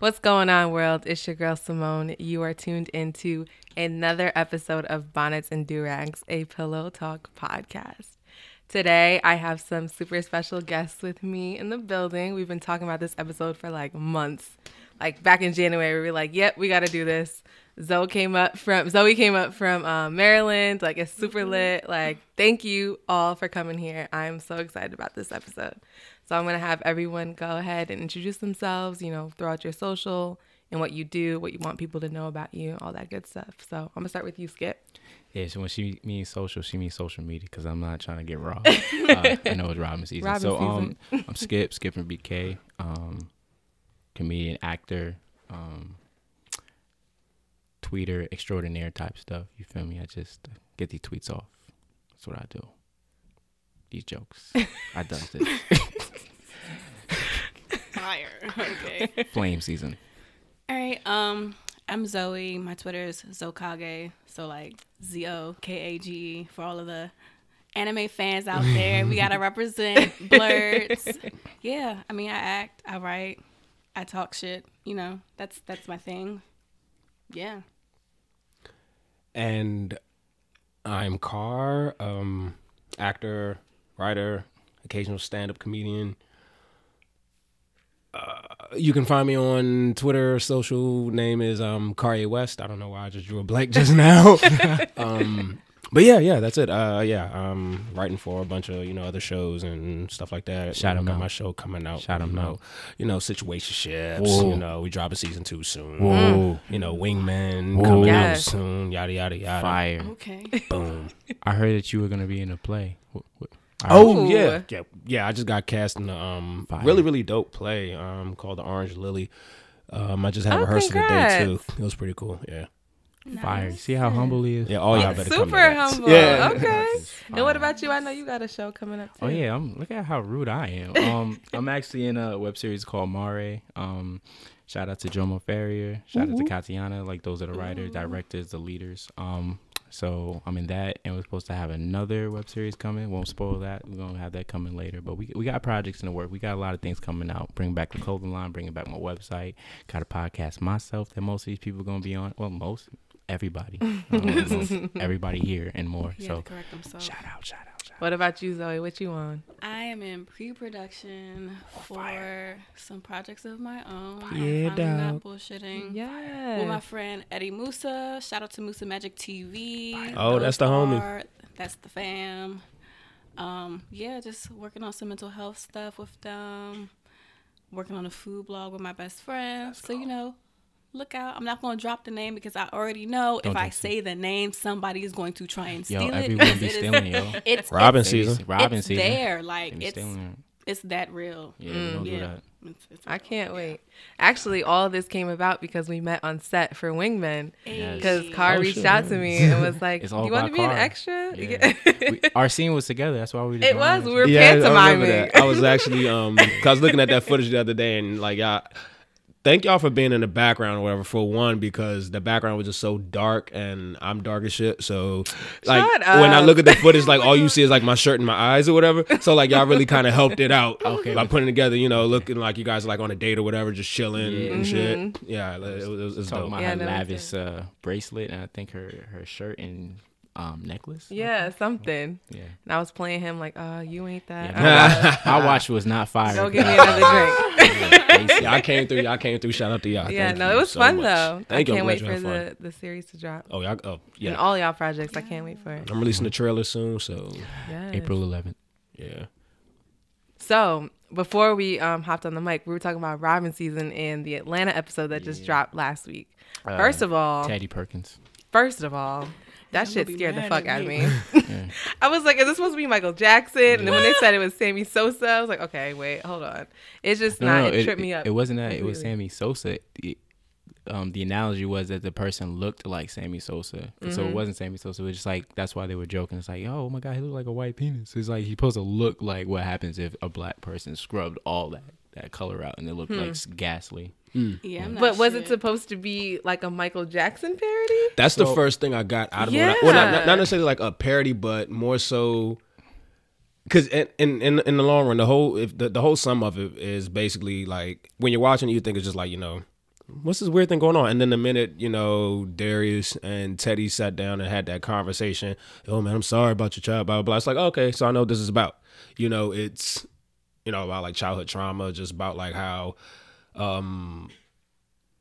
What's going on, world? It's your girl Simone. You are tuned into another episode of Bonnets and Durags, a Pillow Talk podcast. Today, I have some super special guests with me in the building. We've been talking about this episode for like months. Like back in January, we were like, "Yep, we got to do this." Zoe came up from Zoe came up from uh, Maryland. Like it's super lit. Like thank you all for coming here. I'm so excited about this episode. So I'm gonna have everyone go ahead and introduce themselves. You know, throughout your social and what you do, what you want people to know about you, all that good stuff. So I'm gonna start with you, Skip. Yeah, so when she means social, she means social media because I'm not trying to get raw. uh, I know it's Robbin' season. Robbin' so season. um, I'm Skip, Skip from BK, um, comedian, actor, um, tweeter, extraordinaire type stuff. You feel me? I just get these tweets off. That's what I do. These jokes. I done this. Fire. Okay. Flame season. All right. Um, I'm Zoe. My Twitter is Zokage. So like Z O K A G E for all of the anime fans out there. we gotta represent blurs. Yeah. I mean, I act. I write. I talk shit. You know, that's that's my thing. Yeah. and I'm Kar, um, actor, writer, occasional stand-up comedian. Uh, you can find me on Twitter. Social name is um Carrier West. I don't know why I just drew a blank just now. um, but yeah, yeah, that's it. Uh, yeah, I'm writing for a bunch of you know other shows and stuff like that. Shout you know, 'em out. my show coming out. Shout 'em you know, out. You know, situationships. Whoa. You know, we dropping season two soon. Whoa. You know, Wingmen Whoa. coming Yes. out soon. Yada yada yada. Fire. Okay. Boom. I heard that you were going to be in a play. What, what, I Oh Ooh. yeah, yeah, yeah. I just got cast in a um Fire. really really dope play um called the Orange Lily. Um, I just had Oh, rehearsal today too. It was pretty cool. Yeah, Fire. See how humble he is? yeah. All y'all better come to super that. humble. Yeah. Okay. And what about you? I know you got a show coming up too. Oh yeah, I'm look at how rude I am. Um, I'm actually in a web series called Mare. Um, shout out to Jomo Ferrier. Shout out to Katiana. Like those are the writers, directors, the leaders. Um, so I'm in that, and we're supposed to have another web series coming. Won't spoil that. We're gonna have that coming later. But we we got projects in the work. We got a lot of things coming out. Bring back the clothing line. Bringing back my website. Got a podcast myself that most of these people are gonna be on. Well, most everybody, everybody here and more. Yeah, so to correct themselves. shout out, shout out, shout out. What about you, Zoe? What you on? I am in pre-production for some projects of my own. Yeah, I'm finally not bullshitting. Yeah. with my friend Eddie Musa. Shout out to Musa Magic TV. Oh, that's the homie. are- That's the fam. Um, yeah, just working on some mental health stuff with them. Working on a food blog with my best friend. so you know, look out. I'm not going to drop the name because I already know Don't if I jinx it. say the name, somebody is going to try and Yo, steal it. everyone be it is- stealing, yo. It's Robbin' it's, season. Robbin' it's season. there. Like it's stealing it's that real. Yeah, we don't do that. It's, it's I can't wait. Actually, all of this came about because we met on set for Wingmen. Yes. Because Kar Oh, reached shit. out to me and was like, "You want to about be an extra?" Yeah. we, our scene was together. That's why we. it was. We were Yeah, pantomiming. that. I was actually um, cause I was looking at that footage the other day and like y'all. Thank y'all for being in the background or whatever. For one, because the background was just so dark and I'm dark as shit. So, like when I look at the footage, like all you see is like my shirt and my eyes or whatever. So like y'all really kind of helped it out. Okay. by putting together, you know, looking like you guys are like on a date or whatever, just chilling Yeah. and shit. Yeah, it was, it was, it was talking dope. about Yeah, her no, it was lavish uh, bracelet and I think her her shirt and um, necklace. yeah, something. Yeah. And I was playing him like, "Oh, you ain't that." yeah. My, my watch was not fire. Go get me another drink. Yeah, I came through. Y'all came through. Shout out to y'all. yeah, Thank no, it was so fun much. though. Thank I you. can't wait for you had fun. the the series to drop. Oh, y'all. Oh, And yeah. all y'all projects, I can't wait for it. I'm releasing the trailer soon, so Yes. April 11th. yeah. So before we um, hopped on the mic, we were talking about Robbin' season and the Atlanta episode that just dropped last week. First of all, Teddy Perkins. first of all, that I'm shit scared the fuck out of me. me. Yeah. I was like, is this supposed to be Michael Jackson? And then when they said it was Sammy Sosa, I was like, okay, wait, hold on. It's just No, not. no, it, it, tripped me up. It wasn't that. It was. Sammy Sosa. It- um, the analogy was that the person looked like Sammy Sosa, so it wasn't Sammy Sosa. It was just like that's why they were joking. It's like, oh my god, he looked like a white penis. It's like he's supposed to look like what happens if a black person scrubbed all that that color out and it looked hmm. like s- ghastly. Mm. Yeah, I'm But was it supposed to be like a Michael Jackson parody? That's the first thing I got out of it. Well, not, not, Yeah. not necessarily like a parody, but more so because in, in in in the long run, the whole if the, the whole sum of it is basically like when you're watching, it, you think it's just like you know what's this weird thing going on? And then the minute you know Darius and Teddy sat down and had that conversation, oh man, I'm sorry about your child, blah blah blah. It's like oh, okay, so I know what this is about. You know, it's you know about like childhood trauma, just about like how um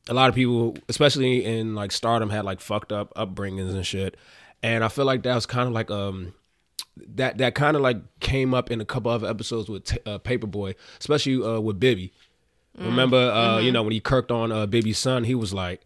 a lot of people, especially in like stardom, had like fucked up upbringings and shit. And I feel like that was kind of like um that that kind of like came up in a couple other episodes with uh, Paper Boi, especially uh, with Bibby. Remember, uh, you know, when he kirked on uh, Bibby's son, he was like,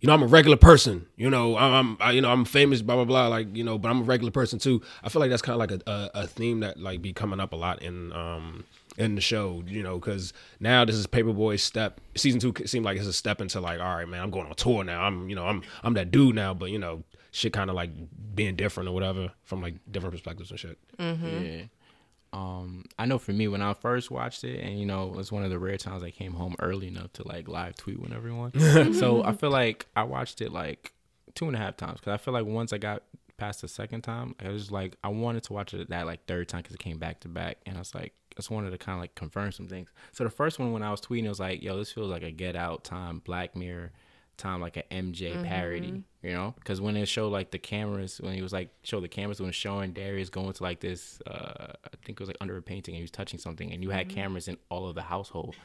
you know, I'm a regular person. You know, I'm, I'm I, you know, I'm famous, blah blah blah. Like, you know, but I'm a regular person too. I feel like that's kind of like a, a a theme that like be coming up a lot in um in the show. You know, because now this is Paper Boi's step. Season two seemed like it's a step into like, all right, man, I'm going on tour now. I'm you know, I'm I'm that dude now. But you know, shit kind of like being different or whatever from like different perspectives and shit. Yeah. Um, I know for me when I first watched it, and you know, it was one of the rare times I came home early enough to like live tweet with everyone. so I feel like I watched it like two and a half times because I feel like once I got past the second time, I was like I wanted to watch it that like third time because it came back to back, and I was like I just wanted to kind of like confirm some things. So the first one when I was tweeting, it was like, yo, this feels like a Get Out time, Black Mirror time, like an MJ parody, you know? Because when it showed like the cameras, when he was like show the cameras when showing Darius going to like this, uh, I think it was like under a painting and he was touching something, and you had cameras in all of the household.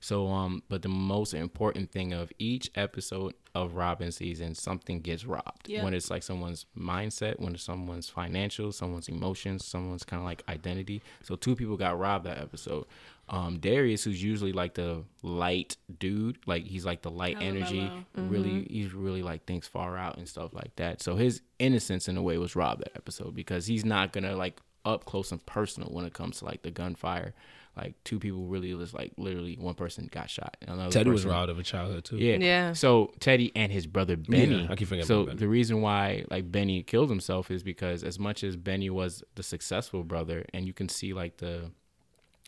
So, um, but the most important thing of each episode of Robbin' season, something gets robbed. Yeah. When it's like someone's mindset, when it's someone's financial, someone's emotions, someone's kind of like identity. So two people got robbed that episode. Um, Darius, who's usually like the light dude, like he's like the light Hella energy. mellow. Really, he's really like thinks far out and stuff like that. So his innocence in a way was robbed that episode because he's not gonna like up close and personal when it comes to like the gunfire. Like two people really was like literally one person got shot. Another Teddy was robbed of a childhood too. yeah. Yeah. So Teddy and his brother Benny. Yeah, I keep forgetting So about Benny. the reason why like Benny killed himself is because as much as Benny was the successful brother, and you can see like the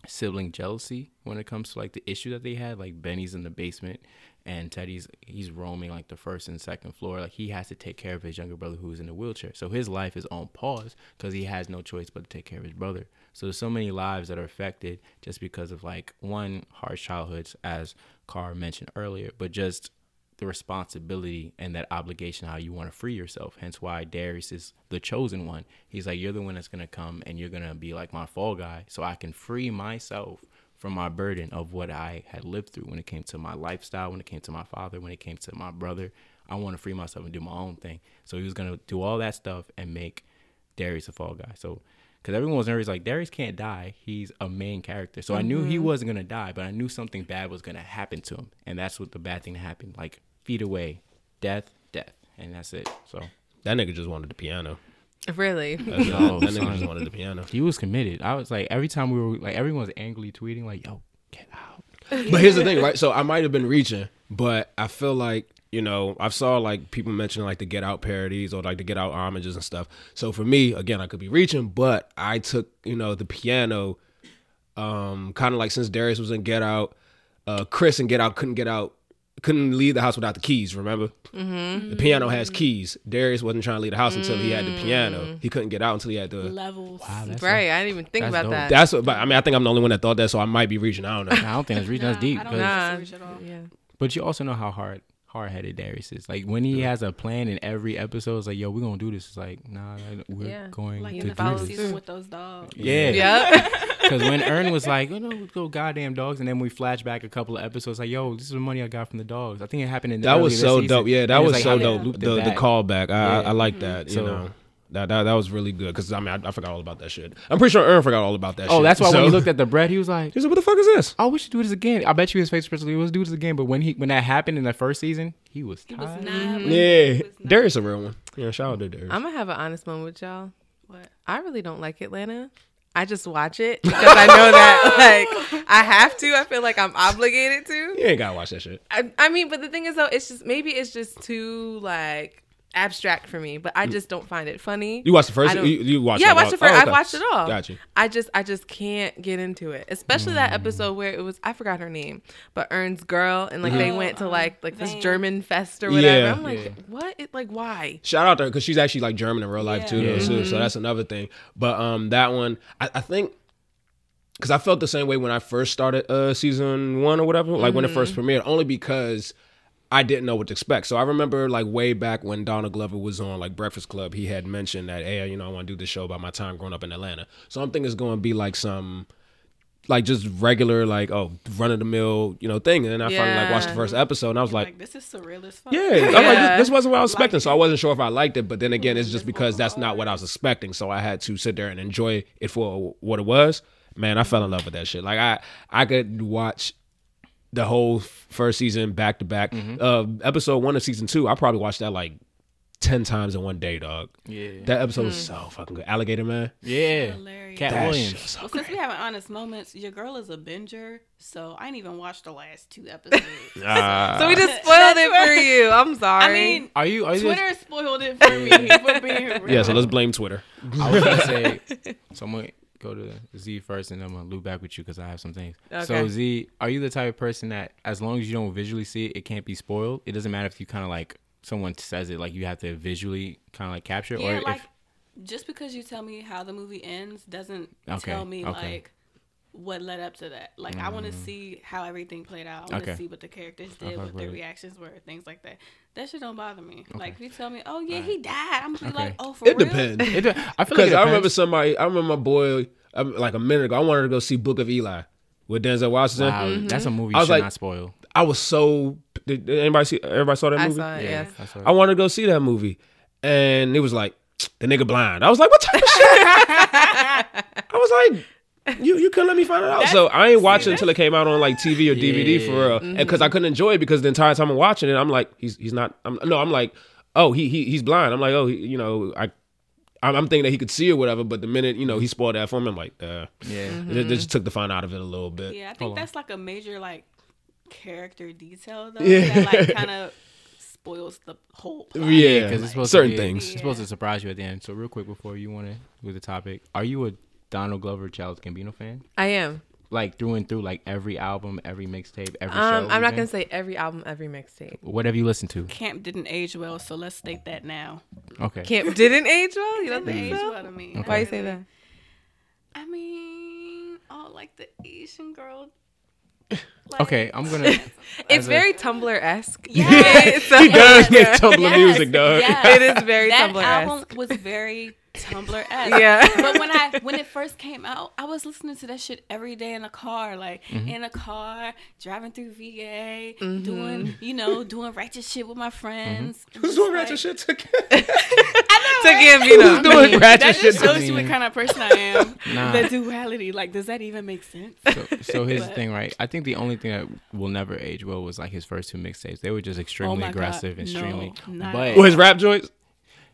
sibling jealousy when it comes to like the issue that they had. Like Benny's in the basement and Teddy's he's roaming like the first and second floor. Like he has to take care of his younger brother who's in a wheelchair. So his life is on pause because he has no choice but to take care of his brother. So there's so many lives that are affected just because of like one harsh childhoods, as Kar mentioned earlier, but just the responsibility and that obligation how you want to free yourself. Hence why Darius is the chosen one. He's like, You're the one that's gonna come and you're gonna be like my fall guy so I can free myself from my burden of what I had lived through when it came to my lifestyle, when it came to my father, when it came to my brother. I want to free myself and do my own thing. So he was gonna do all that stuff and make Darius a fall guy. So because everyone was nervous, like Darius can't die. He's a main character. So I knew he mm-hmm. wasn't gonna die, but I knew something bad was gonna happen to him, and that's what the bad thing happened. Like feet away, death, death, and that's it. So That nigga just wanted the piano. Really? That's. No, that nigga just wanted the piano. he was committed. I was like, every time we were like, everyone was angrily tweeting, like, "Yo, get out." But here's the thing, right? So I might have been reaching, but I feel like you know I've saw like people mentioning like the Get Out parodies or like the Get Out homages and stuff. So for me, again, I could be reaching, but I took you know the piano, um, kind of like since Darius was in Get Out, uh, Chris and Get Out couldn't get out, couldn't leave the house without the keys. Remember, mm-hmm. the piano has keys. Darius wasn't trying to leave the house until he had the piano. He couldn't get out until he had the. Levels. Wow, right. I didn't even think about dope. that. That's what, but I mean, I think I'm the only one that thought that, so I might be reaching. I don't know. I don't think it's reaching. That's deep. I don't 'cause- know. Nah, research at all. yeah. But you also know how hard hard headed Darius is. Like when he has a plan in every episode, it's like, yo, we're gonna do this. It's like, nah, we're Yeah. going Like to in the do this. season with those dogs. Yeah. Yeah. Because when Earn was like, oh no, let's go goddamn dogs, and then we flash back a couple of episodes, like, yo, this is the money I got from the dogs. I think it happened in the That was so this dope. Yeah, that And it's was like, so dope. they The, the callback, I, Yeah. I like mm-hmm. that. So- you know, that, that that was really good because I mean I, I forgot all about that shit. I'm pretty sure Aaron forgot all about that. Oh, shit. that's why So- when he looked at the bread, he was like, he said, "What the fuck is this?" "Oh, we should do this again." I bet you his face was like, "Let's do this again." But when he when that happened in the first season, he was He was tired. not. Yeah, he was Darius a real one. Yeah, shout out to Darius. I'm gonna have an honest moment with y'all. What? I really don't like Atlanta. I just watch it because I know that like I have to. I feel like I'm obligated to. you ain't gotta watch that shit. I, I mean, but the thing is though, it's just maybe it's just too like abstract for me. But I just don't find it funny. You watched the first. You, you watched. yeah, I it all- watched the first. oh, I watched it all. Got you. I just, I just can't get into it. Especially that episode where it was, I forgot her name, but Earn's girl, and like they Oh, went to like like this Van. German fest or whatever. Yeah. I'm like, Yeah. what? It, like, why? Shout out to her because she's actually like German in real life too. Yeah. Though, too. So that's another thing. But um, that one, I, I think, because I felt the same way when I first started uh season one or whatever, like when it first premiered, only because I didn't know what to expect. So I remember like way back when Donald Glover was on like Breakfast Club, he had mentioned that, hey, you know, I want to do this show about my time growing up in Atlanta. So I'm thinking it's going to be like some, like just regular, like, oh, run of the mill, you know, thing. And then I finally like watched the first episode and I was Like, like, this is surreal as fuck. yeah, I'm like, this, this wasn't what I was expecting. So I wasn't sure if I liked it. But then again, it's just because that's not what I was expecting. So I had to sit there and enjoy it for what it was. Man, I fell in love with that shit. Like I, I could watch the whole first season back to back. Uh, episode one of season two, I probably watched that like ten times in one day, dog. Yeah. That episode was so fucking good. Alligator Man. yeah. Hilarious. Katt That Williams. shit was so Well, good. since we having honest moments, your girl is a binger, so I didn't even watch the last two episodes. Ah. So we just spoiled it for you. I'm sorry. I mean, Are you? Are you? Twitter spoiled it for me for being real. yeah, so let's blame Twitter. I was gonna say. So I'm gonna go to Z first, and I'm gonna loop back with you because I have some things. Okay. So Z, are you the type of person that, as long as you don't visually see it, it can't be spoiled? It doesn't matter if you kind of like someone says it, like you have to visually kind of like capture, it, Yeah, or like if just because you tell me how the movie ends doesn't Okay, tell me okay. like what led up to that. Like I want to see how everything played out. I want to Mm. Okay. see what the characters did, fuck what with their it. reactions were, things like that. That shit don't bother me. Like if you tell me, oh yeah, he died, I'm gonna be Okay. like, oh for It real. depends. it, I feel like Because it I remember somebody, I remember my boy, um, like a minute ago, I wanted to go see Book of Eli with Denzel Washington. Wow, that's a movie I was should like- not spoil. I was so. Did, did anybody see? Everybody saw that movie? I movie? saw it. Yes. that's what- I wanted to go see that movie, and it was like the nigga blind. I was like, what type of shit? I was like, you you couldn't let me find it out. so I ain't watching until it came out on like TV or DVD for real, and because I couldn't enjoy it because the entire time I'm watching it, I'm like, he's he's not. I'm, no, I'm like, oh, he he he's blind. I'm like, oh, he, you know, I. I'm I'm thinking that he could see or whatever, but the minute you know he spoiled that for me, I'm like, uh, Yeah. they, they just took the fun out of it a little bit. Yeah, I think Hold on. that's like a major like character detail though. Yeah. That like kind of spoils the whole plot. Yeah, because it's supposed certain to be, things. It's supposed to surprise you at the end. So real quick before you want to with the topic, are you a Donald Glover, Childish Gambino fan? I am. Like through and through, like every album, every mixtape, every show. Um, I'm not gonna say every album, every mixtape. What have you listened to? Camp didn't age well, so let's state that now. Okay. Camp didn't age well. You don't Didn't think age so? well to me. Why you say that? I mean, oh, like the Asian girl. Okay, I'm gonna. It's as a- very Tumblr esque. Yes. so, He does make Tumblr Yes, music, dog. yes. It is very Tumblr. that Tumblr album was very Tumblr esque. Yeah. But when I when it first came out, I was listening to that shit every day in the car, like Mm-hmm. in a car, driving through VA, Mm-hmm. doing you know doing ratchet shit with my friends. Mm-hmm. Who's doing like- ratchet shit to To Gambino. doing ratchet That shit just to shows you what kind of person I am. Nah. The duality, like, does that even make sense? So, so here's the thing, right? I think the only thing that will never age well was like his first two mixtapes. They were just extremely Oh my God, aggressive, no, extremely. but Well, his rap joints.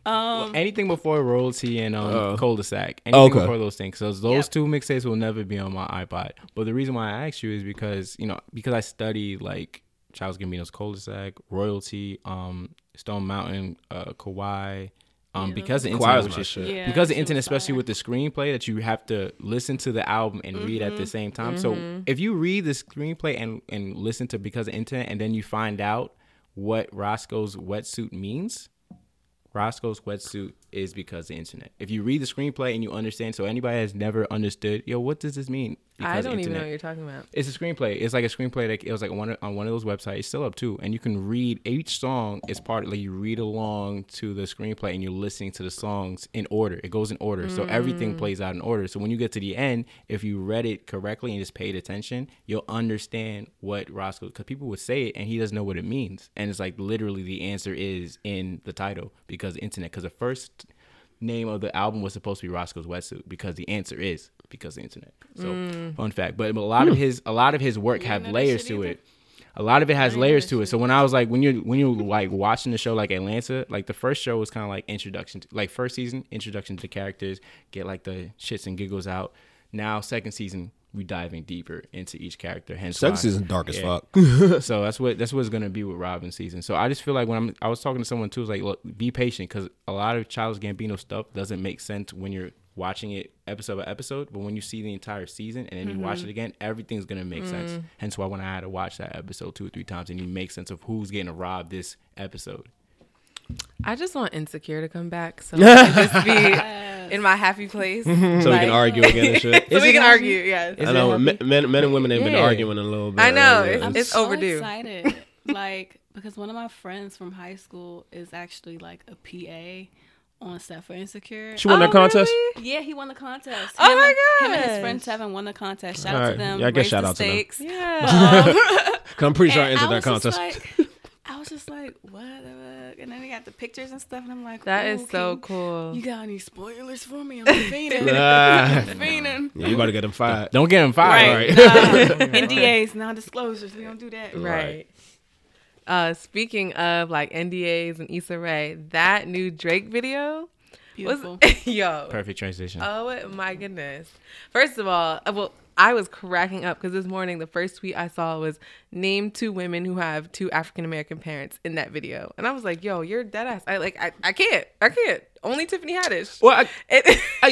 Um, anything before royalty and um, Oh. cul-de-sac, anything Okay. before those things. So those Yep. two mixtapes will never be on my iPod. But the reason why I asked you is because you know because I study like Charles Gambino's cul-de-sac, royalty, um, Stone Mountain, uh, Kauai. Um, Yeah, because the Kauai's internet was my just shit. Yeah, because the she internet, especially fire. with the screenplay, that you have to listen to the album and read at Mm-hmm. the same time. So if you read the screenplay and and listen to because of the internet, and then you find out what Roscoe's wetsuit means, Roscoe's wetsuit is because of the internet. If you read the screenplay and you understand, so anybody has never understood, yo, what does this mean? I don't even know what you're talking about. It's a screenplay. It's like a screenplay that it was like one on one of those websites. It's still up too, and you can read each song is part like you read along to the screenplay and you're listening to the songs in order. It goes in order, so everything mm. plays out in order. So when you get to the end, if you read it correctly and just paid attention, you'll understand what Roscoe. Because people would say it and he doesn't know what it means, and it's like literally the answer is in the title because the internet. Because the first name of the album was supposed to be Roscoe's wetsuit because the answer is because the internet. So mm. fun fact. But a lot of hmm. his a lot of his work You have didn't know that layers to either? it. A lot of it has layers to it. So when I was like when you're when you're like watching the show like Atlanta, like the first show was kind of like introduction to like first season, introduction to the characters, get like the shits and giggles out. Now second season we diving deeper into each character. Hence Second why- season dark as Yeah. fuck. so that's what that's what it's gonna be with Robbin' season. So I just feel like when I'm I was talking to someone too, it's like look, be patient because a lot of Childish Gambino stuff doesn't make sense when you're watching it episode by episode, but when you see the entire season and then you Mm-hmm. watch it again, everything's gonna make sense. Hence why when I had to watch that episode two or three times and you make sense of who's getting robbed this episode. I just want Insecure to come back so just be in my happy place. so so we can argue again and shit. So we can argue, yes. I know men, men, men and women have been arguing a little bit. I know, it's- I'm it's so overdue. excited. like because one of my friends from high school is actually like a PA on set for Insecure. She won Oh, that contest. really? Yeah, he won the contest. Oh Him my god! Him and his friend gosh. Tevin won the contest. Shout All out right. to them. Yeah, I guess shout the out to them. Yeah. Um, Cause I'm pretty sure I And entered that contest. like- I was just like, what the fuck? And then they got the pictures and stuff, and I'm like, that is so can- cool. You got any spoilers for me? I'm fiending. Nah. I'm fiending. yeah, you about to get them fired. Don't get them fired. Right. Nah. NDAs, non-disclosures. We don't do that. Right. Uh, speaking of like NDAs and Issa Rae, that new Drake video Beautiful. was yo. Perfect transition. Oh my goodness. First of all, uh, well, I was cracking up because this morning the first tweet I saw was name two women who have two African American parents in that video. And I was like, yo, you're dead ass. I like I, I can't. I can't. Only Tiffany Haddish. Well, I, It- I,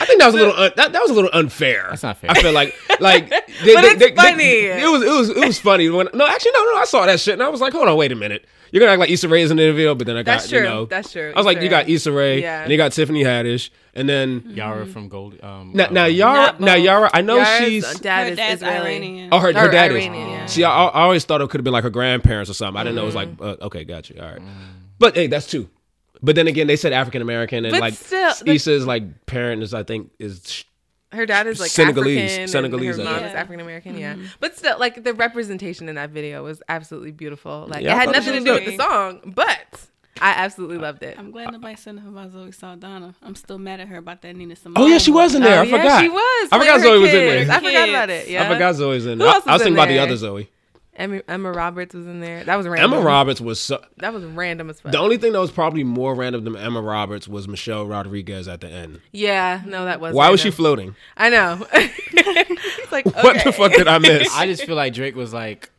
I think that was a little un, that, that was a little unfair. That's not fair. I feel like like they, But it's funny. it was it was it was funny when no actually no no I saw that shit and I was like hold on wait a minute you're gonna act like Issa Rae is in the video but then I got That's you know That's true. I was like Issa you got Rae. Issa Rae Yeah. and you got Tiffany Haddish and then Yara from Gold. Um, now, now uh, Yara now. Yara I know Yara's she's dad Her is dad's Israeli. Iranian. oh her her Or dad Iranian, is yeah. see I, I always thought it could have been like her grandparents or something I didn't know it was like Mm-hmm. uh, okay got you all right but hey that's two but then again they said African American and But like still, the- Issa's like parent is I think is Her dad is like Senegalese. African, Senegalese, And her mom think. is African American. Yeah, but still, like the representation in that video was absolutely beautiful. Like Yeah, it had thought it nothing to do with the song, but I absolutely loved it. I'm glad nobody said nothing about Zoe Saldana. I'm still mad at her about that Nina Simone. oh yeah she was in there Oh, I yeah, forgot she was. I forgot playing her Zoe was in there I forgot about it. Yeah, I forgot Zoe's in there. I, else I was was thinking in about the other Zoe. Emma, Emma Roberts was in there. That was random. Emma Roberts was so, That was random as fuck. the only thing that was probably more random than Emma Roberts was Michelle Rodriguez at the end. yeah, no, that was. Why was she floating? I know. it's like What the fuck did I miss? I just feel like Drake was like,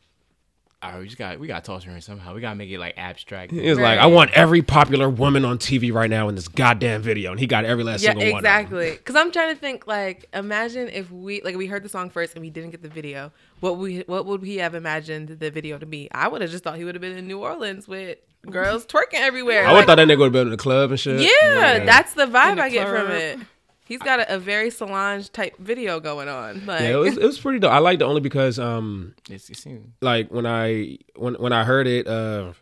all right, we just got we got to toss her in somehow. We gotta make it like abstract. He was like, I want every popular woman on TV right now in this goddamn video, and he got every last Yeah, single one. of them. exactly. Because I'm trying to think, like, imagine if we, like, we heard the song first and we didn't get the video. What we, what would he have imagined the video to be? I would have just thought he would have been in New Orleans with girls twerking everywhere. I would Like, thought that nigga would have been in the club and shit. yeah, that's the vibe the I get from it. He's got a, a very Solange type video going on. Like, yeah, it was it was pretty dope. I liked it only because um It's, it seemed, like when I when when I heard it uh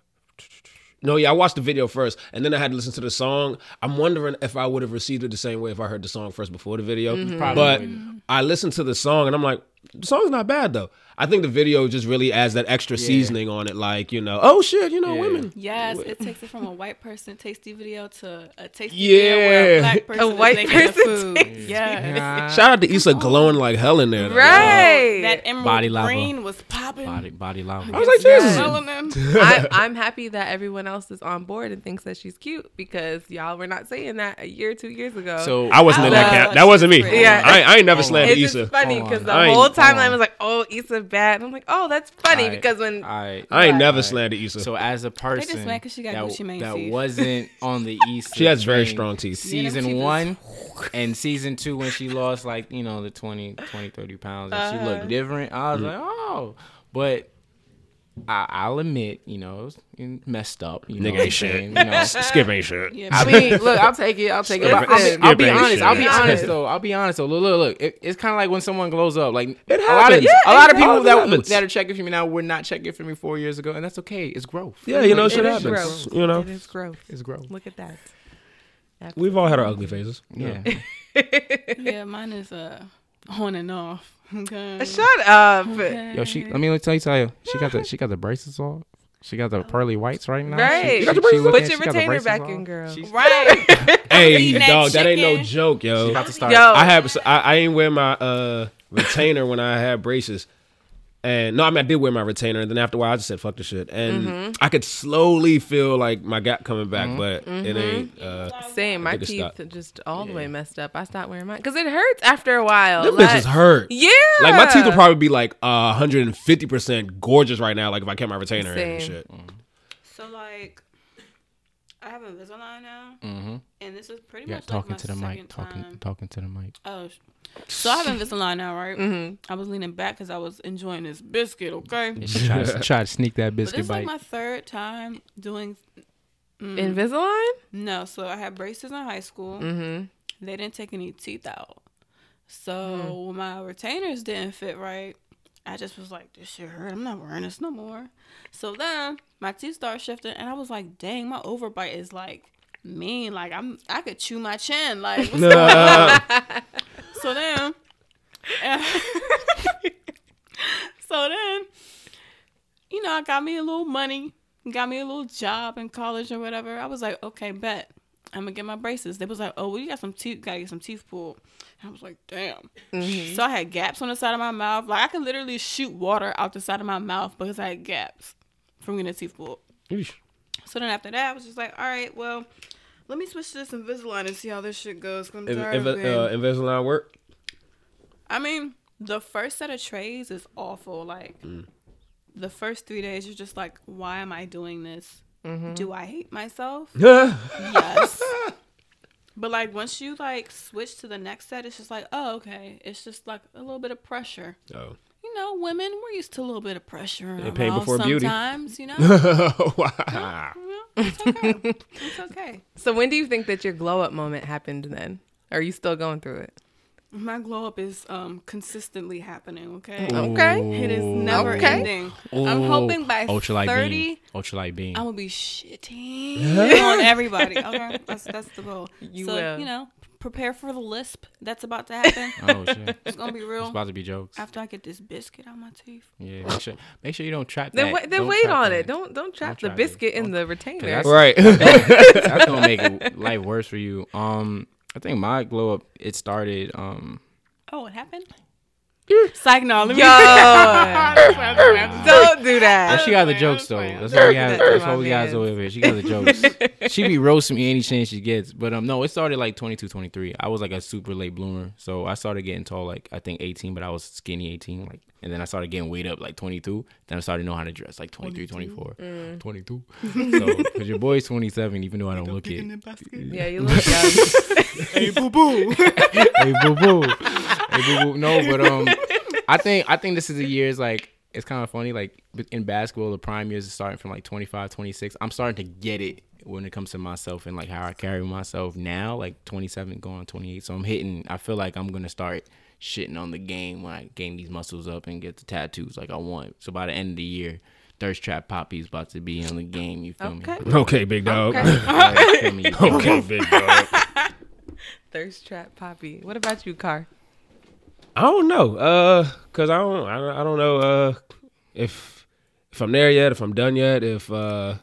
no, yeah, I watched the video first, and then I had to listen to the song. I'm wondering if I would have received it the same way if I heard the song first before the video. Mm-hmm. Probably But. I listened to the song, and I'm like, the song's not bad though. I think the video just really adds that extra seasoning on it, like you know, oh shit, you know, Yeah. women. Yes, it takes it from a white person tasty video to a tasty Yeah. video where a black person is white making the person food. tasty Yeah. Shout out to Issa glowing like hell in there. though. right. That emerald Body lava. green was popping. body body lava. I was like, Yes. Jesus. Melanin. I, I'm happy that everyone else is on board and thinks that she's cute because y'all were not saying that a year or two years ago. So I wasn't in that camp. That wasn't me. Yeah. I, I ain't never Hold slandered it's Issa. just funny because on. the I whole timeline on. was like, "Oh, Issa bad." And I'm like, "Oh, that's funny," Alright. because when I I ain't never Alright. slandered Issa. So as a person mad 'cause she got that, Gucci Mane that teeth. wasn't on the East, She has very strong teeth. Season teeth is- one and season two when she lost like you know the 20, 20 30 pounds and she Uh-huh. looked different. I was Mm. like, oh, but. I, I'll admit, you know, it was messed up. You know Nigga what I'm ain't shit. You know, Skip ain't shit. Yeah, I mean, look, I'll take it. I'll take it. I'll, be, Listen. I'll be Skip ain't honest. I'll be honest though. I'll be honest though. Look, look, look. It, it's kind of like when someone glows up. Like It a lot of happens. a lot of people that happens. that are checking for me now were not checking for me four years ago, and that's okay. It's growth. Yeah, you know, it shit happens. growth. You know, it is growth. It's growth. Look at that. we've all had our ugly phases. Yeah. yeah, mine is uh on and off. Okay. Shut up. Yo, she. Let me tell you, tell you. She got the she got the braces off. She got the pearly whites right now. Right. She, You got the she braces on? looking- Put your she got the retainer back on. in, girl. She's, Right. Hey, Eating that dog, that ain't no joke, yo. she about to start. Yo, I have I, I ain't wear my uh retainer when I had braces. And no, I mean I did wear my retainer, and then after a while I just said fuck the shit. And Mm-hmm. I could slowly feel like my gap coming back, but it ain't uh same. My teeth stopped. just all the way messed up. I stopped wearing mine because it hurts after a while. them Like- bitches hurt. Yeah. Like my teeth would probably be like uh 150% gorgeous right now, like if I kept my retainer in and shit. So like, I have a Invisalign now, Mm-hmm. and this is pretty Yeah, much talking like to the mic. second Talking talking to the mic. Oh, sh- so I have Invisalign now, right? Mhm. I was leaning back because I was enjoying this biscuit. Okay, Yeah, she tried, to, tried to sneak that but biscuit this is like my third time doing. Mm, Invisalign. no, so I had braces in high school. Mm-hmm. They didn't take any teeth out, so when my retainers didn't fit right. I just was like, this shit hurt. I'm not wearing this no more. So then my teeth started shifting, and I was like, dang, my overbite is like mean. Like I'm, I could chew my chin. Like, what's going on? So then, so then, you know, I got me a little money, got me a little job in college or whatever. I was like, okay, bet. I'm gonna get my braces. They was like, oh, well, you got some teeth, gotta get some teeth pulled. And I was like, damn. Mm-hmm. So I had gaps on the side of my mouth. Like I could literally shoot water out the side of my mouth because I had gaps from getting a teeth pulled. Yeesh. So then after that, I was just like, all right, well, let me switch to this Invisalign and see how this shit goes. 'cause I'm If, tired if, of uh, Invisalign work, I mean, the first set of trays is awful. Like, Mm. the first three days, you're just like, why am I doing this? Do I hate myself? yes. But like once you like switch to the next set, it's just like, oh, okay. It's just like a little bit of pressure. Oh. You know, women, we're used to a little bit of pressure. in our pain mouth before beauty. Sometimes, you know. wow. Well, it's okay. it's okay. So when do you think that your glow up moment happened then? Are you still going through it? My glow up is um consistently happening. Okay. Okay. It is never Okay. ending. I'm hoping by ultralight thirty. beam. Ultralight beam. I'm gonna be shitting on everybody. Okay, that's that's the goal. You so will. you know, prepare for the lisp that's about to happen. oh shit. it's gonna be real. It's real. about to be jokes. After I get this biscuit out my teeth. Yeah. Make sure, make sure you don't trap Then that. wait, then Don't wait on that. it. Don't don't trap the trap it. biscuit in Don't- the retainer. that's- Right. That's gonna make life worse for you. Um, I think my glow up it started. Um, Oh, it happened. Psych, no. Let me. Yo, don't do Well, that. she got the jokes though. That's what we have. That's what we got over here. She got the jokes. she be roasting me any chance she gets. But um, no, it started like 22, 23. I was like a super late bloomer, so I started getting tall like I think eighteen, but I was skinny eighteen. Like, and then I started getting weight up like twenty two. Then I started to know how to dress like 23, 24, Mm. 22. So, because your boy's twenty seven, even though I don't look it. Yeah, you look young. hey, boo boo. hey boo boo, hey boo boo. No, but um, I think I think this is the years like it's kind of funny. Like in basketball, the prime years is starting from like 25, 26. I'm starting to get it when it comes to myself and like how I carry myself now. Like 27 going on 28, so I'm hitting. I feel like I'm gonna start shitting on the game when I gain these muscles up and get the tattoos like I want. So by the end of the year. Thirst Trap Poppy is about to be on the game. You feel Okay. me? Okay, big dog. Okay. Like, you feel me? You feel me? Okay, big dog. Thirst trap poppy. What about you, Kar? I don't know, uh, cause I don't, I don't, I don't know, uh, if if I'm there yet, if I'm done yet, if uh,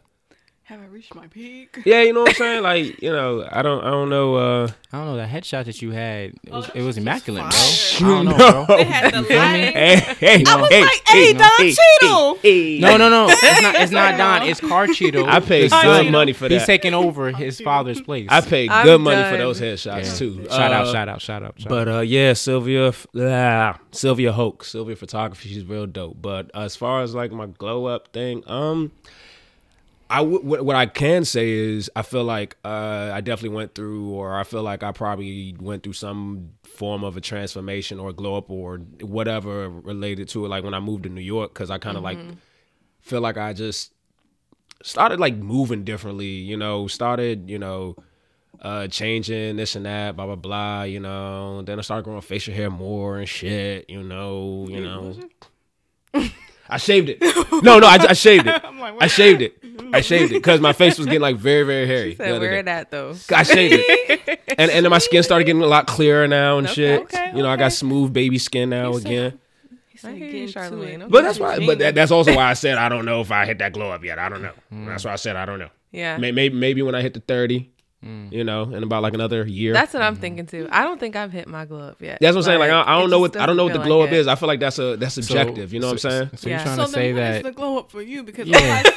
Have I reached my peak? yeah, you know what I'm saying? Like, you know, I don't, I don't know, uh, I don't know the headshot that you had. It was, that it was shit was immaculate, bro. I don't know, bro. They had the lighting. hey, hey, I was hey, like, hey, Don Cheadle. hey, No, no, no. It's not. It's not Don. It's Carchito. I paid His good son. money for that. He's taking over his father's place. I paid I'm good money for those headshots Yeah. too. Shout out! Uh, Shout out! Shout out! Shout But uh, yeah, Sylvia, f- ah, Sylvia Hoke, Sylvia Photography, she's real dope. But as far as like my glow up thing, um, I w- what, I can say is I feel like uh, I definitely went through, or I feel like I probably went through some form of a transformation or glow up or whatever related to it. Like when I moved to New York, because I kind of like feel like I just started like moving differently. You know, started you know uh changing this and that, blah blah blah, you know. Then I started growing facial hair more and shit, you know, you know. I shaved it. No, no, I, I shaved it. I shaved it. I shaved it because my face was getting like very, very hairy. She said, other where day. it at though? I shaved it, and and then my skin started getting a lot clearer now and shit. okay, you know, I got smooth baby skin now You said- again. He said, "Get you, into Charlamagne. it." Okay. But that's why. But that, that's also why I said I don't know if I hit that glow up yet. I don't know. Mm. That's why I said I don't know. Yeah. Maybe maybe, maybe when I hit the thirty, Mm. you know, in about like another year. That's what I'm mm. thinking too. I don't think I've hit my glow up yet. That's what I'm saying. Like I, I don't know what I don't know what the doesn't glow feel up like is. I feel like that's a that's subjective. you know what I'm saying? So, Yeah. you're trying So to say when is that? the glow up for you? Because Yeah.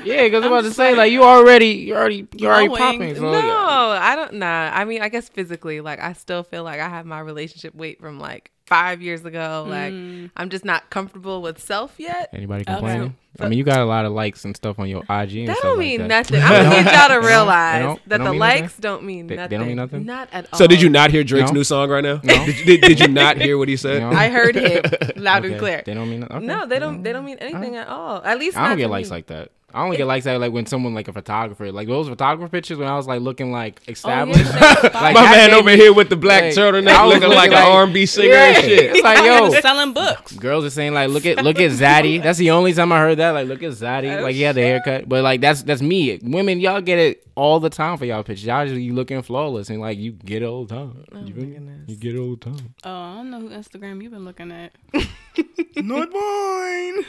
yeah, because I'm about to say like- like you already, you already, you already popping. So, No, yeah. I don't. Nah, I mean, I guess physically, like, I still feel like I have my relationship weight from like five years ago. Like, Mm. I'm just not comfortable with self yet. Anybody Okay. complaining? I mean, you got a lot of likes and stuff on your IG. And That stuff don't like mean that. nothing. I'm gonna need y'all to realize don't- that don't the mean likes nothing? don't mean They- they don't mean nothing? Not at all. So did you not hear Drake's No. new song right now? No. Did, you- did, did you not hear what he said? No. I heard him loud and clear. They don't mean. Okay. No, they don't. They don't mean anything at all. At least I don't get likes me. like that. I only get likes that like when someone like a photographer, like those photographer pictures when I was like looking like Oh, established. yeah, Like, My man over me- here with the black like, turtleneck I was looking like, looking an R&B singer and shit. It's like yo, selling books. girls are saying like, look at look at Zaddy. That's the only time I heard that. Like, look at Zaddy. Oh, like he had the haircut, but like that's that's me. Women, y'all get it all the time for y'all pictures. Y'all just you looking flawless and like you get it all the time. Oh you, my goodness. you get it all the time. Oh, I don't know who Instagram you've been looking at. Not mine.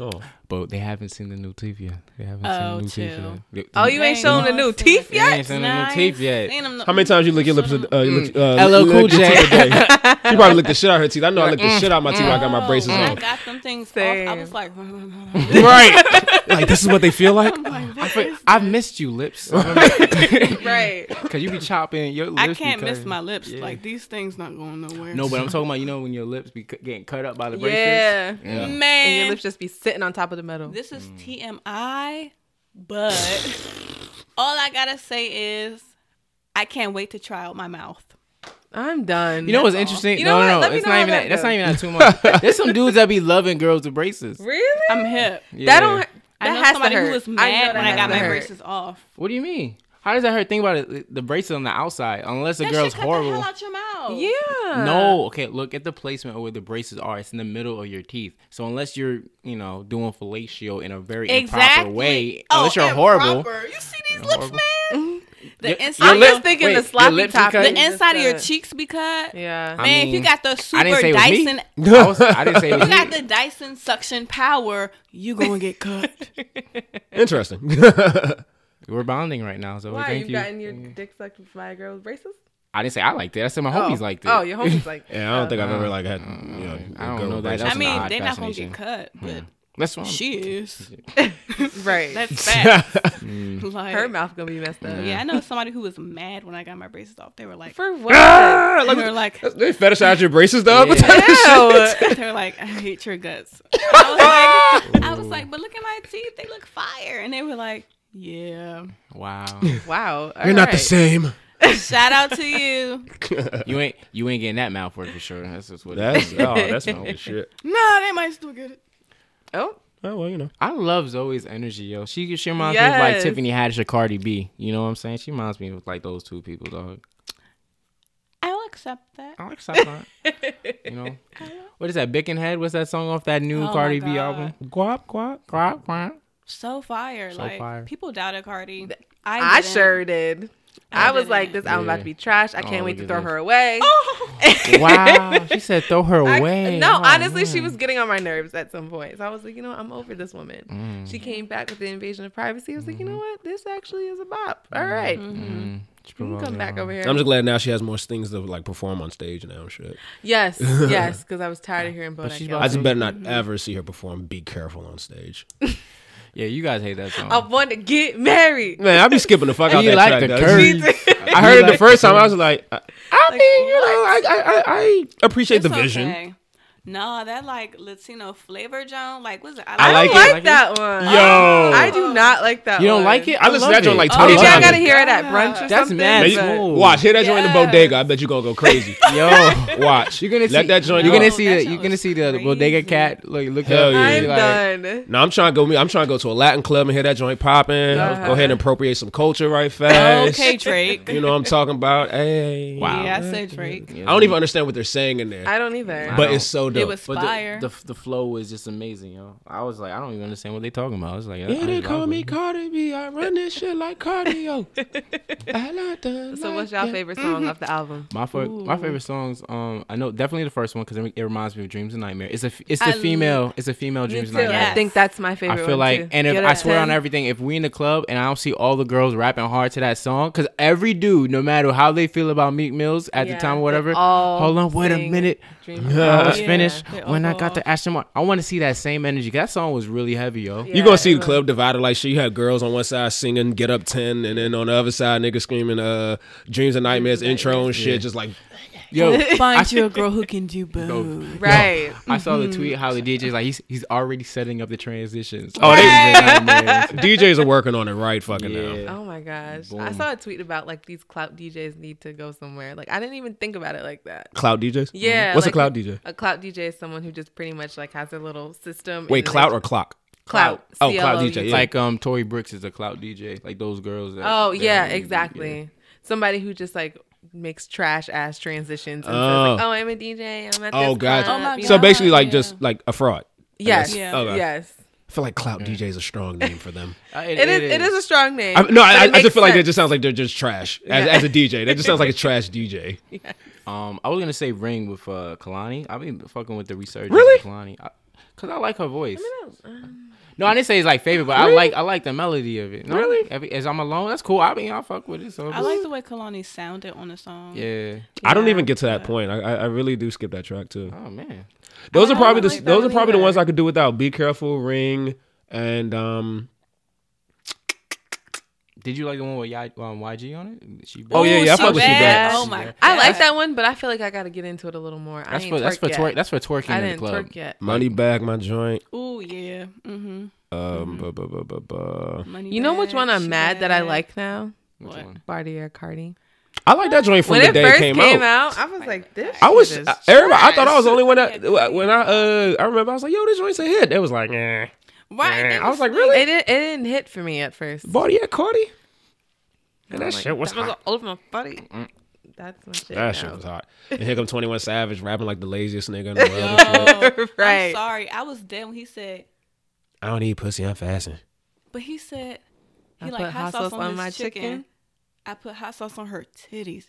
Oh. But they haven't seen the new teeth yet. They haven't Oh, seen the new teeth yet. Oh, you ain't Dang, showing the new it's teeth They yet? ain't seen the new teeth yet. How many times you lick your lips? Uh, you lick, uh, LL lick Cool your teeth a J. day? She probably licked the shit out of her teeth. I know I licked the shit out of my teeth when I got my braces Oh, when I on. got them things Same. off. I was like, right. Like this is what they feel like. I fe- I've missed you, lips. right. Cause you be chopping your lips. I can't miss my lips. Like these things not going nowhere. No, but I'm talking about you know when your lips be getting cut up by the braces. Yeah. Man. And your lips just be sitting on top of the metal. this is mm. TMI, but all I gotta say is I can't wait to try out my mouth. I'm done. You know what's all. interesting? You know no, no, what? no. Let me It's not even that that. That's not even that too much. There's some dudes that be loving girls with braces. Really? I'm hip. Yeah. That don't. That I know has somebody to hurt. who was I know mad that when I got my hurt. braces off. What do you mean? How does that hurt? Think about it. The braces on the outside, unless the That girl's shit cut horrible. The hell out your mouth. Yeah. No, okay. Look at the placement of where the braces are. It's in the middle of your teeth. So unless you're, you know, doing fellatio in a very improper way, Oh, unless you're horrible. You see these lips, horrible. man? Mm-hmm. The Your- inside, I'm your just thinking wait, the sloppy top. cut? the inside of your cheeks be cut. Yeah. I Man, if you got the I super didn't say it was me. Dyson, I, was, I didn't say it was you got the Dyson suction power, you gonna get cut. Interesting. We're bonding right now, so Why thank you've you. gotten your dick sucked by a girl with braces? I didn't say I liked it. I said my oh. homies liked it. Oh, your homies like. yeah, I don't think I've Uh, ever like had. You know, I don't know with that. That's I mean, they're not gonna get cut, but That's wrong. she is. right. That's fast. Mm. like, Her mouth gonna be messed up. Yeah, I know somebody who was mad when I got my braces off. They were like, For what? Ah, they were like, they fetishize your braces, though. What Yeah. type of shit? Ew. they were like, I hate your guts. I was like, I was like, but look at my teeth, they look fire. And they were like, yeah. Wow. wow. You're not the same. Shout out to you. you ain't you ain't getting that mouth work for sure. That's just what. That's oh, that's my shit. Nah, they might still get it. Oh. Oh well, you know. I love Zoe's energy, yo. She she reminds me of like Yes. Tiffany Haddish or Cardi B. You know what I'm saying? She reminds me of like those two people, dog. I'll accept that. I like something. you know, what is that? Bickenhead? What's that song off that new Oh my Cardi B God. album? Guap, guap. Quack, quack. So fire. So like fire. people doubted Cardi. I, didn't. sure did. I, I was like, this album about to be trash. I can't Oh, wait to throw this. her away. Wow. She said throw her I- away. no, Oh, honestly, she was getting on my nerves at some point. So I was like, you know, I'm over this woman. Mm. She came back with the invasion of privacy. I was like, you know what? This actually is a bop. All right. Mm. She You can come back over here. I'm just glad now she has more things to like perform on stage now. and Shit. yes, yes, because I was tired of hearing But Bodak she's I just better not ever see her perform. Be careful on stage. Yeah, you guys hate that song. I want to get married. Man, I be skipping the fuck And out you that like track. the dog. curves. I heard it the first the time. I was like, I, I Like, mean, you know, I, I, I, I appreciate It's the vision. okay. No, that like Latino flavor Joan. Like, what's it? I I like don't it. like, Like it? that one. Yo. I do not like that one. You don't one. like it? I listened to that joint like Oh, 20 maybe I gotta hear it at brunch or That's something. mad Man, you- watch, hit that joint in the bodega. I bet you gonna go crazy. Yo, Watch. you're gonna see Let that joint You're gonna see that the you're gonna see the crazy. bodega cat. Like look Hell up. yeah. I'm like, done. No, I'm trying to go. Me I'm trying to go to a Latin club and hear that joint popping. Uh-huh. Go ahead and appropriate some culture right fast. Okay, Drake. You know what I'm talking about? Hey. Wow. Yeah, I said Drake. I don't even understand what they're saying in there, I don't either. But it's so dope. It was But fire. the, the the flow was just amazing, yo. I was like, I don't even understand what they talking about. I was like, yeah, I they just call me it. Cardi B. I run this shit like cardio. I like the So what's like y'all favorite song off the album? My fa- my favorite songs, um, I know definitely the first one because it, it reminds me of Dreams and Nightmare. It's a it's the I female it's a female Dreams too. and Nightmare. Yes. I think that's my favorite. I feel one, like, too. and if Get I it, swear on everything, if we in the club and I don't see all the girls rapping hard to that song, because every dude, no matter how they feel about Meek Mills at Yeah, the time or whatever, all hold on, wait a minute, Dream I was Yeah, finished they when I got go the Aston Martin. I want to see that same energy. That song was really heavy, yo. Yeah, You gonna see the was. club divided like shit. You had girls on one side singing "Get Up 10 and then on the other side niggas screaming "Uh Dreams and Nightmares" intro and shit. Yeah. Just like Yo, Find you a girl who can do both. Right. I saw the tweet how the DJ's like he's he's already setting up the transitions. Oh, they- DJs are working on it right fucking now. Oh my gosh. I saw a tweet about like these clout DJs need to go somewhere. Like I didn't even think about it like that. Cloud DJs. Yeah. What's like, a cloud DJ? A clout DJ is someone who just pretty much like has a little system. Wait, and clout or clock? Clout. Oh, clout C-L-O-U-T. DJ, yeah. like um Tory Brooks is a clout DJ, like those girls. That, Oh yeah, really- exactly. Somebody who just like makes trash ass transitions and Oh. says like, "Oh, I'm a DJ. I'm at Oh this god. club," Oh, my you So know? basically, like Yeah. just like a fraud. Yes. Yeah. Okay. Yes. I feel like clout DJ is a strong name for them. Uh, It is. It is a strong name. I, no, I, but I just feel like it just sounds like they're just trash as, Yeah. as a DJ. That just sounds like a trash DJ. Um, I was gonna say Ring with uh Kehlani. I've been fucking with the research. Really? of Kehlani, cause I like her voice. Um, No, I didn't say it's like favorite, but I like I like the melody of it. No, Really? Every, as I'm alone, that's cool. I mean, I fuck with it. So I like the way Kehlani sounded on the song. yeah. I don't even get to that point. I, I, I really do skip that track too. Oh man. Those are probably don't the like those are probably the ones I could do without. Be careful, ring, and um. Did you like the one with Y, um, YG on it? She Oh, yeah, yeah, I she fuck with She bad. Bad. Oh my god. I like that one, but I feel like I got to get into it a little more. I That's ain't for that's twerk for twerk. That's for twerking I in the didn't club. twerk yet. Money bag my joint. Ooh yeah. Mm-hmm. Um, bu- bu- bu- bu- bu. Money You know which one I'm she mad that I like now? Which What? one? Bartier Cardi. I like that joint from When the day it came, came, out. out, I was like, this. I was shit is everybody. I thought I was the only one that when I uh I remember I was like, yo, this joint's a hit. They was like, eh. Right. I was like, like- really? It didn't, it didn't hit for me at first. Body at Cardi? And that like, shit was hot. all over my body. That's my shit. That now. shit was hot. And here come Twenty One Savage rapping like the laziest nigga in the world. and. Yo, Right. I'm sorry. I was dead when he said, I don't eat pussy. I'm fasting. but he said he I like put hot sauce on, my chicken. chicken. I put hot sauce on her titties.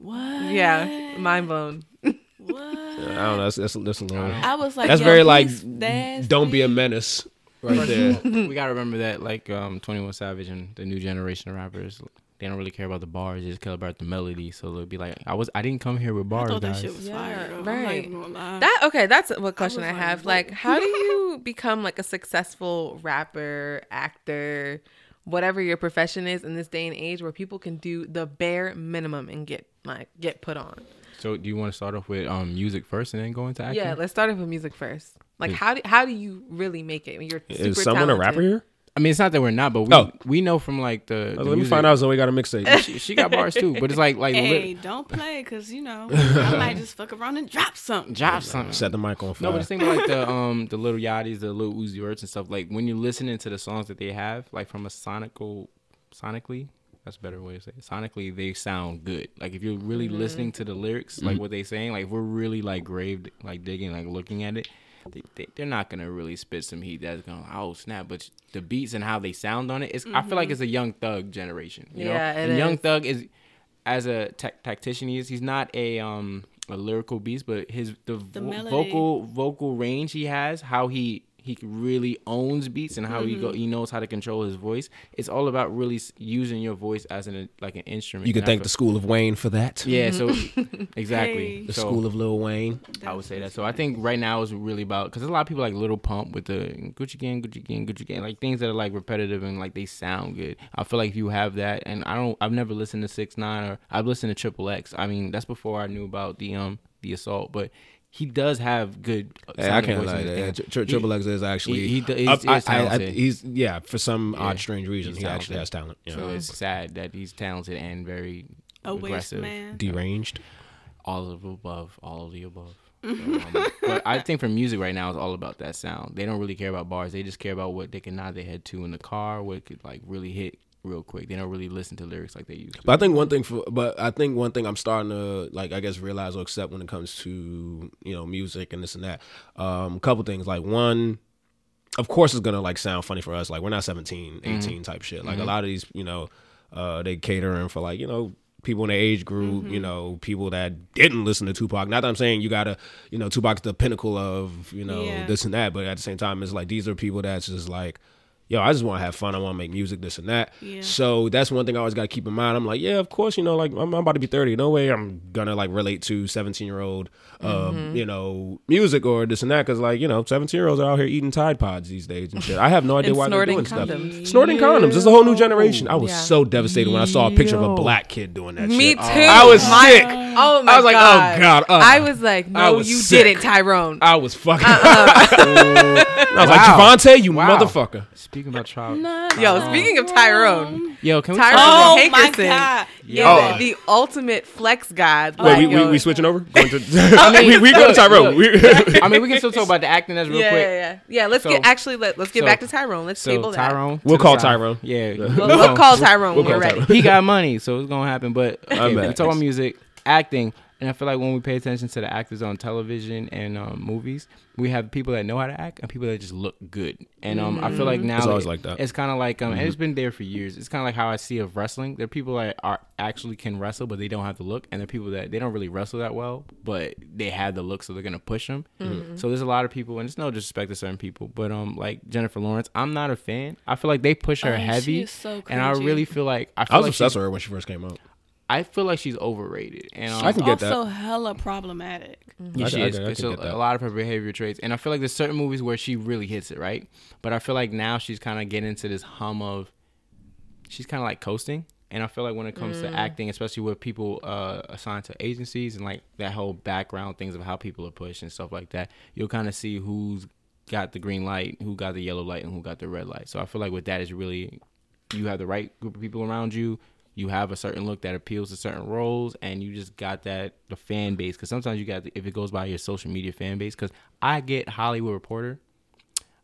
What? Yeah, mind blown. What? I don't know. That's that's, that's a little. I was like, That's very like. he's nasty. Don't be a menace. Right there. we gotta remember that, like um, Twenty One Savage and the new generation of rappers, they don't really care about the bars; they just care about the melody. So they'll be like, "I was, I didn't come here with I bars, thought that guys." shit was Yeah, fire. though. I'm not right. even. That okay? That's what question I, was like, have. what? Like, how do you become like a successful rapper, actor, whatever your profession is in this day and age, where people can do the bare minimum and get like get put on? So, do you want to start off with um, music first and then go into acting? Yeah, let's start off with music first. Like, Is- how do how do you really make it? when You're super Is someone a rapper here? I mean, it's not that we're not, but we Oh. we know from like the. Uh, the Let me find out. Zoe got a mixtape. She, she got bars too, but it's like like hey, lit, don't play because you know I might just fuck around and drop something. drop something. Set the mic on fire. No, but the thing about like the um the Lil Yachty's, the Lil Uzi Verts and stuff. Like when you're listening to the songs that they have, like from a sonical, sonically, that's a better way to say it. Sonically, they sound good. Like if you're really mm-hmm. listening to the lyrics, like mm-hmm. what they saying, like if we're really like grave, like digging, like looking at it. They, they, they're not gonna really spit some heat that's gonna oh snap, but the beats and how they sound on it, it's I feel like it's a young thug generation. You Yeah, know, and Young. Thug is as a tactician he is he's not a um a lyrical beast but his the, The vo- vocal vocal range he has how he he really owns beats and how he Mm-hmm. go he knows how to control his voice it's all about really using your voice as an like an instrument you can And I thank the school of Wayne for that. yeah so exactly Hey. The So- school of Lil Wayne. I would say that. So I think right now is really about because there's a lot of people like Lil Pump with the Gucci Gang, Gucci Gang, Gucci Gang, like things that are like repetitive and like they sound good. I feel like if you have that, and I don't, I've never listened to Six Nine or I've listened to Triple X. I mean, that's before I knew about the um the assault, but he does have good. Hey, I can't voice lie. and- Yeah, Tri- Tri- Triple X is actually he- he do- he's- I- I- I- he's yeah for some odd strange reason he's he actually has talent. Yeah. So it's sad that he's talented and very A aggressive. man. deranged. all of the above, all of the above. So, um, but I think for music right now, it's all about that sound. They don't really care about bars. They just care about what they can nod their head to in the car, what could like really hit real quick. They don't really listen to lyrics like they used to. But I think one thing for, but I think one thing I'm starting to like, I guess, realize or accept when it comes to you know music and this and that. Um, a couple things like one, of course, it's gonna like sound funny for us. Like we're not 17, 18 type shit. Like a lot of these, you know, uh, they catering for like you know people in the age group, you know, people that didn't listen to Tupac. Not that I'm saying you gotta, you know, Tupac's the pinnacle of you know Yeah. this and that, but at the same time, it's like these are people that's just like. Yo, I just want to have fun. I want to make music, this and that. Yeah. So that's one thing I always got to keep in mind. I'm like, yeah, of course, you know, like I'm, I'm about to be 30. No way I'm gonna like relate to 17 year old, um, you know, music or this and that. Cause like, you know, 17 year olds are out here eating Tide Pods these days and shit. I have no idea why they're snorting doing stuff. condoms. Snorting condoms. It's a whole new generation. I was Yeah. so devastated when I saw a picture of a black kid doing that Me shit. too. I was My- sick. Oh my I was like, god. oh god. uh, I was like, I no, was you sick. didn't, Tyrone. I was fucking. Uh-uh. I was like, Wow. Javante, you Wow. motherfucker. Speaking about child, Yo, speaking of Tyrone, yo, can we? Tyrone Oh about- my Hankerson god. is Oh. the ultimate flex god. Wait, we, Like, we, yo, we switching over? Going to, mean, we, we go to look, Tyrone. We, I mean, we can still talk about the acting. That's real yeah, quick. yeah, yeah, yeah. Let's So- get actually let, let's get so- back to Tyrone. Let's So table that. Tyrone, We'll to the call side. Tyrone. Yeah, We'll, we'll call Tyrone. We'll when call we're ready. Tyrone. he got money, so it's gonna happen. But okay, I'm we talk about music, acting, and I feel like when we pay attention to the actors on television and um, movies, we have people that know how to act and people that just look good. And um, I feel like now It's always it- like that. It's kind of like um, and it's been there for years. It's kind of like how I see of wrestling. There are people that are actually can wrestle, but they don't have the look, and there are people that they don't really wrestle that well, but they have the look, so they're gonna push them. So there's a lot of people, and it's no disrespect to certain people, but um, like Jennifer Lawrence, I'm not a fan. I feel like they push her Oh, she heavy, is so and I really feel like I I was like obsessed with her when she first came out. I feel like she's overrated, and um, I can get that. also hella problematic. yeah, she I is. can- I It's can a, get that. a lot of her behavior traits, and I feel like there's certain movies where she really hits it right, but I feel like now she's kind of getting into this hum of, she's kind of like coasting, and I feel like when it comes to acting, especially with people uh, assigned to agencies and like that whole background things of how people are pushed and stuff like that, you'll kind of see who's got the green light, who got the yellow light, and who got the red light. So I feel like with that is really, you have the right group of people around you. You have a certain look that appeals to certain roles, and you just got that the fan base. Because sometimes you got the, if it goes by your social media fan base. Because I get Hollywood Reporter,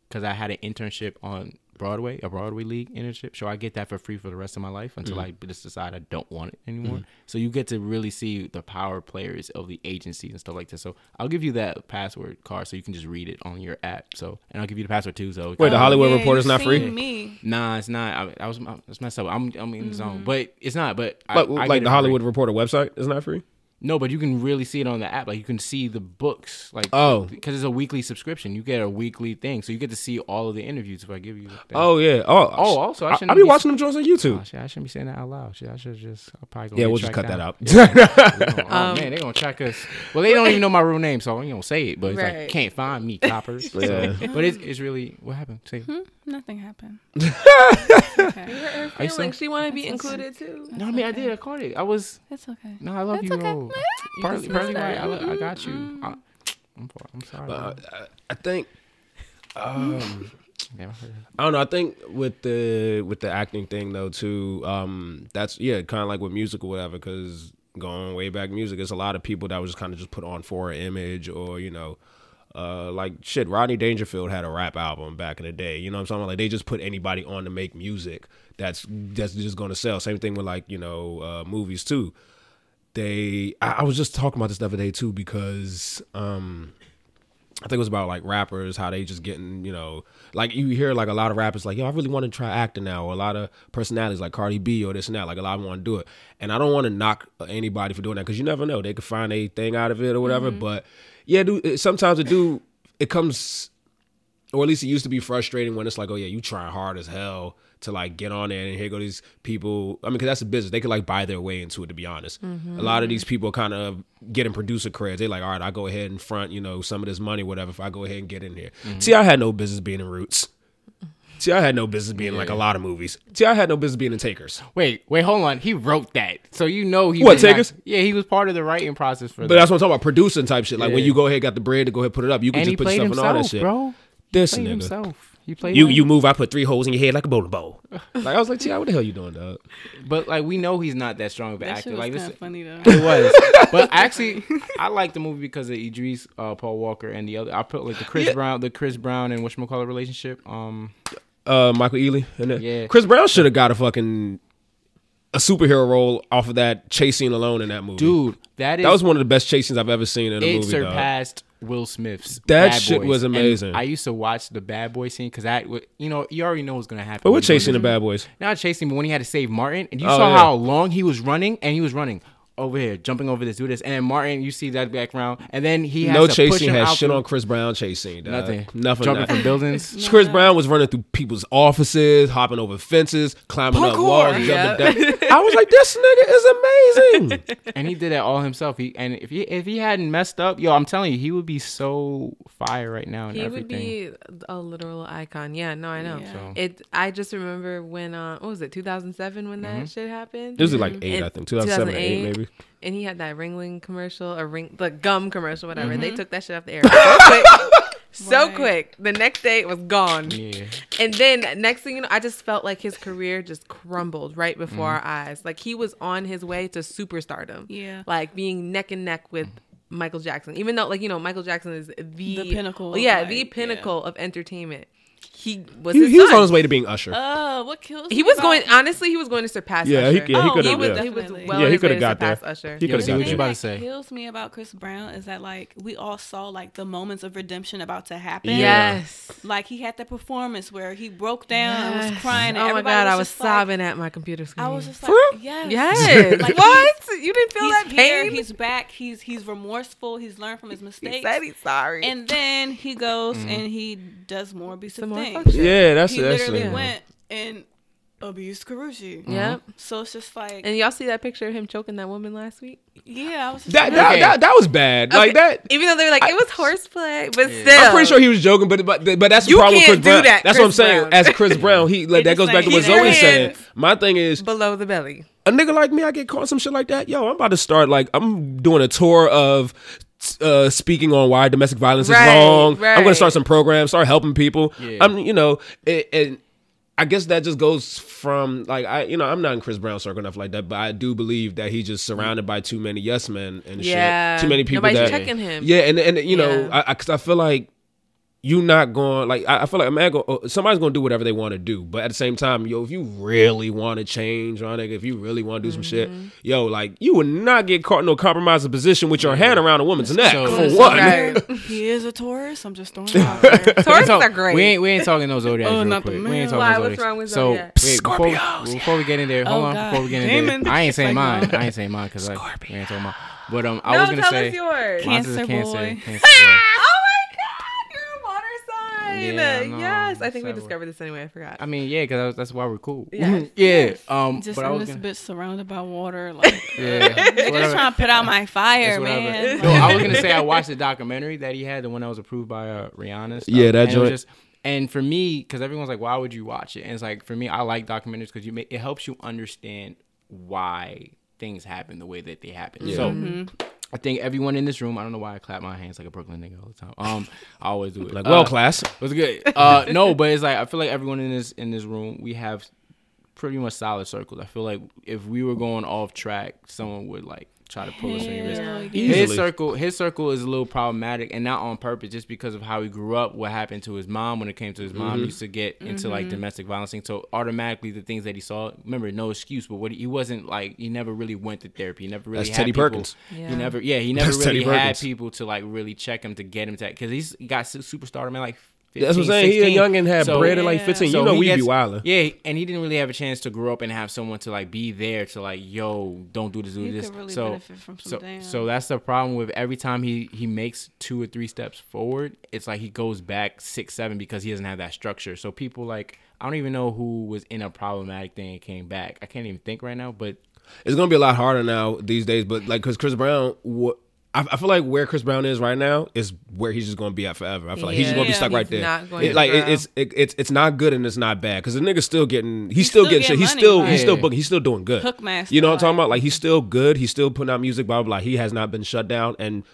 because I had an internship on Broadway, a Broadway League internship. So I get that for free for the rest of my life until mm-hmm. I just decide I don't want it anymore. Mm-hmm. So you get to really see the power players of the agencies and stuff like that. So I'll give you that password card so you can just read it on your app. So and I'll give you the password too. So Wait, the Hollywood yeah, Reporter's you not free? seen Me. Nah, it's not. I, I was I was messed up. I'm I'm in the zone, mm-hmm. but it's not. But I, Like, I like get the for Hollywood free. Reporter website is not free. No, but you can really see it on the app. Like you can see the books. Like Oh. because it's a weekly subscription. You get a weekly thing, so you get to see all of the interviews. If I give you. The. Oh yeah. Oh, Oh, also, I I, shouldn't I be be- watching them Jones on Oh, YouTube. shit, I shouldn't be saying that out loud. Shit, I should just. I'll probably go Yeah, we'll just cut tracked that out. They gonna- oh man, they're gonna track us. Well, they don't even know my real name, so you don't say it. But it's Right. like can't find me, coppers. So- Yeah. but it's it's really what happened. Say, Hmm? Nothing happened. Her, okay. her Are feelings, she want to be included too. no, I mean I did. I caught it. I was. It's okay. No, I love you. okay. Ro. Partly, partly that. right. I, I got you. I, I'm, I'm sorry. Uh, bro. I- I think. Um, I. I don't know. I think with the with the acting thing though too. Um, that's yeah, kind of like with music or whatever. Because going way back, music, there's a lot of people that was just kind of just put on for an image or you know. Uh, like shit, Rodney Dangerfield had a rap album back in the day. You know what I'm saying? Like they just put anybody on to make music that's that's just gonna sell. Same thing with like you know uh, movies too. They, I, I was just talking about this the other day too because um, I think it was about like rappers, how they just getting, you know, like you hear like a lot of rappers like, yo, I really want to try acting now, or a lot of personalities like Cardi B or this and that, like a lot of them want to do it. And I don't want to knock anybody for doing that because you never know, they could find a thing out of it or whatever. But yeah, dude, sometimes it do, it comes, or at least it used to be frustrating when it's like, oh yeah, you trying hard as hell to like get on there and here go these people. I mean, because that's a business. They could like buy their way into it. To be honest, a lot of these people kind of getting producer creds. They're like, all right, I go ahead and front, you know, some of this money, whatever. If I go ahead and get in here, mm-hmm. see, I had no business being in Roots. See, I had no business being in like a lot of movies. See, I had no business being in Takers. Wait, wait, hold on. He wrote that, so you know he What, was not- Takers? Yeah, he was part of the writing process for that. But that. that's what I'm talking about, producing type shit. Like when you go ahead, got the bread to go ahead put it up. You can and just put yourself in all that shit. bro. This Played nigga. himself. He played You him. you move, I put three holes in your head like a bowling ball. like I was like, T, what the hell you doing, dog? but like we know he's not that strong of an That actor. was Like this, of funny though. it was. but actually, I like the movie because of Idris, uh, Paul Walker, and the other. I put like the Chris Yeah. Brown, the Chris Brown and whatchamacallit relationship. Um, Uh, Michael Ealy and Yeah. Chris Brown should have got a fucking a superhero role off of that chase scene alone in that movie. dude, that is that was one of the best chase scenes I've ever seen in a it movie. dog. surpassed Will Smith's. That Bad shit Boys. was And amazing. I used to watch the Bad Boy scene because that, wa- you know, you already know what's gonna happen. But we're chasing the bad boys. Not chasing, but when he had to save Martin, and you Oh, saw yeah. how long he was running, and he was running over here, jumping over this, do this, and then Martin, you see that background, and then he has No to chase push him had out shit through- on Chris Brown chasing dog. nothing, Nothing. jumping nothing. from buildings. Chris Brown was running through people's offices, hopping over fences, climbing up Parkour. walls, jumping Yeah. down. I was like, this nigga is amazing. and he did that all himself. He and if he if he hadn't messed up, yo, I'm telling you, he would be so fire right now. And He everything. would be a literal icon. Yeah, no, I know. Yeah. So- It. I just remember when. Uh, what was it? 2007 when that shit happened. This was like eight, And I think. 2007 or eight, maybe. And he had that Wrigley commercial, a ring, the gum commercial, whatever. Mm-hmm. They took that shit off the air so quick, so Right. quick. The next day it was gone. Yeah. And then next thing you know, I just felt like his career just crumbled right before Mm-hmm. our eyes. Like he was on his way to superstardom. Yeah. Like being neck and neck with Michael Jackson. Even though like, you know, Michael Jackson is the, The pinnacle Yeah, like, the yeah. pinnacle of entertainment. He was He, his he was on his way to being Usher. Oh, what kills He me was about- going honestly, he was going to surpass Yeah, Usher. he- yeah, he Oh, coulda- he was, yeah. he was well Yeah, he coulda got there. Usher. He coulda got what you there. about to say. kills me about Chris Brown is that like we all saw like the moments of redemption about to happen. Yes. Like he had that performance where he broke down and was Yes. crying. And Oh my everybody god, I was just like- sobbing at my computer screen. I was just like, yes, Yes. Like, what? You didn't feel He's that here. pain? He's back. He's he's remorseful. He's learned from his he mistakes. said he's sorry. and then he goes Mm-hmm. and he does more abusive things. Fuck yeah, that's he that's literally went and abused Karrueche. Yep. So it's just like, And y'all see that picture of him choking that woman last week? yeah, I was just that, like, that, Okay. that that was bad. Like that. Even though they were like, I- it was horseplay, but Yeah. still. I'm pretty sure he was joking, but but but that's the You problem with Chris can't do Brown. that, that's what I'm saying. Brown. As Chris Brown, he like that just goes back to what he Zoe said. My thing is, below the belly. a nigga like me, I get caught some shit like that. Yo, I'm about to start like I'm doing a tour of uh speaking on why domestic violence Right, is wrong. I'm gonna start some programs, start helping people. Yeah. I'm you know, it, and I guess that just goes from like I you know I'm not in Chris Brown circle enough like that, but I do believe that he's just surrounded by too many yes men and Yeah. shit. Too many people Nobody's that checking him. yeah, and and you know, Yeah. I, I, cause I feel like you not going like I, I feel like a man go, somebody's gonna do whatever they want to do, but at the same time, yo, if you really want to change, my nigga, if you really want to do some shit, Mm-hmm. yo, like you would not get caught in no compromising position with your hand around a woman's neck So- for what? Right. he is a Taurus. I'm just throwing it out there. Tauruses So, are great. We ain't we ain't talking no zodiacs Oh, real not the quick. We ain't talking Why? no What's zodiacs. wrong with so zodiac? wait, before, Scorpios. before we get in there, hold Oh, on. God. Before we get in Damon. there, I ain't saying mine. I ain't saying mine because like we ain't talking about. But um, I no, was gonna tell say us yours. mine's is a Cancer cancer. boy. Cancer boy. Oh my god, you're a water sign. Yeah, I yes, I think we discovered this anyway. I forgot. I mean, yeah, because that's why we're cool. Yes. yeah. Um, Just but I in was this gonna, bitch surrounded by water. Like, yeah. they're just trying to put out my fire, It's whatever. man. No, I was gonna say I watched the documentary that he had, the one that was approved by uh, Rihanna. stuff, Yeah, that and it was joint. Just, and for me, because everyone's like, "Why would you watch it?" And it's like, for me, I like documentaries because you make it helps you understand why things happen the way that they happen. Yeah. So. Mm-hmm. I think everyone in this room. I don't know why I clap my hands like a Brooklyn nigga all the time. Um, I always do it. Like Uh, well, class. What's good? Uh, no, but it's like I feel like everyone in this in this room we have pretty much solid circles. I feel like if we were going off track, someone would like try to pull us in your wrist. Hell His circle, his circle is a little problematic, and not on purpose, just because of how he grew up. What happened to his mom when it came to his mom, he used to get into like Mm-hmm. domestic violence. thing. So automatically, the things that he saw, remember, no excuse, but what he, he wasn't like, he never really went to therapy. He never really That's had Teddy people- Perkins. Yeah. He never, yeah, he never That's Teddy really had Perkins. people to like really check him to get him to because he's got su- superstar man like. 15, That's what I'm saying. He a 16. young and had So- bread at like 15. so you know he we be gets- wilding. Yeah, and he didn't really have a chance to grow up and have someone to like be there to like, yo, don't do this, do You this. really so, benefit from some so, damn- so that's the problem with every time he he makes two or three steps forward, it's like he goes back six, seven because he doesn't have that structure. So people like, I don't even know who was in a problematic thing and came back. I can't even think right now, but It's gonna be a lot harder now these days, but like because Chris Brown, what I, I feel like where Chris Brown is right now is where he's just gonna be at forever. I feel like he's just gonna be Yeah. stuck right He's there. not going It- to like it, it's it, it's it's not good and it's not bad because the nigga's still getting he's, still, still getting shit. getting He's still like- he's still booking. He's still doing good. Hookmaster, You know what I'm talking about? Like he's still good. He's still putting out music. Blah blah. blah. He has not been shut down, and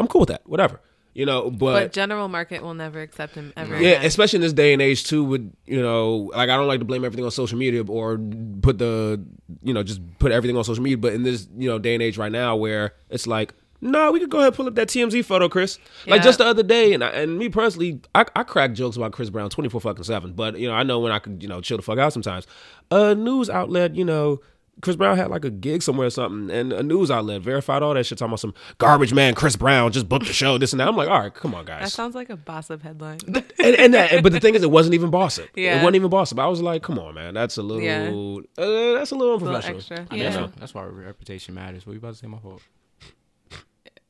I'm cool with that. Whatever. You know, but general market will never accept him ever. yeah, again. especially in this day and age too. With you know, like I don't like to blame everything on social media or put the you know just put everything on social media. But in this you know day and age right now, where it's like, no, we could go ahead and pull up that TMZ photo, Chris. Like Yeah. just the other day, and I, and me personally, I, I crack jokes about Chris Brown twenty four fucking seven. But you know, I know when I could you know chill the fuck out sometimes. A news outlet, you know. Chris Brown had like a gig somewhere or something, and a news outlet verified all that shit, talking about some garbage man. Chris Brown just booked the show, this and that. I'm like, all right, come on, guys that sounds like a boss up headline. and, and that, but the thing is, it wasn't even boss up. Yeah. It wasn't even boss up. I was like, come on, man, that's a little, Yeah. uh, that's a little little unprofessional. extra. I mean, Yeah. that's, that's why reputation matters. What you about to say, my fault?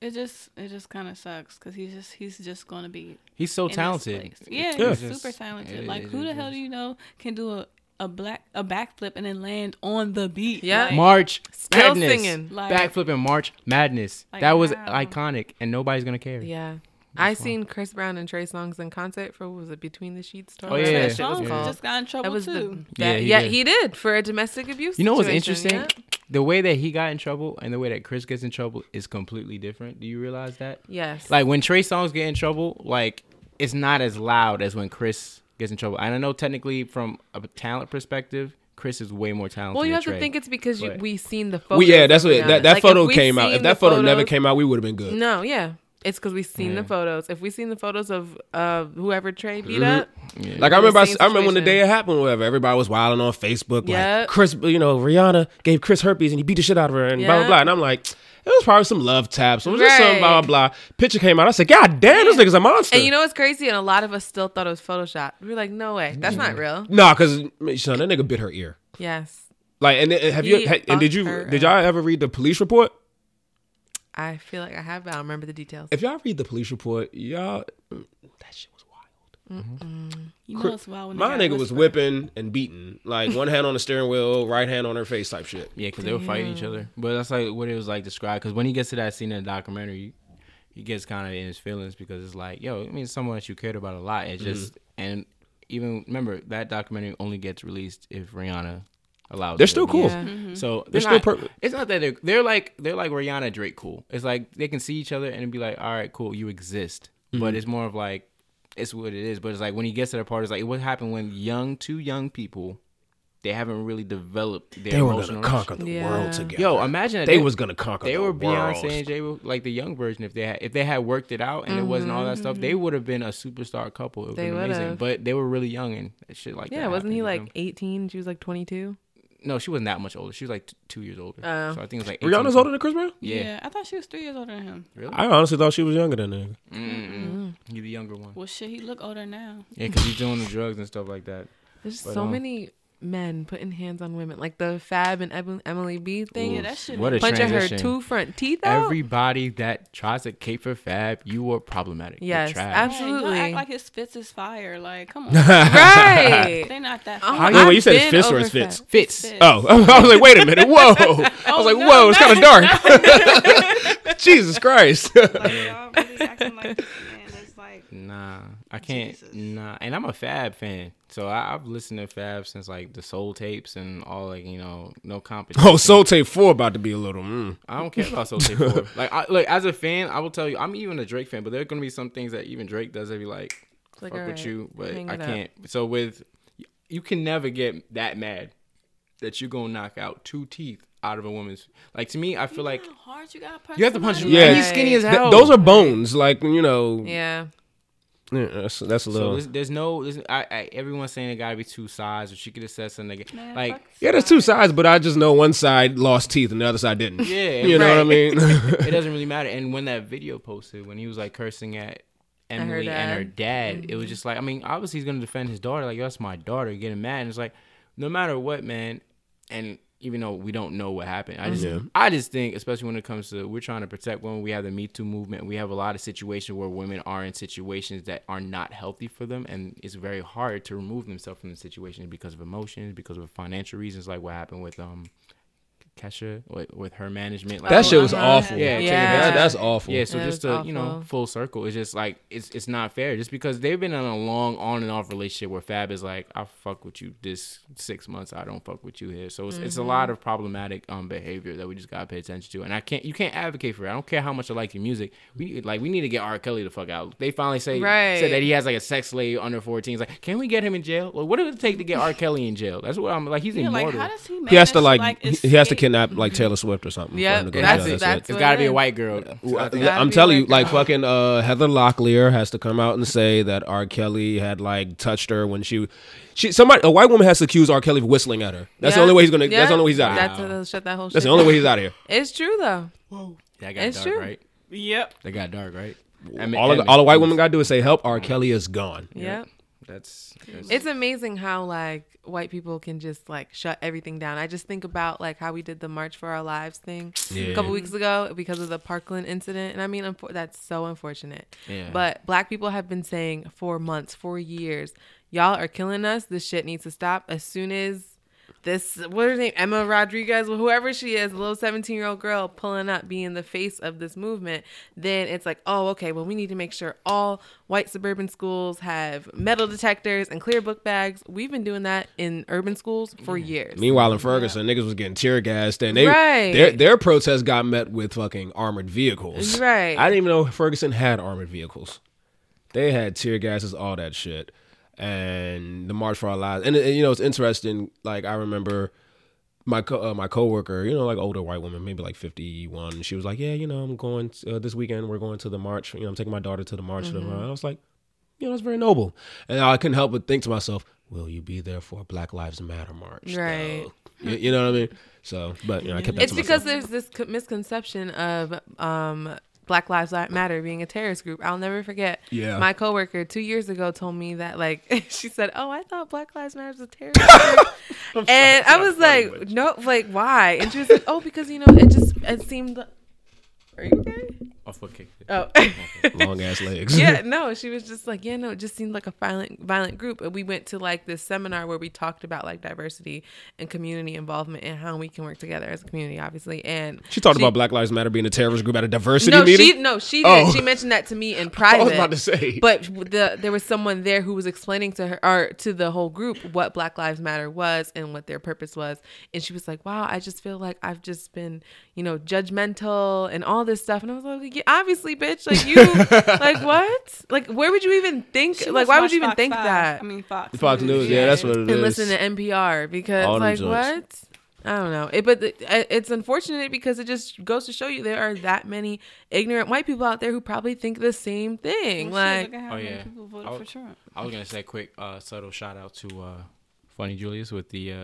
It just it just kind of sucks because he's just he's just gonna be He's so talented. Yeah, Yeah. he's It's super talented. it- like it- who the it hell is. do you know can do a a black a backflip and then land on the beat? Yeah. Like, March Still Madness. singing. Like- Backflipping March Madness. Like, that was wow. iconic, and nobody's gonna care. yeah. I seen Chris Brown and Trey Songz in concert for what was it Between the Sheets tour? Oh, Whatever yeah. that shit was Sean called. just got in trouble That was too. the Yeah, yeah, he yeah did. he did for a domestic abuse. You know what's situation, interesting? yeah. The way that he got in trouble and the way that Chris gets in trouble is completely different. Do you realize that? Yes. Like when Trey Songz get in trouble, like it's not as loud as when Chris gets in trouble. And I know technically from a talent perspective, Chris is way more talented. well, you than have to think it's because you, But- we seen the photo. We, yeah, that's of what that, that Like, photo came out. If that the photo never came out, we would have been good. No, yeah. It's because we've seen the photos. If we seen the photos of uh, whoever Trey beat Mhm. up, Yeah. Like I remember, I, I remember when the day it happened. Whatever, everybody was wilding on Facebook. Yep. Like Chris, you know, Rihanna gave Chris herpes and he beat the shit out of her and blah blah blah. And I'm like, it was probably some love taps. It was just some Right. blah blah blah. Picture came out. I said, God damn, this nigga's a monster. and you know what's crazy? And a lot of us still thought it was Photoshop. We were like, no way, that's not real. Nah, because son, that nigga bit her ear. Yes, Like, and, and have He you? ha- and did you? Did y'all ever read the police report? I feel like I have, but I don't remember the details. If y'all read the police report, y'all, that shit was wild. You know Cri- it's wild when My nigga was whipping and beating, like one hand on the steering wheel, right hand on her face, type shit. Yeah, because they were fighting each other. But that's like what it was like described. Because when he gets to that scene in the documentary, he gets kind of in his feelings because it's like, yo, I mean, someone that you cared about a lot. It's just and even remember that documentary only gets released if Rihanna allows. It. They're it still cool. Yeah. So They're they're still not, per- It's not that they're they're like they're like Rihanna Drake cool. It's like they can see each other and be like, all right, cool, you exist. Mm-hmm. But it's more of like it's what it is. But it's like when he gets to the part, it's like what happened when young two young people they haven't really developed their They were gonna conquer the Yeah. world together. Yo, imagine that they was gonna conquer. they the were world. Beyonce and Jay, were like the young version. If they had if they had worked it out and it wasn't all that stuff, they mm-hmm. would have been a superstar couple. It would They been amazing. would've. But they were really young and shit like that. yeah, wasn't he happened, you like know? 18? She was like 22. No, she wasn't that much older. She was like t- two years older. Oh. so I think it was like Rihanna's 18. older than Chris Brown. Yeah. Yeah. I thought she was three years older than him. Really? I honestly thought she was younger than him. Mm-mm. He the younger one. Well, shit, he look older now. Yeah, because he's doing the drugs and stuff like that. There's But, so um, many men putting hands on women, like the Fab and Emily B thing. Yeah, that shit. What a punching her two front teeth out. Everybody that tries to cape for Fab, you are problematic. You're Yes, trash. absolutely. Man, y'all act like his fits is fire. Like, come on. right. They're not that. Oh, fire. Wait, wait, you said it's fits or over it's fits? Fits. Fits. Oh, I was like, wait a minute, whoa! I was oh, like, no, whoa, it's kind of dark. Jesus Christ! Like Nah, I can't. Jesus. Nah, and I'm a Fab fan, so I, I've listened to Fab since like the Soul tapes and all like you know no competition. oh, Soul Tape Four about to be a little. Mm. I don't care about Soul Tape Four. Like, I, like as a fan, I will tell you, I'm even a Drake fan, but there are gonna be some things that even Drake does. That be like, It's like, fuck all with you, but I can't. So with, you can never get that mad that you're gonna knock out two teeth out of a woman's. Like to me, I feel like hard you gotta punch you have to punch him. somebody? Yeah. Yeah, he's skinny as Th- hell. those are bones, like you know. Yeah. Yeah, that's that's a So little. there's, there's no, there's, I, I, everyone's saying it gotta be two sides, or she could have said something. Like, Man, like yeah, there's two sides, but I just know one side lost teeth and the other side didn't. yeah, You know what I mean? it doesn't really matter. And when that video posted, when he was like cursing at And her Emily and her dad. dad, it was mm-hmm. just like, I mean, obviously he's gonna defend his daughter. Like, that's my daughter. Getting mad, and it's like, no matter what, man. And even though we don't know what happened, I just, Yeah. I just think, especially when it comes to, we're trying to protect women. We have the Me Too movement. We have a lot of situations where women are in situations that are not healthy for them, and it's very hard to remove themselves from the situation because of emotions, because of financial reasons, like what happened with um. Kesha with, with her management, like that shit was uh-huh. awful. Yeah, Yeah. That- that's awful. yeah, so That just was to you know full circle, it's just like it's it's not fair. Just because they've been in a long on and off relationship where Fab is like, I fuck with you this six months, I don't fuck with you here. So it's, it's a Mm-hmm. lot of problematic um behavior that we just gotta pay attention to. And I can't you can't advocate for it. I don't care how much I like your music. We like we need to get R. Kelly the fuck out. They finally say Right. said that he has like a sex slave under fourteen. It's like, can we get him in jail? Well, what does it take to get R. Kelly in jail? That's what I'm like. He's Yeah, like immortal. how does he? He has to manage like, he, he has to escape? kidnap like Taylor Swift or something. for Yep, him to go that's- to jail. that's- it's what got to be a white girl. Well, I think- Gotta I'm telling you, like like fucking uh, Heather Locklear has to come out and say that R. Kelly had like touched her when she, she somebody a white woman has to accuse R. Kelly of whistling at her. That's the only way he's gonna. Yeah. That's the only way he's out of That's here. to shut that whole. That's the only way he's out of here. It's true though. Whoa, that got It's dark, true. right? Yep. That got dark, right? Emmett- All of the, Emmett, all the white please. women got to do is say, "Help! R. Kelly is gone." Yep. That's, that's It's amazing how like white people can just like shut everything down. I just think about like how we did the March for Our Lives thing a couple weeks ago because of the Parkland incident, and I mean unfor- that's so unfortunate. yeah. But black people have been saying for months, for years, y'all are killing us. This shit needs to stop as soon as this what is her name Emma Rodriguez, whoever she is, a little seventeen year old girl pulling up, being the face of this movement, then it's like, oh, okay, well, we need to make sure all white suburban schools have metal detectors and clear book bags. We've been doing that in urban schools for mm. years. Meanwhile, in Ferguson, niggas was getting tear gassed, and they Right. their their protest got met with fucking armored vehicles. Right. I didn't even know Ferguson had armored vehicles. They had tear gases, all that shit, and the March for Our Lives. And, and, you know, it's interesting. Like I remember my co- uh, my coworker, you know, like older white woman, maybe like fifty one. She was like, "Yeah, you know, I'm going uh, this weekend. We're going to the march. You know, I'm taking my daughter to the march." Mm-hmm. And I was like, "You know, that's very noble." And I couldn't help but think to myself, "Will you be there for a Black Lives Matter march?" Right. though?" You, you know what I mean? So, but you know, I kept that It's to because myself. there's this misconception of um, Black Lives Matter being a terrorist group. I'll never forget. Yeah. My coworker two years ago told me that, like, she said, "Oh, I thought Black Lives Matter was a terrorist group," and I was like, "No, like, why?" And she was like, "Oh, because you know, it just it seemed." Are you okay? My foot kicked it. Oh. long ass legs. yeah, no, she was just like, yeah, no, it just seemed like a violent, violent group. And we went to like this seminar where we talked about like diversity and community involvement and how we can work together as a community, obviously. And She talked about Black Lives Matter being a terrorist group at a diversity no, meeting. she no, she oh. did. Oh. She mentioned that to me in private. I was about to say. but the there was someone there who was explaining to her or to the whole group what Black Lives Matter was and what their purpose was, and she was like, "Wow, I just feel like I've just been, you know, judgmental and all this stuff." And I was like, yeah, "Obviously, bitch, like you, like what? Like where would you even think? She like why would you even Fox think 5. that?" I mean, Fox. Fox News, yeah, that's what it is. and listen to NPR because All like what? I don't know. It, but the, uh, it's unfortunate because it just goes to show you there are that many ignorant white people out there who probably think the same thing. Well, shit, like, look how Oh, many yeah. people voted I for was- Trump. I was gonna say a quick uh, subtle shout out to uh, Funny Julius with the uh,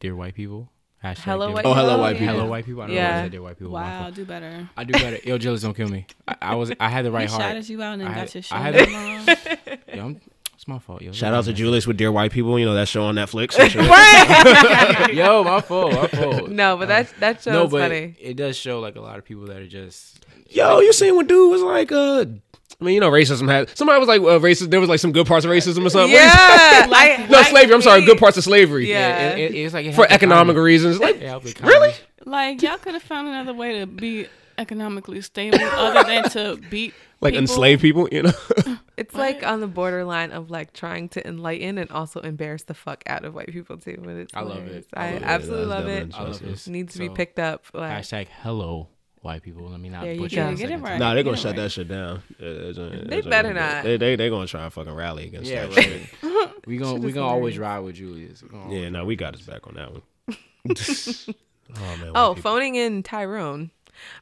dear white people. Hashtag Hello, dear white Oh, hello, white people. Hello white people. I don't know Yeah. why I said white people. Wow, do better. I do better. Yo, Julius, don't kill me. I, I was I had the right he heart. shouted you out and I got had- your I show had wrong. Yo, I'm, it's my fault. Yo, Shout out to Julius with Dear White People. You know that show on Netflix. Yo, my fault. My fault. no, but that's that show no, is but funny. it does show like a lot of people that are just Yo, you seen when dude was like, uh, I mean, you know, racism had somebody was like uh, racist. There was like some good parts of racism or something. Yeah, I, no I slavery. I'm sorry, good parts of slavery. Yeah. it, it- it's like it for economic economy. reasons. Like, It helped the really? Like y'all could have found another way to be economically stable other than to beat Like people. enslave people, you know? It's like on the borderline of like trying to enlighten and also embarrass the fuck out of white people too. But it's I love it. I I, love it. absolutely Yeah, love it. I love it. Needs to be picked up. Like, Hashtag hello white people. Let me not There you butcher go. the Yeah, get it right. nah, they're gonna shut right. that shit down. Uh, it's They it's a- better not. They they they gonna try and fucking rally against Yeah, that right. shit. We gonna we gonna always ride with Julius. Yeah, always no, ride we got his back on that one. oh man. Oh, white people. phoning in Tyrone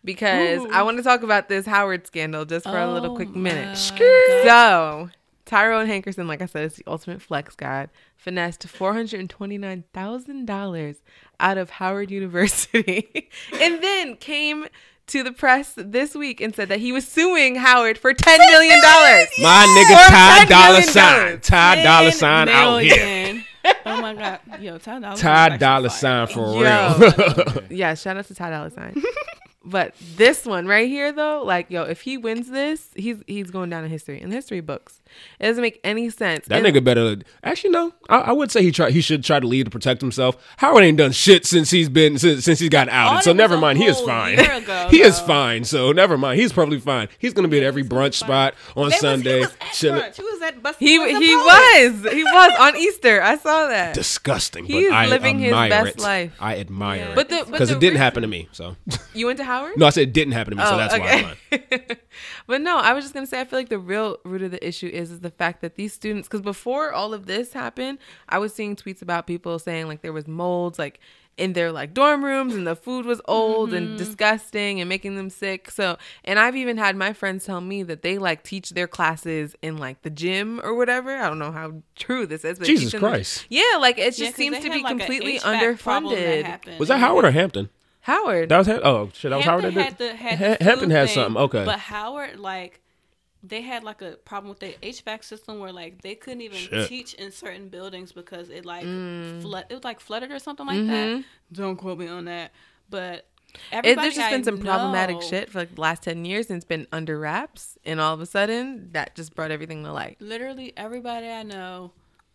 because I want to talk about this Howard scandal just for a little Oh quick minute. So, Tyrone Hankerson, like I said, is the ultimate flex god, finessed $429,000 out of Howard University and then came to the press this week and said that he was suing Howard for $10 million. My nigga Ty $10 Dollar million. Sign. Ty Dollar 10 Sign out here. oh my god, yo, Ty Dollar. Ty Sign's Dollar Sign for Yo. real. yeah, shout out to Ty Dolla Sign. but this one right here, though, like yo, if he wins this, he's he's going down in history in the history books. It doesn't make any sense. That And- nigga better. Actually, no. I, I would say he try. He should try to lead to protect himself. Howard ain't done shit since he's been since, since he's gotten outed. So never mind. He is fine. ago, he is fine. So never mind. He's probably fine. He's gonna be at every brunch spot on was- Sunday. he was at chilling. brunch. He was at He Brothers he was he was on Easter. I saw that. Disgusting. He's but I living his best it. life. I admire Yeah. it. But because it didn't reason- happen to me. So You went to Howard? No, I said it didn't happen to me. so Oh, that's why. I'm fine. but no, I was just gonna say I feel like the real root of the issue is is the fact that these students because before all of this happened, I was seeing tweets about people saying like there was molds like in their like dorm rooms and the food was old and mm-hmm. disgusting and making them sick. So and I've even had my friends tell me that they like teach their classes in like the gym or whatever. I don't know how true this is, but Jesus teach them- Christ. Yeah, like it Yeah, seems to be like, completely HVAC problem that underfunded. Was that Howard or Hampton? Howard. That was oh shit. That was Howard. Hampton That did? had the, had Ha- the Hampton had thing, something. Okay. But Howard, like, they had like a problem with their HVAC system where like they couldn't even Shit. teach in certain buildings because it like Mm. flood. It was like flooded or something like Mm-hmm. that. Don't quote me on that. But It, there's just I been some problematic shit for like the last 10 years and it's been under wraps and all of a sudden that just brought everything to light Literally everybody I know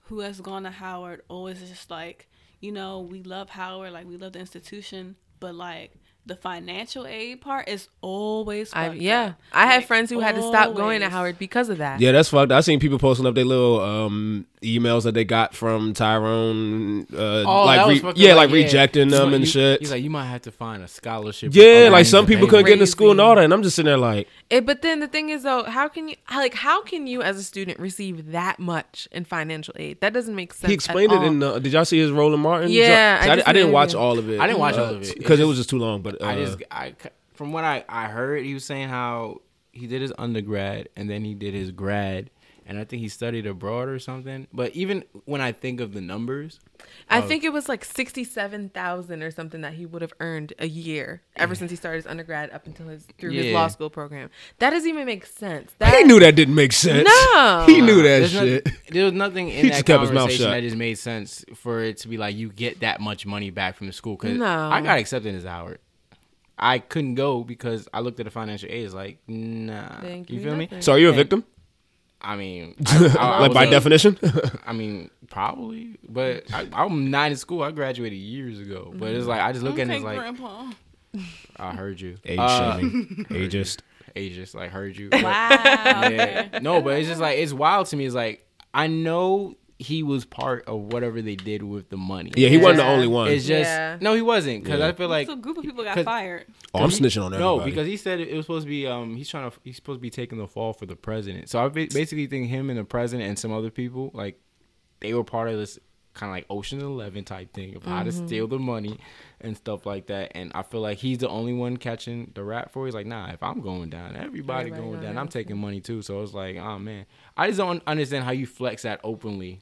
who has gone to Howard always is just like, you know, we love Howard, like we love the institution, but like the financial aid part is always I, yeah, up. I had friends who had to stop going to. Howard because of that. Yeah, that's fucked. I seen people posting up their little um, emails that they got from Tyrone, uh, Oh, like re- yeah, like, like rejecting He's them like, and you- shit. He's like, you might have to find a scholarship. yeah, like some people couldn't get into school and all that, and I'm just sitting there like, It, but then the thing is though, how can you like how can you as a student receive that much in financial aid? That doesn't make sense. he explained at it in all. the. Did y'all see his Roland Martin? Yeah, I I, just I didn't didn't watch even- all of it. I didn't watch all of it. It because it, was just too long. But uh, I just, I, from what I, I heard, he was saying how he did his undergrad and then he did his grad, and I think he studied abroad or something. But even when I think of the numbers, I think it was like sixty-seven thousand or something that he would have earned a year ever since he started his undergrad up until his through his law school program. That doesn't even make sense. That he knew that didn't make sense. No. he knew that there's no- shit. there was nothing in He that just kept his mouth conversation that just made sense for it to be like you get that much money back from the school. Because No. I got accepted as Howard. I couldn't go because I looked at the financial aid. It's like, nah. Thank you you, feel me? So are you a And- victim? I mean, I, I- I like was by a- definition? I mean, probably, but I, I'm not in school. I graduated years ago, but it's like I just look at it like Grandpa. I heard you, Age Uh, shaming. Ageist. ageist, like heard you. Wow. yeah. No, but it's just like it's wild to me. It's like I know he was part of whatever they did with the money. Yeah, he wasn't the only one. It's just Yeah. no, he wasn't because Yeah. I feel like so a group of people got 'cause- fired. oh, I'm he- snitching on everybody. No, because he said it was supposed to be. Um, he's trying to. He's supposed to be taking the fall for the president. So I ba- basically think him and the president and some other people like they were part of this kind of like Ocean's Eleven type thing of how to steal the money and stuff like that. And I feel like he's the only one catching the rap for. it. He's like, nah, if I'm going down, everybody, Everybody going going down. down, I'm taking money too. So it's like, oh man, I just don't understand how you flex that openly.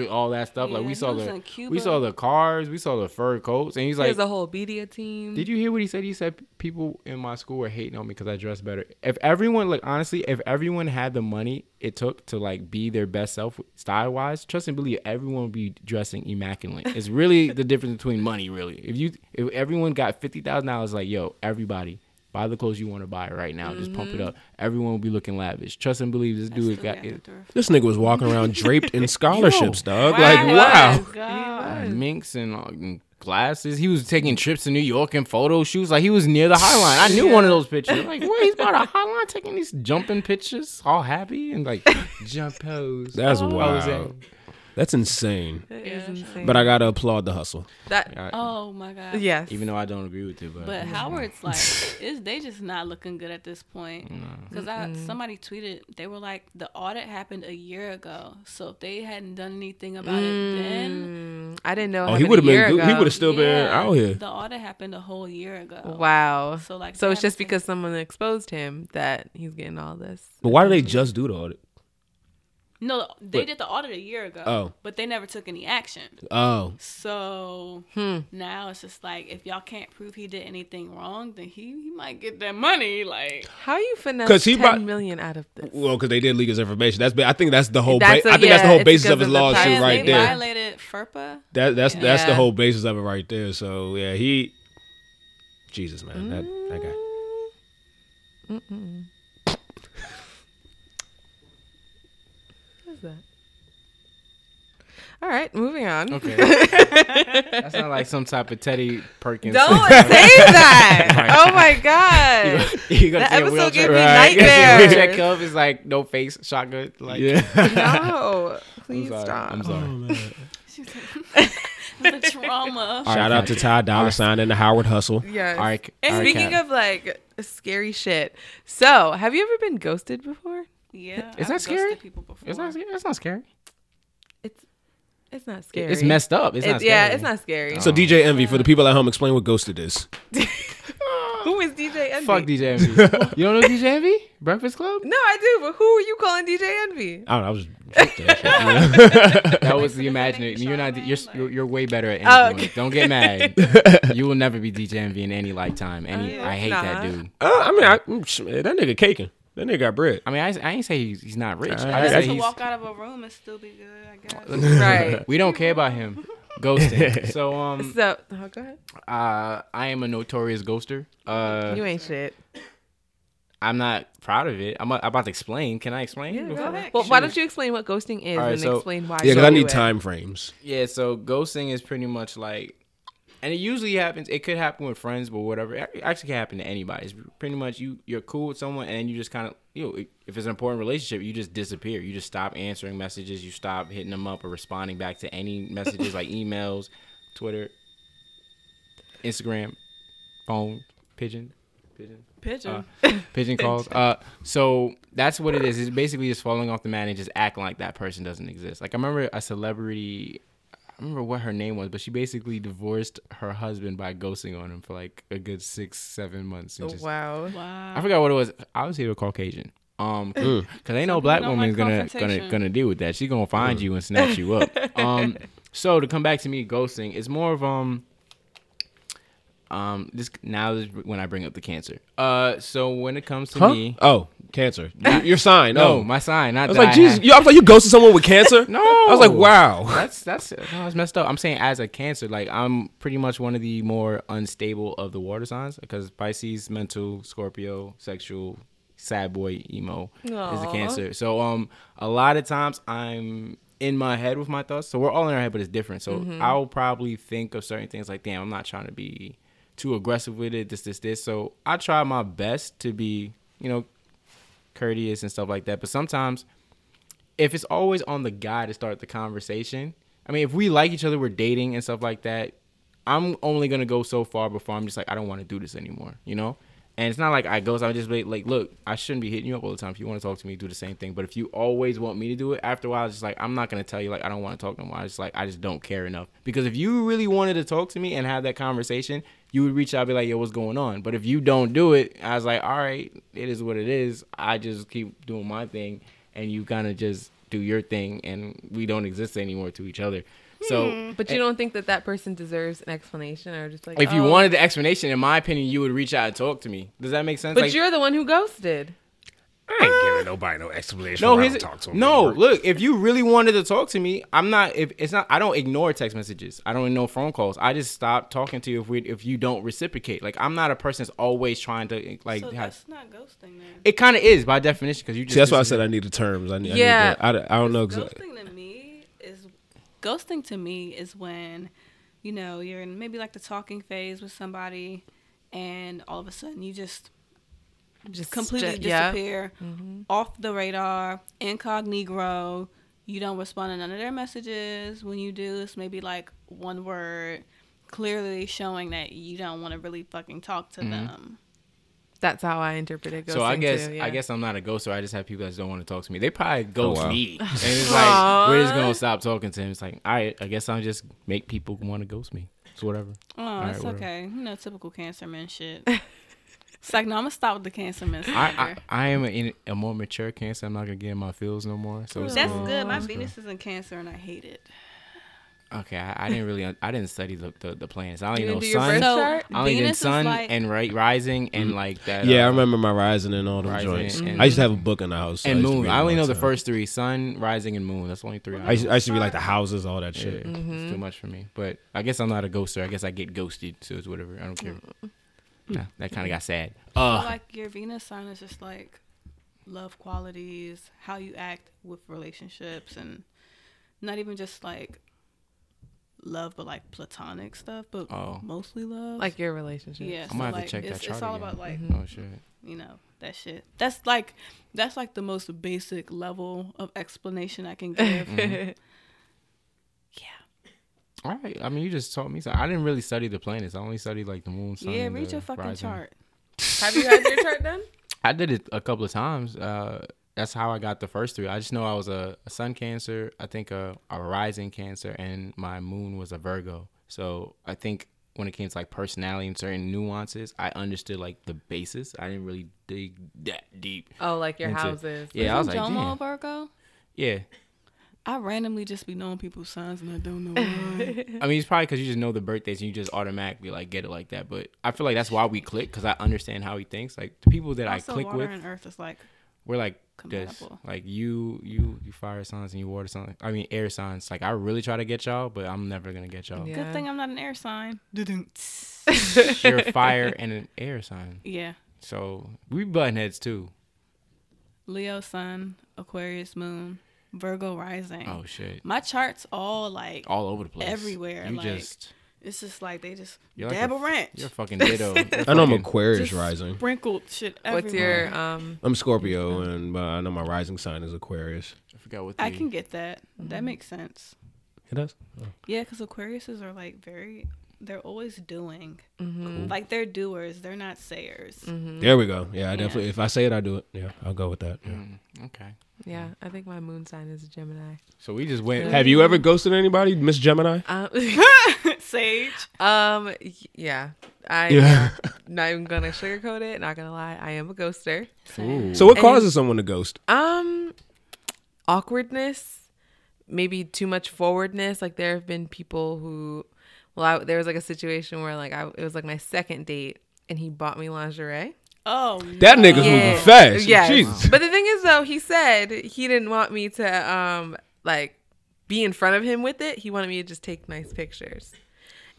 All that stuff, like we saw the we saw the cars, we saw the fur coats, and he's like, There's a whole media team. did you hear what he said? He said people in my school were hating on me because I dress better. If everyone, like honestly, if everyone had the money it took to like be their best self style wise, trust and believe everyone would be dressing immaculate. It's really the difference between money, really. If you if everyone got fifty thousand dollars, like yo, everybody buy the clothes you want to buy right now, just pump it up. Everyone will be looking lavish. Trust and believe this dude got it. This nigga was walking around draped in scholarships, dog. Wow. Like, He wow. was. Minks and, uh, and glasses. He was taking trips to New York and photo shoots. Like he was near the High Line. I knew one of those pictures. Like, what? He's by the High Line taking these jumping pictures, all happy and like jump pose. That's pose. wild. That's insane. It is insane. But I gotta applaud the hustle. that I- Oh my God. yes. even though I don't agree with it, but, But Howard's like, is they just not looking good at this point? Because I somebody tweeted they were like, the audit happened a year ago, so if they hadn't done anything about it then, Mm, I didn't know. Oh, he would have been. Good. He would have still been out here. The audit happened a whole year ago. Wow. So, like, so it's just because someone exposed him that he's getting all this. But why did they just do the audit? No, they But- did the audit a year ago. Oh. but they never took any action. Oh, So Hmm. now it's just like if y'all can't prove he did anything wrong, then he he might get that money. Like How are you finesse 'Cause he ten brought- million out of this? well, because they did leak his information. That's. I think that's the whole. Ba- That's a- I think that's the yeah, whole basis of because his of the lawsuit price. right they there. violated FERPA. That that's that's the whole basis of it right there. So yeah, he. Jesus man, that that guy. What is that? All right, moving on. okay, that's not like some type of Teddy Perkins. Don't say that. Oh my god. you gonna That take a episode wheelchair- gave me Right. nightmares. Wheelchair cup is like no face, shotgun. Like Yeah. No. I'm Please sorry. stop. Oh, I'm sorry. the trauma. All Shout right, out to Ty Dolla Sign and the Howard Hustle. Yes. All right, And all right, speaking Kat. of like scary shit, so have you ever been ghosted before? Yeah, Is I've that scary? People before. it's not. It's not scary. It's it's not scary. It's messed up. It's, It's, not. Scary. yeah, it's not scary. So DJ Envy for the people at home, explain what Ghosted is. Who is DJ Envy? Fuck DJ Envy. you don't know DJ Envy? Breakfast Club? No, I do, but who are you calling DJ Envy? I don't know. I was. That was the Like, imagination. You're not. You're, you're you're way better at Oh, okay. Don't get mad. you will never be DJ Envy in any lifetime. Any. Uh, I hate that dude. Uh, I mean, I, mm, that nigga caking. That nigga got bread. I mean, I, I ain't say he's, he's not rich. I- I I just Just say to he's. walk out of a room and still be good, I guess. Right. We don't care about him. Ghosting. So um, So oh, go ahead. uh, I am a notorious ghoster. Uh, you ain't shit. I'm not proud of it. I'm, I'm about to explain. Can I explain? Yeah, go ahead. ahead. Well, why don't you explain what ghosting is All right, and so- explain why? Yeah, you because I need it? time frames. Yeah, so ghosting is pretty much like, and it usually happens. It could happen with friends, but whatever. It actually can happen to anybody. It's pretty much you. You're cool with someone, and you just kind of, you know, if it's an important relationship, you just disappear. You just stop answering messages. You stop hitting them up or responding back to any messages like emails, Twitter, Instagram, phone, pigeon, pigeon Pigeon. uh, pigeon calls. Uh, so that's what it is. It's basically just falling off the mat and just acting like that person doesn't exist. Like I remember a celebrity. I remember what her name was, but she basically divorced her husband by ghosting on him for like a good six, seven months. and Oh, just- wow. I forgot what it was. Obviously, they were Caucasian. Um, because ain't no black people don't woman gonna gonna gonna deal with that. She's gonna find you and snatch you up. Um, so to come back to me ghosting, it's more of um, um, this now is when I bring up the cancer. Uh, so when it comes to Huh? me, Oh, cancer. Your, your sign. no, oh. my sign. Not I was that like, I Jesus, have- you, I thought you ghosted someone with cancer. No, I was like, wow. That's that's no, it's messed up. I'm saying as a cancer, like I'm pretty much one of the more unstable of the water signs because Pisces, mental, Scorpio, sexual, sad boy, emo is a cancer. So um, a lot of times I'm in my head with my thoughts. So we're all in our head, but it's different. So Mm-hmm. I'll probably think of certain things like, damn, I'm not trying to be too aggressive with it. This, this, this. So I try my best to be, you know, courteous and stuff like that. But sometimes if it's always on the guy to start the conversation, I mean, if we like each other, we're dating and stuff like that. I'm only gonna go so far before I'm just like, I don't want to do this anymore, you know. And it's not like I go, so I just be like, look, I shouldn't be hitting you up all the time. If you want to talk to me, do the same thing. But if you always want me to do it, after a while, it's just like I'm not gonna tell you like I don't want to talk no more. I just like I just don't care enough. Because if you really wanted to talk to me and have that conversation, you would reach out, and be like, yo, what's going on? But if you don't do it, I was like, all right, it is what it is. I just keep doing my thing, and you kind of just do your thing, and we don't exist anymore to each other. So hmm. But you eh don't think that that person deserves an explanation or just like if you oh. wanted the explanation, in my opinion, you would reach out and talk to me. Does that make sense? But Like- you're the one who ghosted. I ain't giving uh, nobody no explanation. no, why I his, don't talk to him no. anymore. Look, if you really wanted to talk to me, I'm not. If it's not, I don't ignore text messages. I don't ignore phone calls. I just stop talking to you if we if you don't reciprocate. Like I'm not a person that's always trying to like. so have, that's not ghosting then. it kind of is by definition because you just. See, that's why I said I need the terms. I need. Yeah. I, need the, I, I don't know exactly. Ghosting to me is ghosting to me is when, you know, you're in maybe like the talking phase with somebody, and all of a sudden you just Just completely ju- yeah. disappear mm-hmm. off the radar, incognito. You don't respond to none of their messages. When you do, it's maybe like one word, clearly showing that you don't want to really fucking talk to mm-hmm. them. That's how I interpreted ghosting So I guess too, yeah. I guess I'm not a ghoster. I just have people that don't want to talk to me. They probably ghost oh, wow. me, and it's like we're just gonna stop talking to him. It's like, all right, I guess I'll just make people want to ghost me. It's whatever. Oh, right, it's whatever. okay. You know, typical cancer man shit. it's like, no, I'm gonna stop with the cancer man. I, I. I am a, a more mature cancer. I'm not gonna get in my feels no more. So it's That's cool. good. My It's cool. Venus is in Cancer, and I hate it. Okay, I, I didn't really I didn't study the the, the planets. I only You know didn't do your sun. birth So chart? I only did Venus is sun like and right rising and mm. like that. Yeah, I uh, remember my rising and all them Rising joints. and- I used to have a book in the house. so And I moon. read I only all know the first three: sun, rising, and moon. That's only three. I I used. I used to be like the houses, all that Yeah, shit. it's too mm-hmm. much for me. But I guess I'm not a ghoster. I guess I get ghosted, so it's whatever. I don't care. Mm. Nah, that kind of got sad. I Uh, feel like your Venus sign is just like love qualities, how you act with relationships, and not even just like love, but like platonic stuff, but Oh. mostly love. like your relationship. yeah, I'm so gonna have like to check it's, that chart it's all again. about like oh shit. you know that shit. That's like that's like the most basic level of explanation I can give. Mm-hmm. All right. I mean, you just taught me. something. I didn't really study the planets. I only studied like the moon, sun. yeah. Read your fucking rising. chart. Have you had your chart done? I did it a couple of times. Uh, that's how I got the first three. I just know I was a, a sun cancer, I think a, a rising cancer, and my moon was a Virgo. So I think when it came to like personality and certain nuances, I understood like the basis. I didn't really dig that deep. Oh, like your Into- houses. Yeah, I was Isn't like, Jomo. Virgo? Yeah. I randomly just be knowing people's signs and I don't know why. I mean, it's probably because you just know the birthdays and you just automatically like get it like that. But I feel like that's why we click because I understand how he thinks. Like the people that also, I click water with, and earth is like we're like this. compatible. Like you, you, you fire signs and you water signs. I mean air signs. Like I really try to get y'all, but I'm never gonna get y'all. Yeah. Good thing I'm not an air sign. You're fire and an air sign. Yeah. So we button heads too. Leo Sun, Aquarius Moon, Virgo Rising. Oh shit. My charts all like All over the place. Everywhere, You like- just It's just like they just You're like dab a- a ranch. you're a fucking ditto. You're I know I'm Aquarius just rising. sprinkled shit everywhere. What's your um? I'm Scorpio, and uh, I know my rising sign is Aquarius. I forgot what the, I can get that. Mm-hmm. That makes sense. It does. Yeah, because Aquariuses are like very. They're always doing. mhm, Like they're doers. They're not sayers. mhm. There we go. Yeah, I Yeah. definitely. If I say it, I do it. Yeah, I'll go with that. Yeah. Mm, okay. Yeah, I think my moon sign is a Gemini. So we just went. Have you ever ghosted anybody, Miss Gemini? Um, Sage. um, yeah, I Yeah. not even gonna sugarcoat it. Not gonna lie, I am a ghoster. Ooh. So what And- causes someone to ghost? Um, awkwardness, maybe too much forwardness. Like there have been people who, well, I, there was like a situation where like I it was like my second date, and he bought me lingerie. Oh, That nigga's moving fast. Yeah, Jesus. But the thing is though, he said he didn't want me to um like be in front of him with it. He wanted me to just take nice pictures.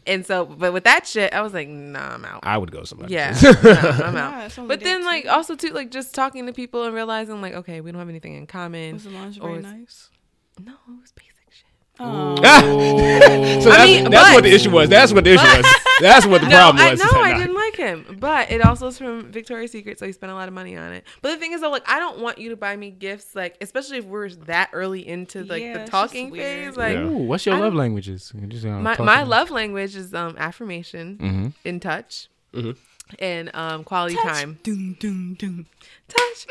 And so, but with that shit, I was like, nah, I'm out. I would go somewhere. Yeah, no, I'm out. it's only But then, two. like, also too, like, just talking to people and realizing, like, okay, we don't have anything in common. Was the Or lingerie is- nice? No, it was basic shit. Oh. so that's, I mean, that's but- what the issue was. That's what the issue was. That's what the No, problem I was. know I didn't like him, but it also is from Victoria's Secret, so he spent a lot of money on it. But the thing is, though, like, I don't want you to buy me gifts, like, especially if we're that early into like Yeah, the talking phase. Like, Yeah. Ooh, what's your I love don't- languages? You just, uh, my my love language is um affirmation, Mhm. in touch, Mhm. and um quality time. Doom, doom, doom. Touch.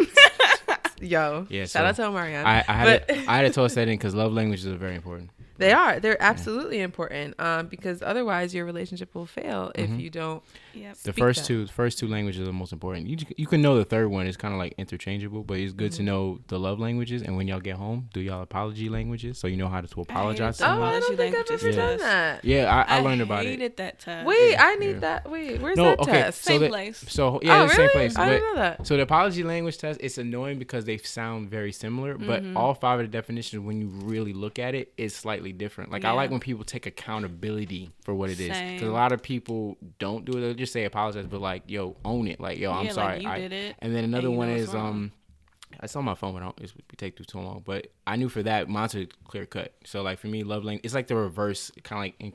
Yo, Yeah, shout so out to Omarion. I, I had But- to, I had to toss that in because love languages are very important. They are. They're absolutely important. Um, because otherwise your relationship will fail if Mhm. you don't. Yep. The Speak first that. two, the first two languages are the most important. You you can know the third one is kind of like interchangeable, but it's good to Mm-hmm. know the love languages. And when y'all get home, do y'all apology languages so you know how to apologize. the to Oh. I don't think I've languages ever done that. Yeah, I, I learned about it. hated that test. Wait, I need Yeah. that. Wait, where's No, that okay, test? so Same that- place. So yeah, oh, the really? same place. I didn't know that. So the apology language test, it's annoying because they sound very similar, but Mm-hmm. all five of the definitions, when you really look at it, is slightly different. Like I like when people take accountability for what it is, because a lot of people don't do it. Just say apologize, but like, yo, own it. Like, yo, I'm Yeah, like, sorry. you I- did it, And then another and one is wrong. um. I saw my phone, but I don't, take too too long. But I knew for that, mine's a clear cut. So like for me, love language, it's like the reverse, kind of like in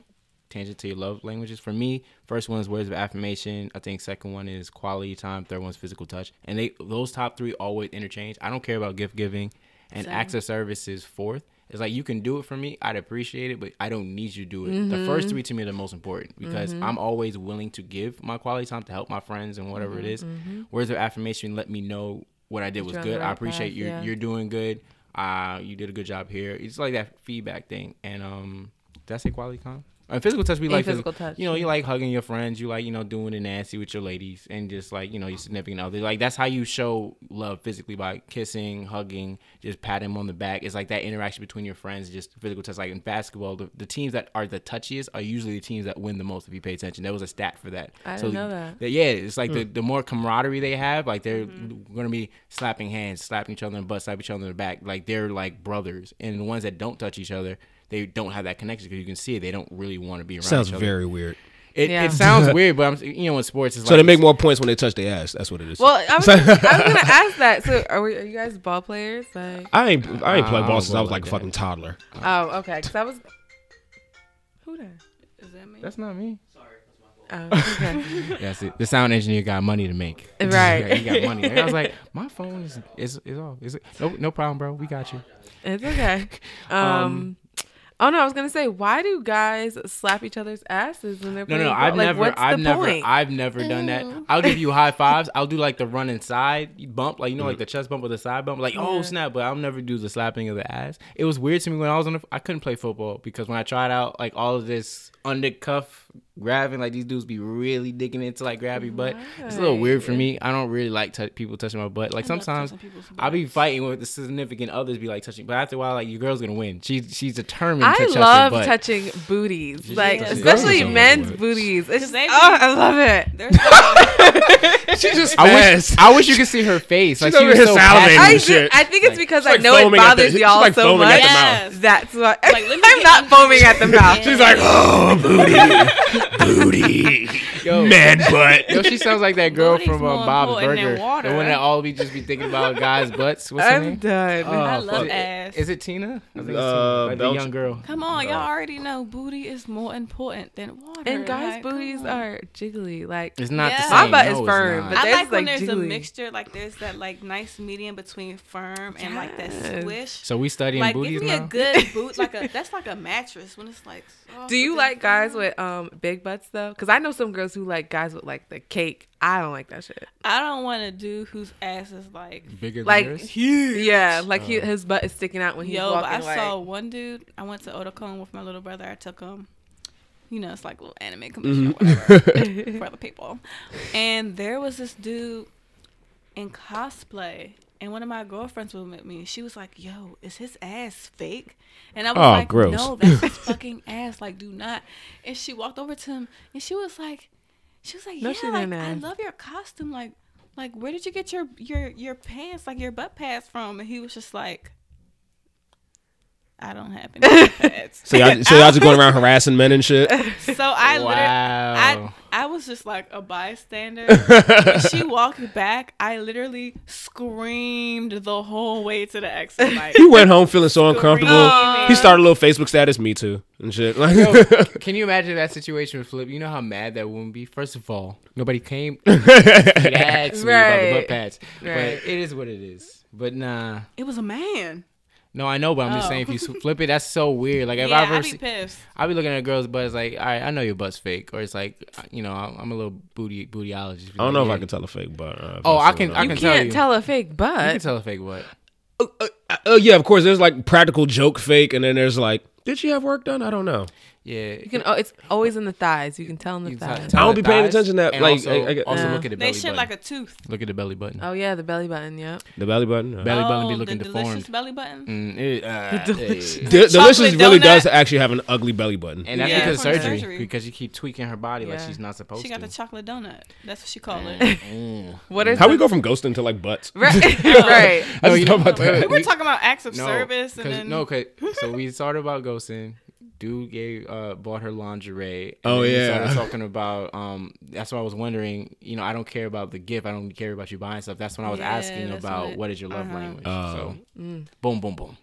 tangent to your love languages. For me, first one is words of affirmation. I think second one is quality time. Third one's physical touch. And they those top three always interchange. I don't care about gift giving, and Same. acts of service is fourth. It's like you can do it for me. I'd appreciate it, but I don't need you to do it. The first three to me are the most important because I'm always willing to give my quality time to help my friends and whatever it is. Words of affirmation let me know what I did was good. I appreciate you. yeah. You're doing good. Uh, you did a good job here. It's like that feedback thing. And um, did I say quality time? And physical touch, we like physical physical touch, You know, you like hugging your friends. You like, you know, doing the nasty with your ladies, and just like, you know, your significant other. Like that's how you show love physically by kissing, hugging, just patting them on the back. It's like that interaction between your friends, just physical touch. Like in basketball, the, the teams that are the touchiest are usually the teams that win the most. If you pay attention, there was a stat for that. I didn't know that. that- yeah, it's like the, hmm. the more camaraderie they have, like they're mm-hmm. gonna be slapping hands, slapping each other in the butt, slapping each other in the back, like they're like brothers. And the ones that don't touch each other, they don't have that connection because you can see it. They don't really want to be around. Sounds each other. very weird. It, Yeah. it sounds weird, but I'm you know in sports it's So like they make more points when they touch their ass. That's what it is. Well, I was, I was gonna ask that. So, are, we, are you guys ball players? Like, I ain't I ain't I played ball since I was like like a fucking toddler. oh, okay. Because I was. Who that? Is that me? That's not me. Sorry. Oh, okay. Yeah, see, the sound engineer got money to make. Right. he got money. I was like, my phone is is is off. Is it? No, no problem, bro. We got you. it's okay. Um, Um, Oh no, I was gonna say, why do guys slap each other's asses when they're No, playing no, ball? I've like, never, I've never, point? I've never done that. I'll give you high fives. I'll do like the run inside bump, like you know, like the chest bump or the side bump, like oh snap. But I'll never do the slapping of the ass. It was weird to me when I was on. The, I couldn't play football because when I tried out, like all of this undercuff grabbing, like these dudes be really digging into like grab your butt. It's a little weird for me. I don't really like t- people touching my butt. Like I sometimes. I'll be fighting with the significant others, be like touching, but after a while, like your girl's gonna win. She she's determined I to touch love butt. touching booties, like Yeah. especially Girls men's good. booties. It's just, they oh, I love it. There's no, She just I wish, I wish you could see her face. Like She's she was so salivating. I, and do, shit. I think it's because I know it foaming at the- bothers y'all like so much. the mouth. That's why Like, let I'm not foaming at the mouth. She's like, oh, booty, booty. Yo, Man butt. Yo, she sounds like that girl from uh, Bob's important than Burger. The one that all we just be thinking about guys' butts. What's her I'm done. Oh, I love ass. Is it Tina? I think it's Uh, Tina. Like the young girl. Come on, y'all already know booty is more important than water. and guys' Like, booties are jiggly. Like It's not Yeah. the My butt No, is it's firm, but I there's, like when like, there's a mixture, like there's that like nice medium between firm and like that swish. So we studying like booties give me now. a good boot, like a that's like a mattress when it's like. soft Do you like guys with um big butts though? Because I know some girls who like guys with like the cake. I don't like that shit. I don't want a dude whose ass is like. Bigger than Like yours? huge. Yeah, like he, oh. his butt is sticking out when he's Yo, but walking. I like, saw one dude. I went to Otakon with my little brother. I took him. You know, it's like a little anime mm-hmm. convention or whatever for other people. And there was this dude in cosplay. And one of my girlfriends was with me. She was like, "Yo, is his ass fake?" And I was Oh, like, gross. "No, that's his fucking ass. Like, do not." And she walked over to him, and she was like, "She was like, No, yeah, like, I love your costume. Like, like where did you get your your your pants, like your butt pads from?" And he was just like, "I don't have any pads." So y'all, so y'all just going around harassing men and shit. So I literally, I, I was just like a bystander. and she walked back. I literally screamed the whole way to the exit. Like, He went home feeling so uncomfortable. Screaming. He started a little Facebook status, me too, and shit. Like, Yo, can you imagine that situation with Flip? You know how mad that would be. First of all, nobody came to ask me about the butt pads, Right. but it is what it is. But nah, it was a man. No, I know, but I'm just Oh. saying if you flip it, that's so weird. Like if yeah, I ever I'd be see, pissed. I'll be looking at a girl's butt, it's like, all right, I know your butt's fake, or it's like, uh, you know, I'm I'm a little booty bootyologist. I don't know if Yeah. I can tell a fake butt. Uh, Oh, I see can- one. I you can tell can't tell a fake butt. You can tell a fake butt. Oh yeah, of course. There's like practical joke fake, and then there's like, did she have work done? I don't know. Yeah, You can. Oh, it's always in the thighs. You can tell in the You thighs. tell I don't the be paying thighs, attention to that, and like, also, I- I- also Yeah. look at the They belly shit button. like a tooth. look at the belly button. Oh yeah, the belly button. Yep. The belly button. Uh, Belly button be Oh, looking the deformed. delicious belly button. Mm, it, uh, delicious-. D- Delicious really donut. does actually have an ugly belly button. And that's Yeah. because of surgery, surgery. because you keep tweaking her body like she's not supposed to. She got to. the chocolate donut. That's what she called it. Mm. What is How the- we go from ghosting to like butts? Right. right. I just know- about that. we were talking about acts of service, and 'cause- then no, okay. so we started about ghosting. Dude gave uh bought her lingerie. and Oh, then we yeah. talking about um. That's why I was wondering. You know, I don't care about the gift. I don't care about you buying stuff. That's when I was Yeah, asking about what- what is your love uh-huh. language. Oh. So Mm. boom, boom, boom.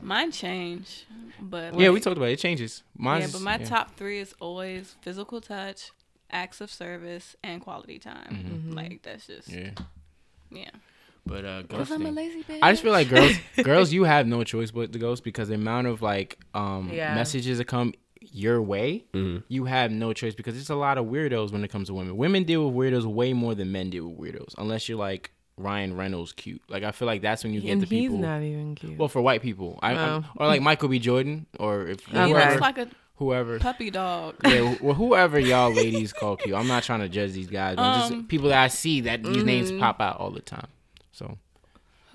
mine change, But yeah, we talked about it. It changes. Mine. yeah, but my top three is always physical touch, acts of service, and quality time. Mhm. Like that's just yeah. Yeah, but uh, Cause I'm a lazy bitch. I just feel like girls, girls, you have no choice but to ghost because the amount of like um Yeah. messages that come your way, Mhm. you have no choice because it's a lot of weirdos when it comes to women. Women deal with weirdos way more than men deal with weirdos, unless you're like Ryan Reynolds cute. Like I feel like that's when you get and the he's people. not even cute. well, for white people, I, I'm- Oh. or like Michael B. Jordan, or if he whoever, looks like a whoever, puppy dog. yeah, well, whoever y'all ladies call cute. I'm not trying to judge these guys, but Um, just people that I see that these names mhm. pop out all the time.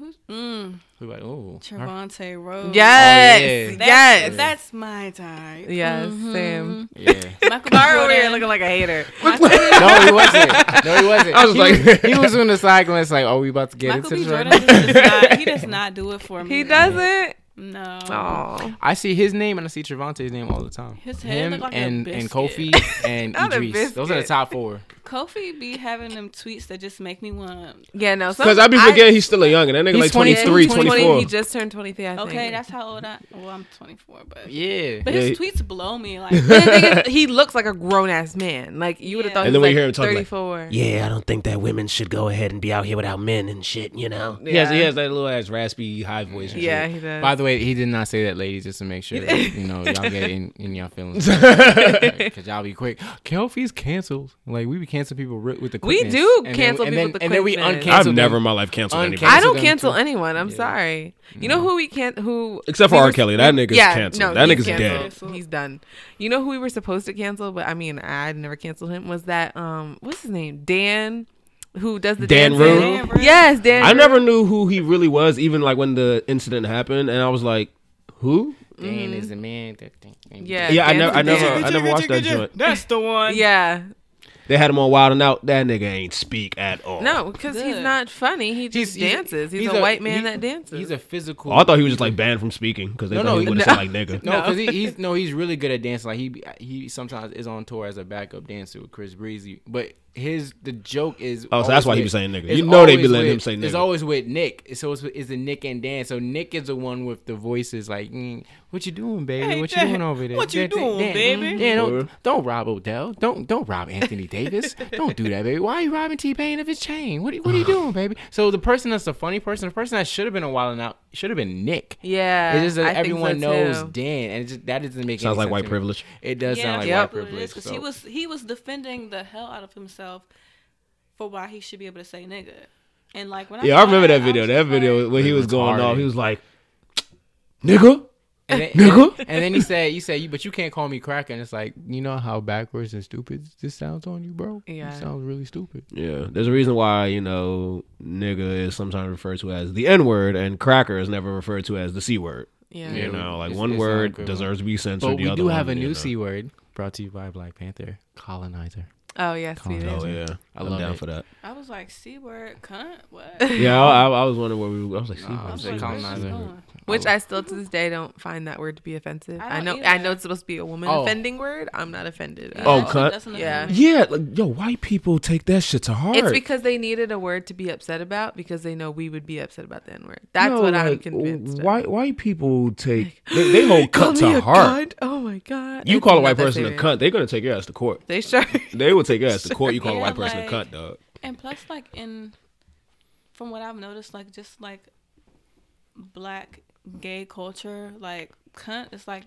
So Who's mm, who like, oh, her- Trevante Rhodes? yes, yeah. That's, yes, that's my type. yes, Mhm. same. yeah. Michael B. Over here Jordan. looking like a hater. no, he wasn't. No, he wasn't. I was he like- was, he was on the side going, it's like, oh, we about to get Michael into B. this Jordan does not, he does not do it for me. He doesn't. No. Oh, I see his name and I see Trevante's name all the time. His head Him look like a and and. Kofi and Not Idris. Those are the top four. Kofi be having them tweets that just make me want. yeah, no. Because I be forgetting he's still a young, and that nigga like 23, 23, 20, 24. He just turned 23, I think. Okay, that's how old I. Well, I'm 24, but Yeah. but Yeah, his he- tweets blow me. Like But the thing is, he looks like a grown ass man. Like you would have Yeah. thought. And he then was like hear him talk like, 34. Yeah, I don't think that women should go ahead and be out here without men and shit, you know? He has, he has that little ass raspy high voice. And Yeah, shit. he does. By the way, he did not say that, ladies, just to make sure that, you know y'all get in, in your feelings. Because y'all be quick. Kelfie's canceled. Like we be canceling people ri- with the We quickness. do And then- cancel and people then, with the And then we quickness. uncancel I've them. never in my life canceled anybody. I don't them cancel too. anyone. I'm Yeah. sorry. You know who we can't who Except for we R. were- Kelly. That nigga's yeah, canceled. No, that he's nigga's canceled. dead. He's done. You know who we were supposed to cancel, but I mean I never canceled him. Was that um what's his name? Dan, who does the Dan dancing? Rue? Dan Yes, Dan. I Rue. never knew who he really was, even like when the incident happened, and I was like, who? Dan is the man. that- that- Yeah, Yeah, I never, I never, I never watched that joint. That's the one. Yeah, they had him on Wild 'N Out. That nigga ain't speak at all. No, because he's not funny. He just dances. He's, he's a, white man he- that dances. He's a physical. Oh, I thought he was just like banned from speaking because they No, thought no, he would have no. said like nigga. No, because he, he's no, he's really good at dancing. Like he he sometimes is on tour as a backup dancer with Chris Breezy, but his the joke is. Oh, so that's always why he with- was saying nigga. it's You know they be always letting with- him say It's always with Nick. So it's, it's the Nick and Dan. So Nick is the one with the voices like, mm, "What you doing, baby? Hey, what you doing over there? what you Dan, Dan, doing, Dan, baby?" Dan, don't don't rob Odell. Don't don't rob Anthony Davis. don't do that, baby. Why are you robbing T Pain of his chain? What are, what are you doing, baby? So the person that's the funny person, the person that should have been a Wild 'N Out, should have been Nick. yeah. It's just that I think everyone so, knows too. Dan, and it just, that doesn't make sense. Sounds any like sense white to me. privilege. It does yeah, sound like that's white privilege. is, 'cause so- he was he was defending the hell out of himself for why he should be able to say nigga. And like when I Yeah, I remember that I video. That video like, when he was It's going off, he was like, "Nigga." and then, Nigga. And, then he said, "You said you, but you can't call me cracker." And it's like, you know how backwards and stupid this sounds on you, bro. Yeah. it sounds really stupid. Yeah, there's a reason why you know nigga is sometimes referred to as the N word, and cracker is never referred to as the C word. Yeah. You know, like It's- one it's word not good. deserves to be censored. But the we other do have one, a you new know. c word brought to you by Black Panther, colonizer. Oh yes, we Colin Oh yeah, I I'm down it. for that. I was like, C word, cunt, what? Yeah, I, I, I was wondering where we. I was like, C I word. was say like, colonizer. Going? Which oh. I still to this day don't find that word to be offensive. I I, know either. I know it's supposed to be a woman Oh. offending word. I'm not offended. Yeah, Oh, cut. shit Yeah. Yeah, like yo, white people take that shit to heart. It's because they needed a word to be upset about because they know we would be upset about the N word. That's No, what I'm like, convinced. of. White white people take they, they hold Call cut me to a heart. cunt? Oh my god! You It's call a white that person a serious. cunt, they're gonna take your ass to court. They sure. They will take your ass to court. You call a white person like- a cunt, dog. And plus, like in, from what I've noticed, like just like black gay culture, like cunt is like,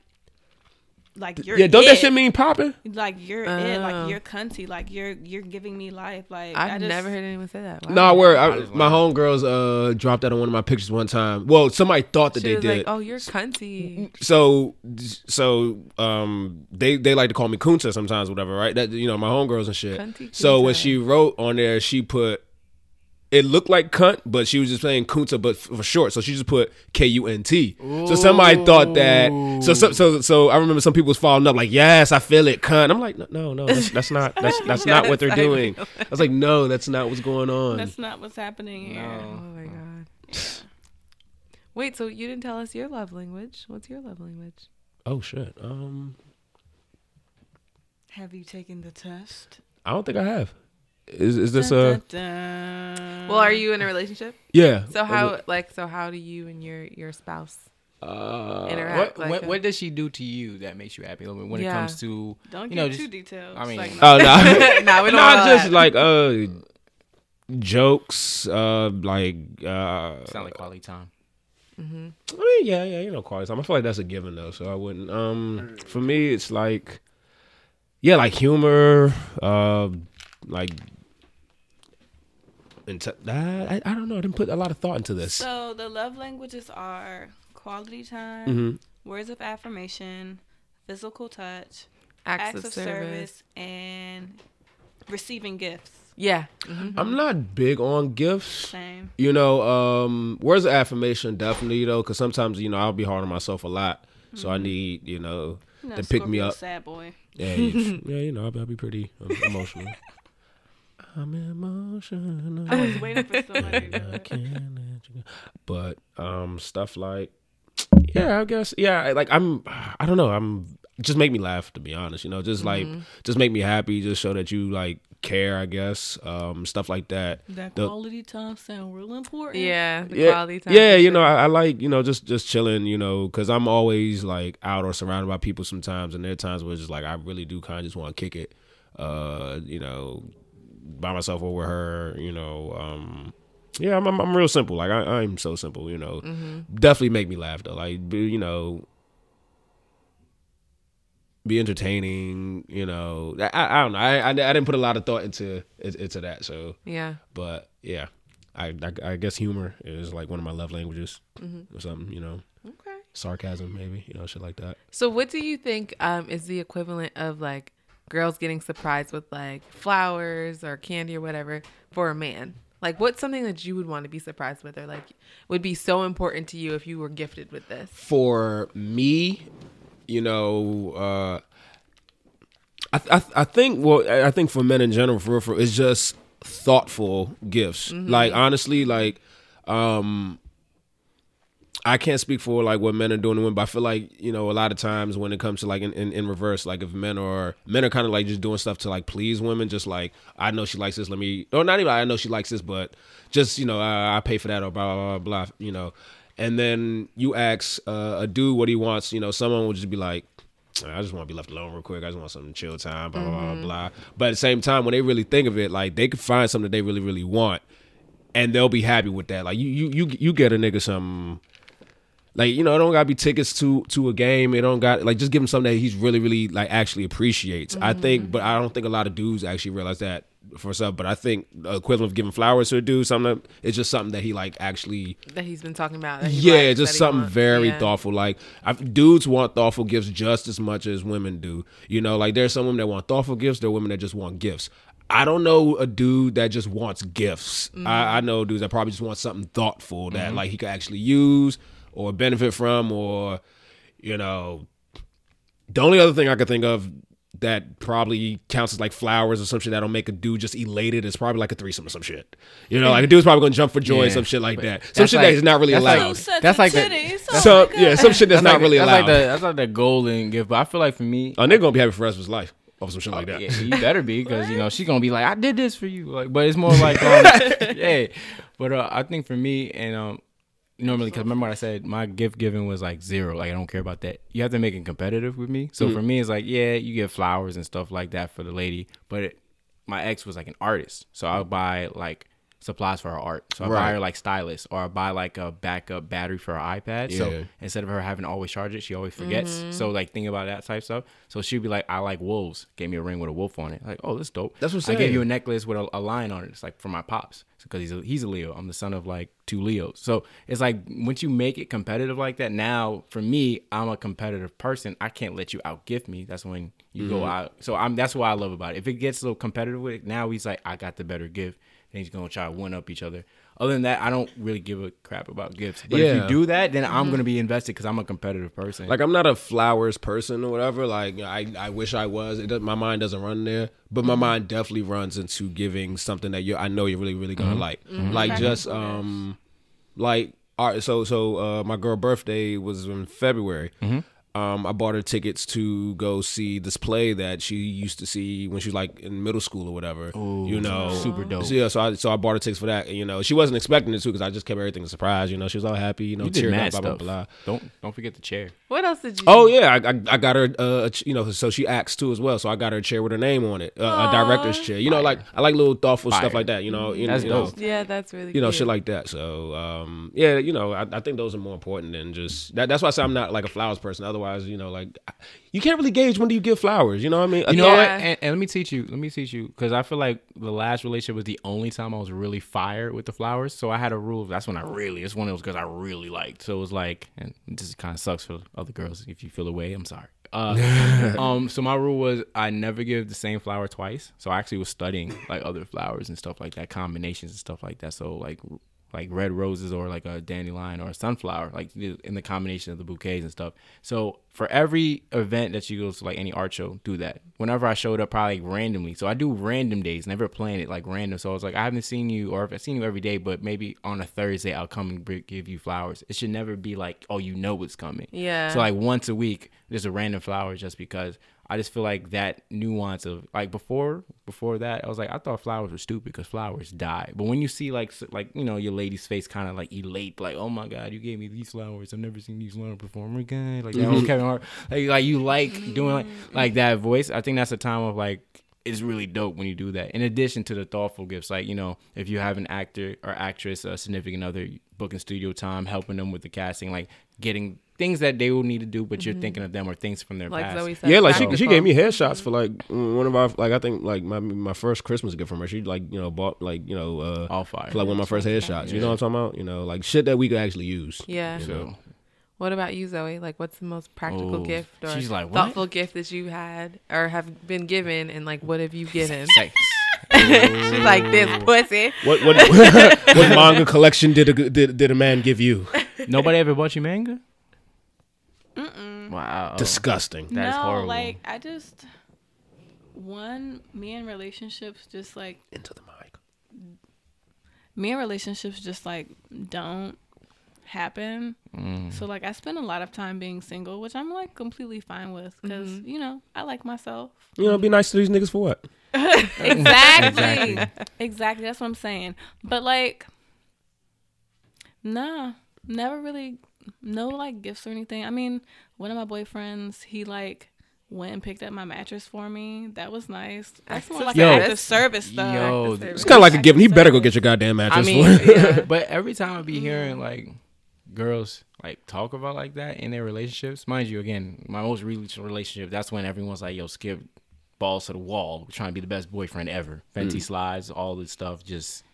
like you're Yeah, don't that shit mean popping? like you're it, Oh. like you're cunty, like you're you're giving me life, like I I've just, never heard anyone say that. Wow. No, I where I I, my homegirls uh dropped that on one of my pictures one time. Well, somebody thought that She they was did. like, "Oh, you're cunty." so so um they they like to call me Kunta sometimes, whatever, right? That you know my homegirls and shit. Cunty so when she wrote on there, she put it looked like cunt, but she was just saying Kunta, but f- for short. So she just put K U N T. So somebody thought that. So, so so so I remember some people was following up like, yes, I feel it, cunt. I'm like, no, no, no that's, that's not that's that's not what they're I doing. feel I was like, no, that's not what's going on. That's not what's happening here. Oh my god. Wait, so you didn't tell us your love language? What's your love language? oh shit. Um, Have you taken the test? I don't think I have. Is is this Dun, a dun, dun. Well, are you in a relationship? yeah? So how like so how do you and your your spouse Uh, interact? What, like what, a- what does she do to you that makes you happy? When it comes to Don't you get know, too detailed. I mean- like, Oh no, Nah, we don't not just that. like uh jokes. Uh, like uh, sound like quality time. Mm-hmm. I mean, yeah, yeah, you know, quality time. I feel like that's a given though, so I wouldn't. Um, for me, it's like, yeah, like humor, uh, like, inte- I, I don't know. I didn't put a lot of thought into this. So the love languages are quality time, Mhm. words of affirmation, physical touch, acts, of, service? and receiving gifts. Yeah. mhm. I'm not big on gifts. Same. You know, um, words of affirmation definitely though, because sometimes you know I'll be hard on myself a lot, so I need you know You know, to pick me up. Sad boy. Yeah, you, yeah, you know I'll be, I'll be pretty um, emotional. I'm emotional. I was waiting for somebody to I can't let you go. But um, stuff like, yeah, I guess, yeah, like I'm, I don't know, I'm just make me laugh to be honest, you know, just like just make me happy, just show that you like care, I guess, um, stuff like that. That The- quality time sound real important. Yeah. The yeah, quality time. yeah, you sure. know, I, I like you know just just chilling, you know, because I'm always like out or surrounded by people sometimes, and there are times where it's just like I really do kind of just want to kick it, uh, you know, by myself or with her, you know, um. Yeah, I'm, I'm I'm real simple. Like I, I'm so simple, you know. Definitely make me laugh though. Like be, you know, be entertaining. You know, I, I, I don't know. I, I I didn't put a lot of thought into into that. So Yeah. but yeah, I, I I guess humor is like one of my love languages Mm-hmm. or something. You know, Okay. sarcasm maybe. You know, shit like that. So what do you think um, is the equivalent of like girls getting surprised with like flowers or candy or whatever for a man? Like what's something that you would want to be surprised with or like would be so important to you if you were gifted with this? For me, you know, uh, I, I I think well I think for men in general for real, for it's just thoughtful gifts. Like honestly, like um I can't speak for like what men are doing to women, but I feel like you know a lot of times when it comes to like in, in, in reverse, like if men are men are kind of like just doing stuff to like please women, just like I know she likes this, let me or not even I know she likes this, but just you know I, I pay for that or blah blah blah blah, you know, and then you ask uh, a dude what he wants, you know, someone will just be like. I just want to be left alone real quick. I just want some chill time, blah, blah, blah, blah. But at the same time, when they really think of it, like they could find something that they really, really want and they'll be happy with that. Like you, you, you, you get a nigga some, like you know, it don't gotta be tickets to to a game. It don't got like just give him something that he's really, really like actually appreciates. I think, mm-hmm. but I don't think a lot of dudes actually realize that for stuff. But I think the equivalent of giving flowers to a dude, something that- it's just something that he like actually. That he's been talking about. Yeah, likes, just something wants. very Yeah. thoughtful. Like I, dudes want thoughtful gifts just as much as women do. You know, like there's some women that want thoughtful gifts. There are women that just want gifts. I don't know a dude that just wants gifts. I, mm-hmm. I know dudes that probably just want something thoughtful that mm-hmm. like he could actually use or benefit from, or you know, the only other thing I could think of that probably counts as like flowers or some shit that'll make a dude just elated is probably like a threesome or some shit. You know, like a dude's probably gonna jump for joy or Yeah, some shit like that. Some shit like- that is not really that's allowed. like- Oh, That's a like the- titty. So so good. yeah, some shit that's, not like, really that's allowed. Like the, that's like the golden gift. But I feel like for me, a nigga gonna be happy for the rest of his life off some shit like that. Yeah, you better be because you know she's gonna be like, I did this for you. Like, but it's more like, um, yeah. But uh, I think for me and um, normally because remember what I said, my gift giving was like zero. Like I don't care about that. You have to make it competitive with me. So mm-hmm. for me, it's like, yeah, you get flowers and stuff like that for the lady, but it, my ex was like an artist, so I'll buy like supplies for her art. So I buy her like stylus or I buy like a backup battery for her iPad. So instead of her having to always charge it, she always forgets. Mm-hmm. So like think about that type stuff. So she'd be like, I like wolves. Gave me a ring with a wolf on it. Like, oh, that's dope. That's what I'm I gave you a necklace with a, a lion on it. It's like for my pops because he's a, he's a Leo. I'm the son of like two Leos. So it's like once you make it competitive like that. Now for me, I'm a competitive person. I can't let you outgift me. That's when you go mm-hmm. out. So I'm that's what I love about it. If it gets a little competitive with it, now he's like, I got the better gift. And he's gonna try to one up each other. Other than that, I don't really give a crap about gifts. But if you do that, then I'm gonna mm-hmm. be invested because I'm a competitive person. Like I'm not a flowers person or whatever. Like I, I wish I was. It does, my mind doesn't run there, but my mm-hmm. mind definitely runs into giving something that you I know you're really really gonna mm-hmm. like. Like just um, like all right. So so uh, my girl birthday was in February. Um, I bought her tickets to go see this play that she used to see when she was like in middle school or whatever. you know, super dope. So, yeah, so I so I bought her tickets for that. And, you know, she wasn't expecting it too because I just kept everything a surprise. You know, she was all happy. You know, you cheering up, blah blah blah. Don't don't forget the chair. What else did you? Oh yeah, I, I, I got her. Uh, you know, so she acts too as well. So I got her a chair with her name on it, uh, a director's chair. You know, like I like little thoughtful Fire. stuff like that. You know, you, That's you know, dope. yeah, that's really. you know, cute. shit like that. So um, yeah, you know, I, I think those are more important than just that. That's why I say I'm not like a flowers person. Otherwise, you know, like you can't really gauge when do you give flowers. You know what I mean? You know? Yeah. And, and let me teach you. Let me teach you because I feel like the last relationship was the only time I was really fired with the flowers. So I had a rule. That's when I really. It's one of those girls I really liked. So it was like, and this kind of sucks for other girls if you feel away. I'm sorry. Uh, um. So my rule was I never give the same flower twice. So I actually was studying like other flowers and stuff like that, combinations and stuff like that. So like like red roses or like a dandelion or a sunflower, like in the combination of the bouquets and stuff. So for every event that you go to, like any art show, do that. Whenever I showed up, probably like randomly. So I do random days, never plan it like random. So I was like, I haven't seen you, or if I've seen you every day, but maybe on a Thursday I'll come and give you flowers. It should never be like, oh, you know what's coming. Yeah. So like once a week, there's a random flower just because I just feel like that nuance of like before before that I was like I thought flowers were stupid because flowers die. But when you see like like you know your lady's face kind of like elate like oh my god you gave me these flowers I've never seen these flowers before my god like that whole mm-hmm. Kevin Hart like like you like doing like mm-hmm. like that voice. I think that's a time of like it's really dope when you do that. In addition to the thoughtful gifts, like you know, if you have an actor or actress, a significant other, booking studio time, helping them with the casting, like getting things that they will need to do, but you're thinking of them or things from their like past. Zoe said. Yeah, like she she gave me headshots for like one of our like I think like my my first Christmas gift from her. She like you know bought like you know uh All fire. for like one of my first headshots. You know what I'm talking about? You know like shit that we could actually use. Yeah. So What about you, Zoe? Like, what's the most practical Oh, gift or she's like, thoughtful gift that you had or have been given, and like, what have you given? she's like this pussy. What what what manga collection did a did, did a man give you? Nobody ever bought you manga? Wow. Disgusting. That's no, horrible. like I just one, me in relationships just like Into the mic. me in relationships just like don't happen. Mm. So like I spend a lot of time being single, which I'm like completely fine with because you know I like myself. You know, be nice to these niggas for what? Exactly. exactly. That's what I'm saying. But like, nah, never really, no like gifts or anything. I mean, one of my boyfriends, he like went and picked up my mattress for me. That was nice. That's more like Yo. an act of service though. Yo, Active It's kind of like a gift. He better go get your goddamn mattress. I mattress mean, for yeah, but every time I be hearing like girls like talk about like that in their relationships, mind you, again, my most recent relationship, that's when everyone's like, "Yo, Skip, balls to the wall, trying to be the best boyfriend ever." Fenty mm. slides, all this stuff, just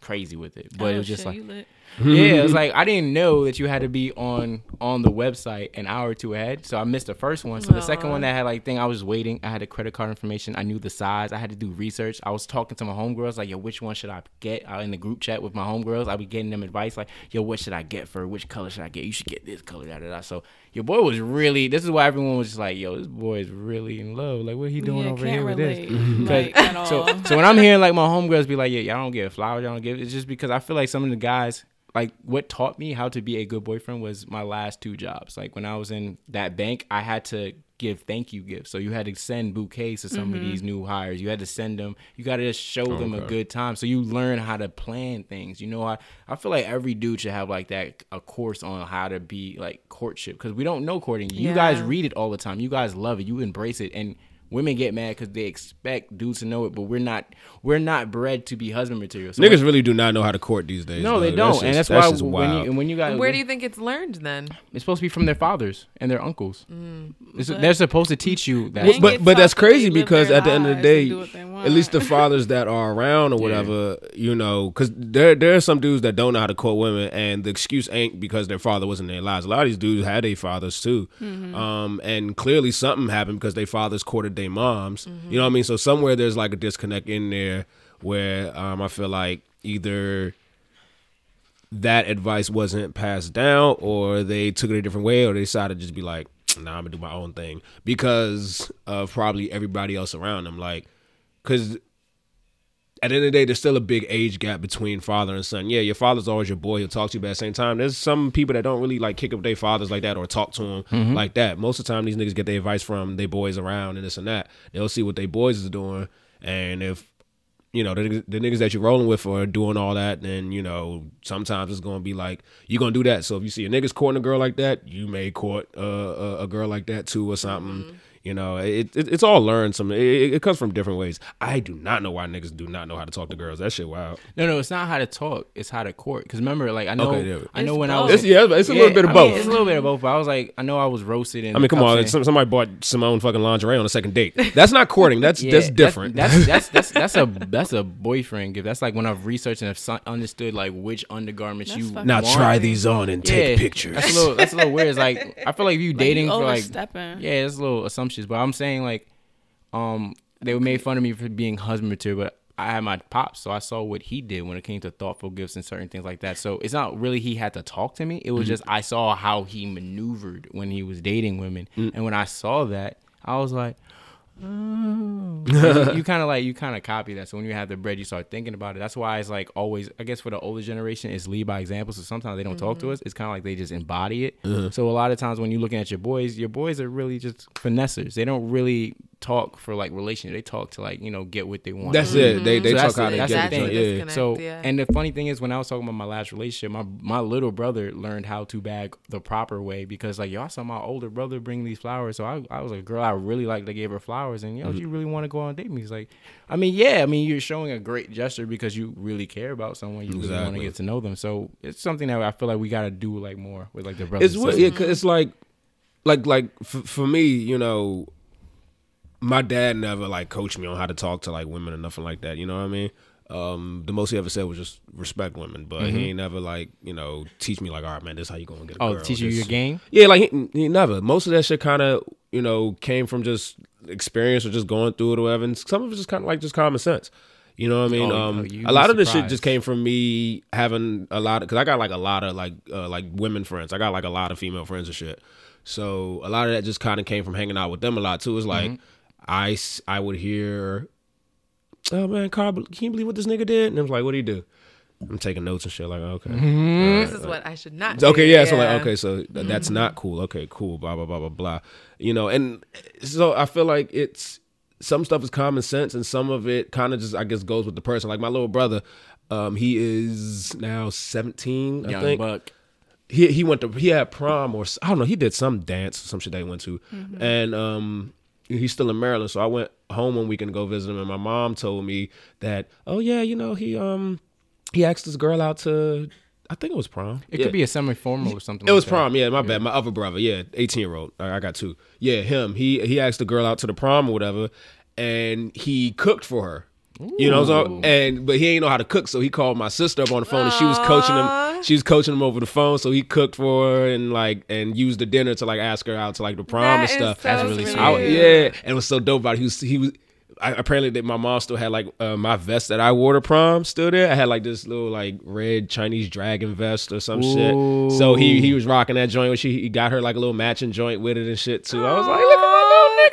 crazy with it. But Oh, it was just shit, like, you lit. Yeah, it was mm-hmm. like I didn't know that you had to be on on the website an hour or two ahead. So I missed the first one. So the second one that had like thing, I was waiting. I had the credit card information. I knew the size. I had to do research. I was talking to my homegirls like, yo, which one should I get? I in the group chat with my homegirls. I be getting them advice like, yo, what should I get for? Which color should I get? You should get this color. Da, da, da. So your boy was really. This is why everyone was just like, yo, this boy is really in love. Like, what he doing Yeah, over can't here with this? like. So, so when I'm hearing like my homegirls be like, yeah, y'all don't get flowers, y'all don't give, it's just because I feel like some of the guys, like what taught me how to be a good boyfriend was my last two jobs. Like when I was in that bank, I had to give thank you gifts. So you had to send bouquets to some of mm-hmm. these new hires. You had to send them. You got to just show oh, them a good time. So you learn how to plan things. You know, I I feel like every dude should have like that a course on how to be like courtship because we don't know courting. You guys read it all the time. You guys love it. You embrace it and. Women get mad because they expect dudes to know it, but we're not. We're not bred to be husband material. So Niggas really do not know how to court these days. no, they don't, just- and that's, just why when wild. you when you got Where do you think it's learned then? it's supposed to be from their fathers and their uncles. It's- they're supposed to teach you that. They but but that's taught that they crazy because at the end of the day, and do what they at least the fathers that are around or whatever, you know, because there there are some dudes that don't know how to court women, and the excuse ain't because their father wasn't in their lives. A lot of these dudes had their fathers too, Mm-hmm. um, and clearly something happened because their fathers courted their moms. You know what I mean? So somewhere there's like a disconnect in there where um, I feel like either that advice wasn't passed down or they took it a different way or they decided to just be like nah i'm gonna do my own thing because of probably everybody else around them like because at the end of the day there's still a big age gap between father and son. Yeah your father's always your boy. He'll talk to you but at the same time there's some people that don't really like kick up their fathers like that or talk to them like that. Most of the time these niggas get their advice from their boys around and this and that. They'll see what their boys is doing and if you know, the, niggas- the niggas that you're rolling with are doing all that, then, you know, sometimes it's going to be like, you're going to do that. So if you see a niggas courting a girl like that, you may court uh, a, a girl like that too or something. You know, it, it it's all learned. Some it, it comes from different ways. I do not know why niggas do not know how to talk to girls. That shit wild. no, no, it's not how to talk. It's how to court. Because remember, like I know, Okay, yeah. I know It's when I was. It's, yeah, it's a little bit of I both. mean, it's a little bit of both. But I was like, I know I was roasted. In I mean, come on. cups somebody bought Simone fucking lingerie on a second date. That's not courting. That's Yeah, that's different. That's that's, that's that's a that's a boyfriend gift. That's like when I've researched and have understood like which undergarments That's you fucking now want. try these on and take Yeah, pictures. That's a little that's a little weird. It's like I feel like if you Like, dating you for like yeah, it's a little But I'm saying like um they were made fun of me for being husband material, but I had my pops, so I saw what he did when it came to thoughtful gifts and certain things like that. So it's not really he had to talk to me. It was just I saw how he maneuvered when he was dating women, and when I saw that, I was like, oh. you kind of like you kind of copy that. So when you have the bread, you start thinking about it. That's why it's like always. I guess for the older generation, it's lead by example. So sometimes they don't talk to mm-hmm. us. It's kind of like they just embody it. So a lot of times when you're looking at your boys, your boys are really just finessers. They don't really talk for like relationship. They talk to like you know get what they want. That's it. They they So talk that's how the- they that's get the it. thing. Yeah. Disconnect, So yeah. and the funny thing is when I was talking about my last relationship, my my little brother learned how to bag the proper way because like y'all saw my older brother bring these flowers. So I, I was like, girl, I really like they gave her flowers and yo, Mm-hmm. you really want to go on a date me? He's like, I mean, yeah, I mean you're showing a great gesture because you really care about someone. You really want to get to know them. So it's something that I feel like we gotta do like more with like the brothers. It's what, weird, sisters. it's like, like, like for, for me, you know, my dad never like coached me on how to talk to like women or nothing like that. You know what I mean? Um, the most he ever said was just respect women, but he ain't never like you know teach me like, all right, man, this is how you gonna get a Oh, girl. teach you This- your game. Yeah, like he, he never. Most of that shit kind of you know came from just experience or just going through it or whatever. And some of it just kind of like just common sense. You know what I mean? Oh, um, oh, a lot of this shit just came from me having a lot of because I got like a lot of like uh, like women friends. I got like a lot of female friends and shit. So a lot of that just kind of came from hanging out with them a lot too. It's like Mm-hmm. I s- I would hear, oh man, Carl, can you believe what this nigga did? And I was like, what did he do? I'm taking notes and shit. Like, okay, This is what I should not. do. Okay, yeah. So like, okay, so th- that's not cool. Okay, cool. Blah blah blah blah blah. You know, and so I feel like it's some stuff is common sense, and some of it kind of just I guess goes with the person. Like my little brother, um, he is now 17, I Young think. buck. He he went to he had prom or I don't know. He did some dance, some shit that he went to, and um. He's still in Maryland, so I went home one weekend to go visit him, and my mom told me that, oh yeah, you know he um he asked this girl out to, I think it was prom. It Yeah. could be a semi formal or something. It like was that. prom, yeah. My bad. My other brother, yeah, eighteen year old. I got two. Yeah, him. He he asked the girl out to the prom or whatever, and he cooked for her. You know, so and but he ain't know how to cook, so he called my sister up on the phone, and she was coaching him. She was coaching him over the phone, so he cooked for her and like and used the dinner to like ask her out to like the prom That and is stuff. so That's really sweet. sweet. I- yeah, and it was so dope about it. He was he was. I, apparently, that my mom still had like uh, my vest that I wore to prom still there. I had like this little like red Chinese dragon vest or some shit. So he he was rocking that joint. When she he got her like a little matching joint with it and shit too. I was like, look at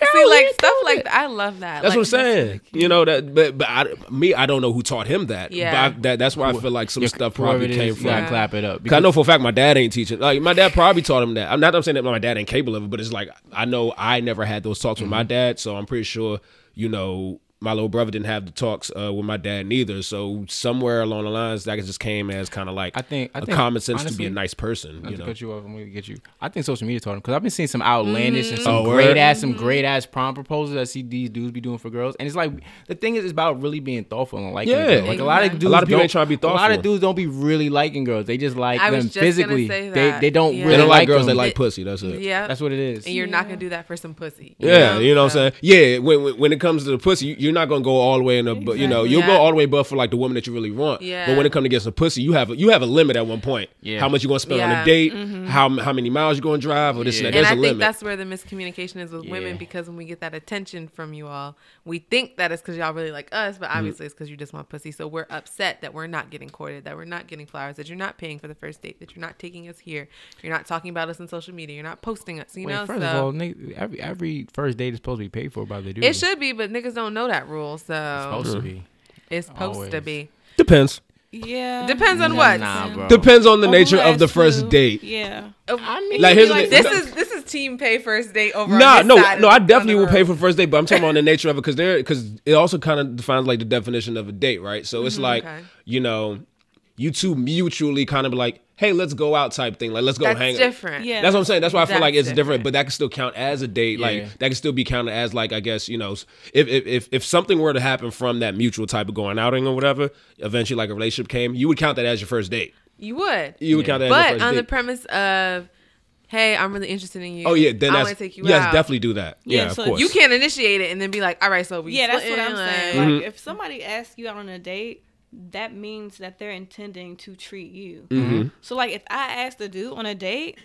my little. See, like stuff like it. that. I love that. That's Like, what I'm saying. You know that, but but I, me, I don't know who taught him that. Yeah. but I, that that's why I feel like some Your- stuff probably it came from. you Yeah. clap it up. Cause I know for a fact my dad ain't teaching. Like my dad probably taught him that. I'm not. that I'm saying that my dad ain't capable of it, but it's like I know I never had those talks with Mm-hmm. my dad, so I'm pretty sure you know my little brother didn't have the talks uh, with my dad neither. So somewhere along the lines, that just came as kind of like I think- I a think, common sense to be a nice person. Not You to know, cut you off, I'm gonna get you. I think social media taught him because I've been seeing some outlandish and some Oh, word? great ass, some great ass prom proposals I see these dudes be doing for girls, and it's like the thing is, it's about really being thoughtful and liking. Yeah. a like a lot of dudes, A lot of people don't- ain't trying to be thoughtful. A lot of dudes don't be really liking girls. They just like I was them just physically. say They that. they don't Yeah. really they don't like like girls. They like It- pussy. That's it. Yeah. That's what it is. and you're not gonna do that for some pussy. Yeah, you know what I'm saying. Yeah, when, when when it comes to the pussy, you, you're not gonna go all the way in the, but you know, you'll go all the way above for like the woman that you really want. Yeah. But when it comes to get some pussy, you have a, you have a limit at one point. Yeah. How much you gonna spend on a date? Mm-hmm. How how many miles you gonna drive? Or this and that. Yeah. And There's I a think limit. that's where the miscommunication is with Yeah. women because when we get that attention from you all, we think that it's because y'all really like us, but mm-hmm. obviously it's because you just want pussy. So we're upset that we're not getting courted, that we're not getting flowers, that you're not paying for the first date, that you're not taking us here, you're not talking about us on social media, you're not posting us. You Wait, know, first so of all, every every first date is supposed to be paid for by the dude. it should be, but niggas don't know that rule, so It's supposed to be. it's supposed to be. Depends. Yeah. Depends on Nah, what. Nah, bro. Depends on the Over nature of the first two. date. Yeah. I mean, Like, here's like the this thing. is this is team pay first date over. Nah, on no, this side no. of I the- definitely on will pay road. for first date, but I'm talking about the nature of it because there, because it also kind of defines like the definition of a date, right? So it's like, Mm-hmm, okay. you know, you two mutually kind of like, hey, let's go out type thing. Like, let's go hang. That's hang. different. Yeah. That's what I'm saying. That's why I feel That's like it's different. different. but that can still count as a date. Yeah. Like that can still be counted as like I guess you know, if if if, if something were to happen from that mutual type of going outing or whatever, eventually like a relationship came, you would count that as your first date. You would. You would Yeah. count that as your But first on date. the premise of, hey, I'm really interested in you. oh yeah, then I want to take you yes, out. definitely do that. Yeah, Yeah, of so course. You can't initiate it and then be like, all right, so we Yeah, that's what I'm saying. like- Like, if somebody asks you out on a date, that means that they're intending to treat you. Mm-hmm. So, like, if I ask the dude on a date,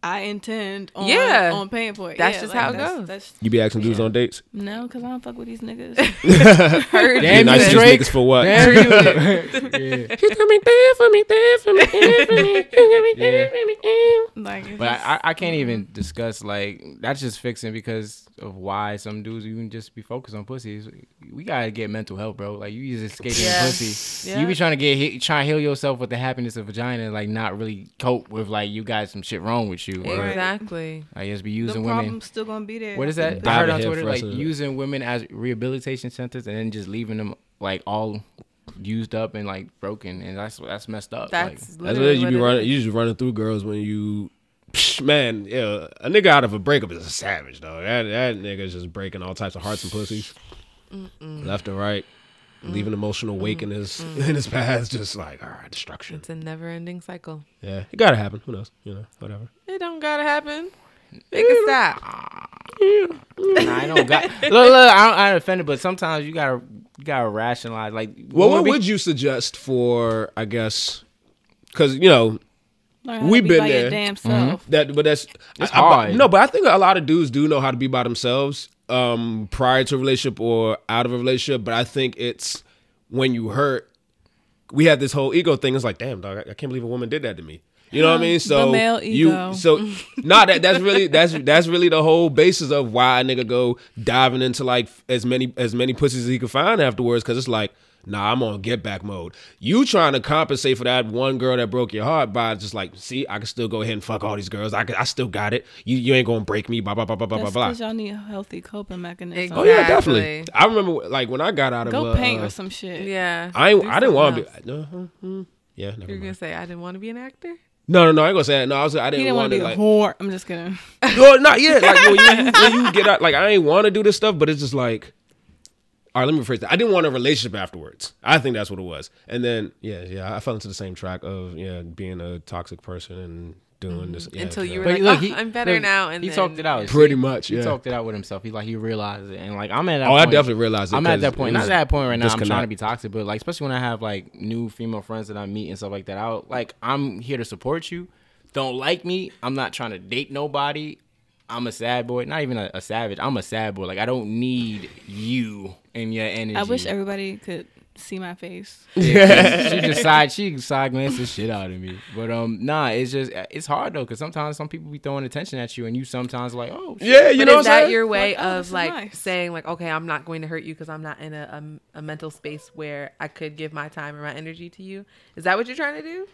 I intend on Yeah. on paying for it. That's Yeah, just like, how it that's, goes. That's You be asking dudes on dates. no, because I don't fuck with these niggas. Heard Be Damn, nice you to these niggas for what? Damn you. yeah. She's coming there for me, there for me, there for me, there for me. like, But just- I, I can't even discuss like that's just fixing because of why some dudes even just be focused on pussies. We gotta get mental health, bro. Like you just escaping Yeah. pussy. Yeah. You be trying to get hit, trying to heal yourself with the happiness of vagina, and, like not really cope with like you got some shit wrong with you. Or, Exactly. I just be the using women. problem's still gonna be there. What is that? Dive I heard on Twitter like using women as rehabilitation centers and then just leaving them like all used up and like broken, and that's that's messed up. That's like, That's literally what. You be running. You just running through girls when you, Psh, man. Yeah, a nigga out of a breakup is a savage, though. That that nigga's just breaking all types of hearts and pussies, left and right, leaving emotional wake in his in his past. Just like all right, destruction. It's a never-ending cycle. Yeah, it gotta happen. Who knows? You know, whatever. It don't gotta happen. Make it stop. Nah, I don't got. look, look, I don't, I don't offended, but sometimes you gotta you gotta rationalize. Like, Well, what women be- would you suggest for? I guess, because you know Learn how We've be been by there. Your damn self. that, but that's It's I- I- hard. no, but I think a lot of dudes do know how to be by themselves um, prior to a relationship or out of a relationship. But I think it's when you hurt. We have this whole ego thing. It's like, damn, dog, I I can't believe a woman did that to me. You know what I mean? So male you ego. so nah that that's really that's that's really the whole basis of why a nigga go diving into like as many as many pussies as he can find afterwards because it's like nah I'm on get back mode. You trying to compensate for that one girl that broke your heart by just like see I can still go ahead and fuck all these girls. I can, I still got it. You you ain't gonna break me. Blah blah blah blah blah That's blah. because y'all need a healthy coping mechanism. Oh yeah, definitely. I remember like when I got out of Go uh, paint uh, or some shit. Yeah. I ain't, I didn't want to be. else. No, hmm, yeah, never You're gonna say I didn't want to be an actor. No, no, no. I ain't gonna say that. No, I was. I didn't, didn't want want to to be a whore. I'm just kidding. No, not yet. Like when you, when you get out, like I ain't want to do this stuff, but it's just like, all right. Let me rephrase that. I didn't want a relationship afterwards. I think that's what it was. And then, yeah, yeah, I fell into the same track of yeah, being a toxic person and doing this mm-hmm. yeah, Until you exactly. were like, "Oh, I'm better now," and he then- talked it out. Pretty See? much, He talked it out with himself. He like he realized it, and like I'm at that. Oh, I point. definitely realized it. I'm at 'cause that point. it Not at that point right now. I'm trying to be toxic, but like especially when I have like new female friends that I meet and stuff like that. I like I'm here to support you. Don't like me. I'm not trying to date nobody. I'm a sad boy. Not even a, a savage. I'm a sad boy. Like I don't need you and your energy. I wish everybody could see my face. Yeah, she just side she side glanced the shit out of me. But um, nah, it's just it's hard though because sometimes some people be throwing attention at you and you sometimes like oh shit. Yeah, you but know is what I'm that saying? your way Like, oh, of is like nice. saying like, okay, I'm not going to hurt you because I'm not in a, um, a mental space where I could give my time and my energy to you? Is that what you're trying to do?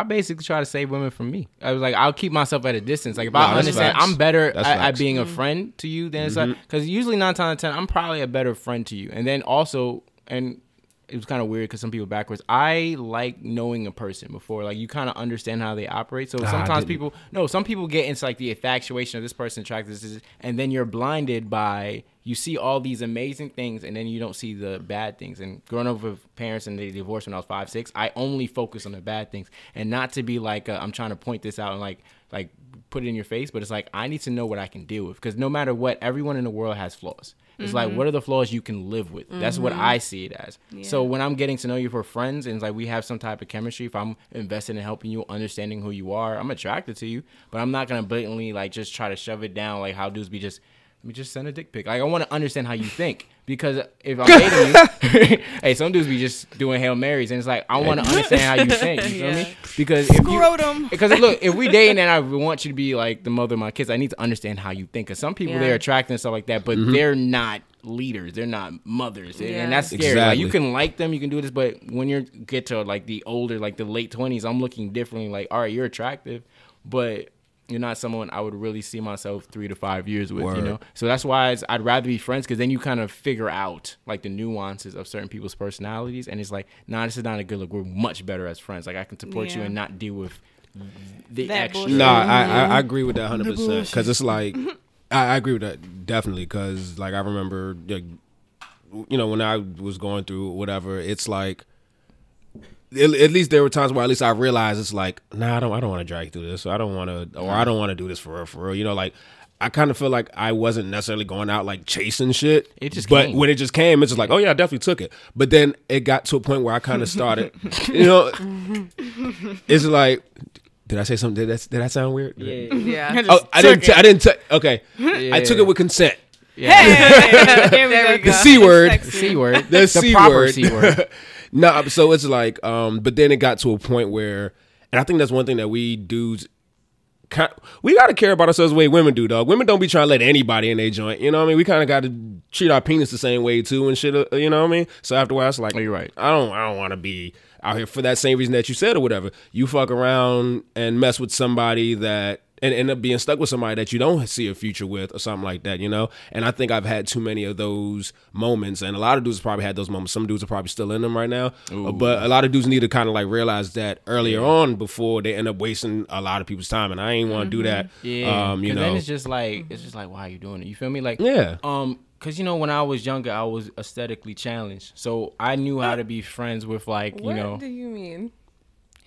I basically try to save women from me. I was like, I'll keep myself at a distance. Like if Nah, I understand, facts. I'm better at, at being a Mm-hmm. friend to you than it's like because usually nine times out of ten, I'm probably a better friend to you. And then also, and it was kind of weird because some people backwards. I like knowing a person before, like you kind of understand how they operate. So Ah, I sometimes people, no, some people get into like the infatuation of this person attracted this, and then you're blinded by you see all these amazing things, and then you don't see the bad things. And growing up with parents and they divorced when I was five, six, I only focus on the bad things, and not to be like uh, I'm trying to point this out and like like put it in your face, but it's like I need to know what I can deal with because no matter what, everyone in the world has flaws. It's like mm-hmm. what are the flaws you can live with? That's what mm-hmm. I see it as. So when I'm getting to know you for friends and it's like we have some type of chemistry, if I'm invested in helping you, understanding who you are, I'm attracted to you, but I'm not gonna blatantly like just try to shove it down like how dudes be just let me just send a dick pic. Like I want to understand how you think because if I'm dating you, hey, some dudes be just doing hail marys, and it's like I want to understand how you think. You feel Yeah. me? Because if you, Scrotum. because look, if we dating and I want you to be like the mother of my kids, I need to understand how you think. Cause some people Yeah. they're attractive and stuff like that, but mm-hmm. they're not leaders. They're not mothers, and- Yeah. and that's scary. Like you can like them, you can do this, but when you get to like the older, like the late twenties, I'm looking differently. Like, all right, you're attractive, but you're not someone I would really see myself three to five years with. You know, so that's why I'd rather be friends because then you kind of figure out like the nuances of certain people's personalities, and it's like, nah, this is not a good look. We're much better as friends. Like I can support you and not deal with the That extra. bullshit. No, I, I mm-hmm. I agree with that hundred percent because it's like mm-hmm. I, I agree with that definitely because like I remember like, you know when I was going through whatever it's like at, at least there were times where at least I realized it's like nah I don't I don't want to drag through this I don't want to or I don't want to do this for real for real you know like I kind of feel like I wasn't necessarily going out like chasing shit. It just but came. when it just came, it's just like, oh yeah, I definitely took it. But then it got to a point where I kind of started, you know, it's like, did I say something? Did that, did that sound weird? Did I- Yeah. Oh, I didn't. T- I didn't. T- okay, I took it with consent. Yeah. There we There we go. go. The c word. Sexy. C word. The, The c proper word. C word. No, so it's like, um, but then it got to a point where, and I think that's one thing that we dudes. We got to care about ourselves the way women do, dog. Women don't be trying to let anybody in their joint. You know what I mean? We kind of got to treat our penis the same way too, and shit. uh, You know what I mean? So after a while, it's like, Oh, you're right. I don't, I don't want to be out here for that same reason that you said or whatever. You fuck around and mess with somebody that and end up being stuck with somebody that you don't see a future with or something like that, you know? And I think I've had too many of those moments and a lot of dudes probably had those moments. Some dudes are probably still in them right now. But a lot of dudes need to kind of like realize that earlier on before they end up wasting a lot of people's time. And I ain't want to do that. Yeah, Um, you 'cause know. then it's just like it's just like why are you doing it? You feel me? Like Yeah. um, cause you know when I was younger, I was aesthetically challenged, so I knew how to be friends with like you what know. What do you mean?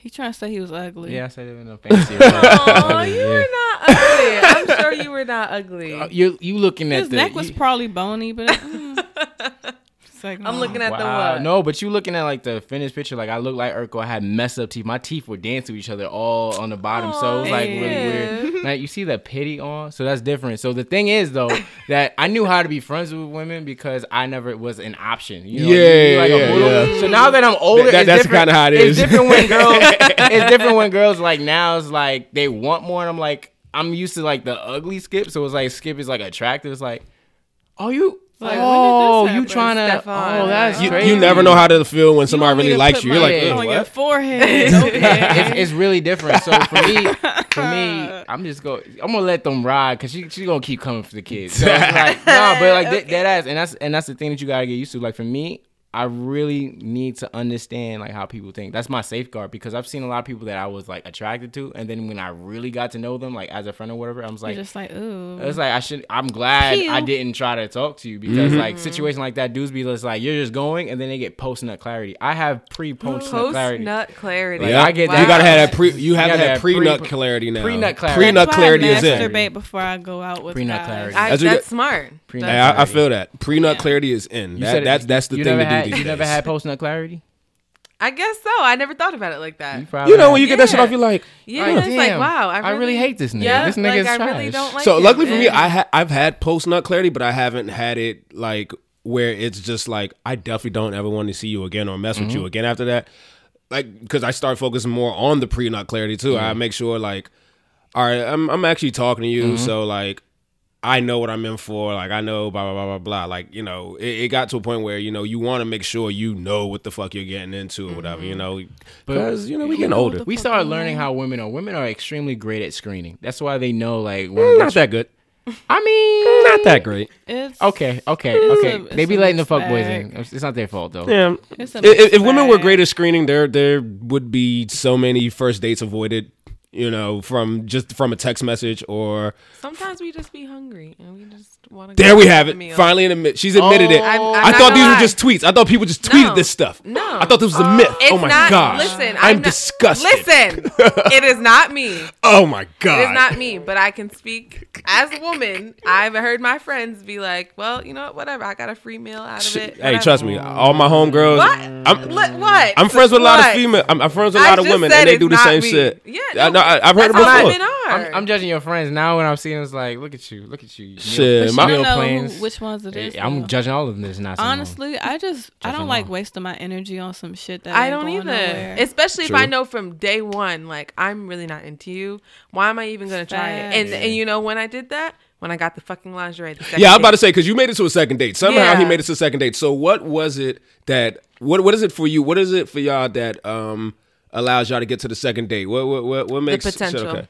He trying to say he was ugly. Yeah, I said it in a fancy. way. Oh, you were not ugly. I'm sure you were not ugly. Uh, you you looking at His the neck was you- probably bony, but mm, like, I'm looking at the Wow. what? No, but you looking at like the finished picture, like I look like Urkel. I had messed up teeth. My teeth were dancing with each other all on the bottom. so it was like really weird. Now you see the pity on, so that's different. So the thing is though that I knew how to be friends with women because I never was an option. You know, Yeah, you be like yeah, bully. yeah. So now that I'm older, That- it's that's different. kinda how it It's different when girls. it's different when girls like now it's like they want more, and I'm like I'm used to like the ugly skip. So it's like skip is like attractive. It's like, oh you. Like, when did this oh, you trying to? Stefan, Oh, that's You, crazy. you never know how to feel when somebody really likes you. You're like, Yeah. "Ugh, on your what? forehead. it's, Okay. it's really different. So for me, for me, I'm just go. I'm gonna let them ride because she she's gonna keep coming for the kids. So like no, but like that, that ass, and that's and that's the thing that you gotta get used to. Like for me, I really need to understand like how people think. That's my safeguard because I've seen a lot of people that I was like attracted to, and then when I really got to know them, like as a friend or whatever, I was You're like. just like, ooh. It's like I should. I'm glad Pew. I didn't try to talk to you because like mm-hmm. situation like that, dudes be just like you're just going, and then they get post nut clarity. I have pre post nut clarity. nut clarity. Like, Yeah, I get You that. gotta have that pre. You have You to gotta have have pre nut clarity now. pre-nut clarity. Pre nut clarity I is in. masturbate before I go out with Pre nut clarity. I, That's that's, smart. Pre-nut Hey, I, I clarity. feel that pre nut Yeah. clarity is in. That, said- that's that's the thing to do had, You days. never had post nut clarity. I guess so. I never thought about it like that. You, probably You know when had. you get that shit off, you're like. Yeah, Like, it's like wow. I I really, really hate this nigga. Yeah, This nigga like, is I really trash. don't like so him. luckily for me, I ha- I've had post nut clarity, but I haven't had it like where it's just like I definitely don't ever want to see you again or mess with you mm-hmm. again after that. Like because I start focusing more on the pre nut clarity too. I make sure like, all right, I'm I'm actually talking to you, mm-hmm. so like. I know what I'm in for. Like I know, blah blah blah blah blah. Like you know, it, it got to a point where you know you want to make sure you know what the fuck you're getting into or whatever. You know, because you know we getting older. we started learning how women are. Women are extremely great at screening. That's why they know like. When Mm, Not that good. I mean, Not that great. It's Okay, okay, okay. a- it's they be letting the fuck boys in. It's it's not their fault though. Yeah. If, if- if women were great at screening, there there would be so many first dates avoided. You know, from just from a text message or Sometimes we just be hungry and we just want to. there we have it. Finally, admit she's admitted it. Oh, I'm- I'm I thought these gonna were just tweets. I thought people just tweeted No. this stuff. No. I thought this was a uh, myth. It's oh my not, gosh. Listen, I'm, not- disgusted. Listen, it is not me. Oh my god. It is not me, but I can speak as a woman. I've heard my friends be like, "Well, you know what? Whatever. I got a free meal out of it." Hey, whatever." trust me. All my homegirls. What? I'm, What? what? I'm friends with a lot of What? female. I'm, I'm friends with a lot of women, and they do the same me. shit. Yeah, I, no, I, I've heard it That's how before. women are. I'm, I'm judging your friends now when I'm seeing it's like, look at you, look at you. Shit, my- you meal plans. who, which ones it is. Yeah, I'm though. judging all of them. This not Honestly, I just I don't like all. wasting my energy on some shit that I ain't don't going either. nowhere. Especially if I know from day one, like I'm really not into you. Why am I even gonna try it? And Facts. and you know when I did that, when I got the fucking lingerie. The Yeah, I'm about to say because you made it to a second date. Somehow he made it to a second date. So what was it that what what is it for you? What is it for y'all that um allows y'all to get to the second date? What what what, what makes the potential. okay?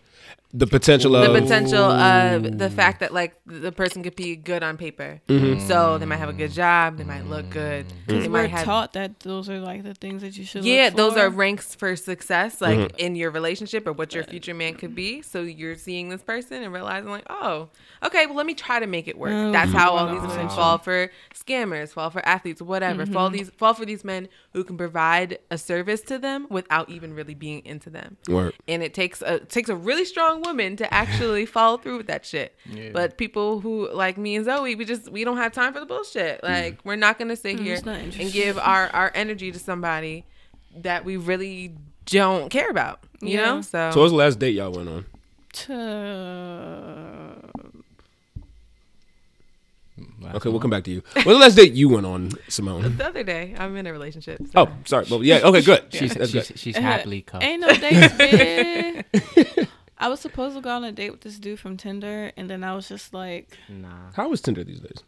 The potential of the potential of the fact that like the person could be good on paper. Mm-hmm. So they might have a good job, they might look good, they Because might we're have taught that those are like the things that you should. yeah, look those are ranks for success, like Mm-hmm. in your relationship or what your future man could be. So you're seeing this person and realizing, like, oh, okay, well, let me try to make it work. Oh, That's how all these women fall for scammers, fall for athletes, whatever. Mm-hmm. Fall these, fall for these men who can provide a service to them without even really being into them. Word. And it takes a it takes a really strong woman to actually follow through with that shit. But people who like me and Zoe, we just we don't have time for the bullshit. Like we're not gonna sit here and give our our energy to somebody that we really don't care about. You Yeah. know? So, So what was the last date y'all went on? To- Last Okay, one. we'll come back to you. What the last date you went on, Simone? the other day, I'm in a relationship. so- Oh, sorry. Well, yeah. Okay, good. She's That's she's, good. she's happily coupled. Ain't no dates, bitch. I was supposed to go on a date with this dude from Tinder, and then I was just like, Nah. How is Tinder these days?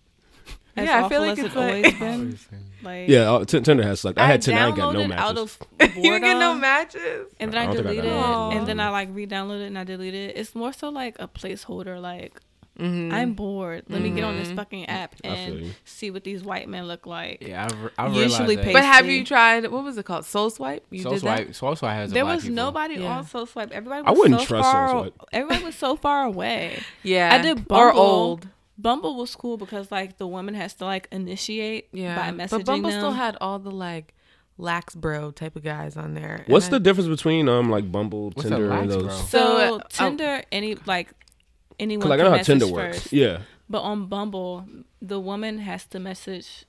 as Yeah, I feel like as it's always like- been. Like, Yeah, uh, T- Tinder has sucked. I, had Tinder. I ain't got no downloaded matches. out of you didn't get no matches. and then I I, don't think I got deleted no it, matches. and then I like re-downloaded it and I deleted it. It's more so like a placeholder. Like Mm-hmm. I'm bored. Let me get on this fucking app and see what these white men look like. Yeah, I've, I've Usually realized that. But have you tried what was it called? Soul Swipe? You Soul did that? Soul Swipe has There black was people. nobody Yeah. on Soul Swipe. Everybody I was wouldn't so trust far. Soul Swipe. Everybody was so far away. Yeah. I did Bumble. Or old. Bumble was cool because like the woman has to like initiate Yeah. by messaging but Bumble them. still had all the like lax bro type of guys on there. What's And the I- difference between um like Bumble, Tinder, and those? bro? so So, uh, Tinder any like anyone Cause like I can know how message Tinder first. works. Yeah. But on Bumble, the woman has to message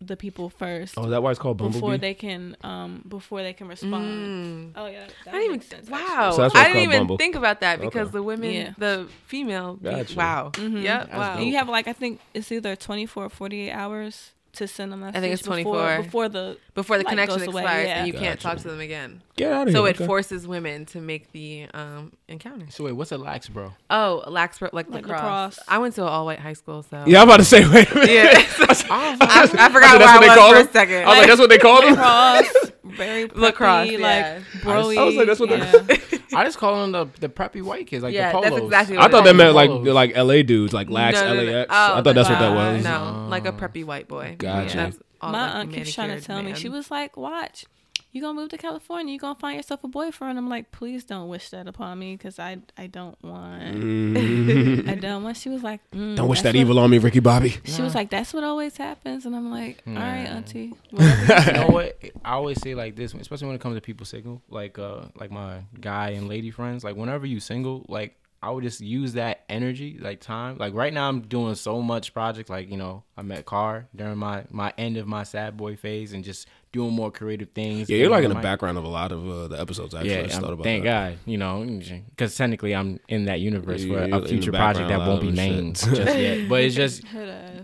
the people first Oh, is that why it's called Bumblebee? before they can um before they can respond. Mm. Oh yeah, that I didn't even. sense, wow. So that's why I didn't even Bumble. think about that because Okay. the women, Yeah. the female. Gotcha. Wow. Mhm. Yep. Wow. And you have like I think it's either 24 or 48 hours to send a message. think it's 24. before the Before the connection goes away, expires yeah. and you can't talk to them again. Get out of So here. So it okay. forces women to make the um encounter. So wait, what's a lax, bro? Oh, lax bro, like, Like lacrosse. lacrosse. I went to an all white high school, so Yeah, I'm about to say. Wait. a minute. yeah. I, I forgot that's where what I they was call for a second. I was like, that's what they call them. lacrosse, very preppy, Lacrosse, like yeah. broy. I was like, that's what they- yeah. I just call them the the preppy white kids, like Yeah, the that's polos. exactly I thought it that is. meant like Polos. like LA dudes, like Lax No, no, no, no. LAX. Oh, I thought that's what that was. No, like a preppy white boy. Gotcha. That's all My like aunt keeps trying to manicured tell me. She was like, "Watch, you gonna move to California. You gonna find yourself a boyfriend." I'm like, "Please don't wish that upon me, because I I don't want. Mhm. I don't want." She was like, mm, Don't wish that's that what- evil on me, Ricky Bobby. She was like, "That's what always happens," and I'm like, "All right, auntie." you you know what? I always say like this, especially when it comes to people single, like uh, like my guy and lady friends. Like whenever you single, like I would just use that energy, like time. Like right now, I'm doing so much projects. Like you know, I met Kar during my my end of my sad boy phase, and just doing more creative things. Yeah, you're like in the my- background of a lot of uh, the episodes. Actually, I Yeah, I'm- thought about thank that. God, you know, because technically I'm in that universe Yeah, for a future project that won't be of shit. named just yet. But it's just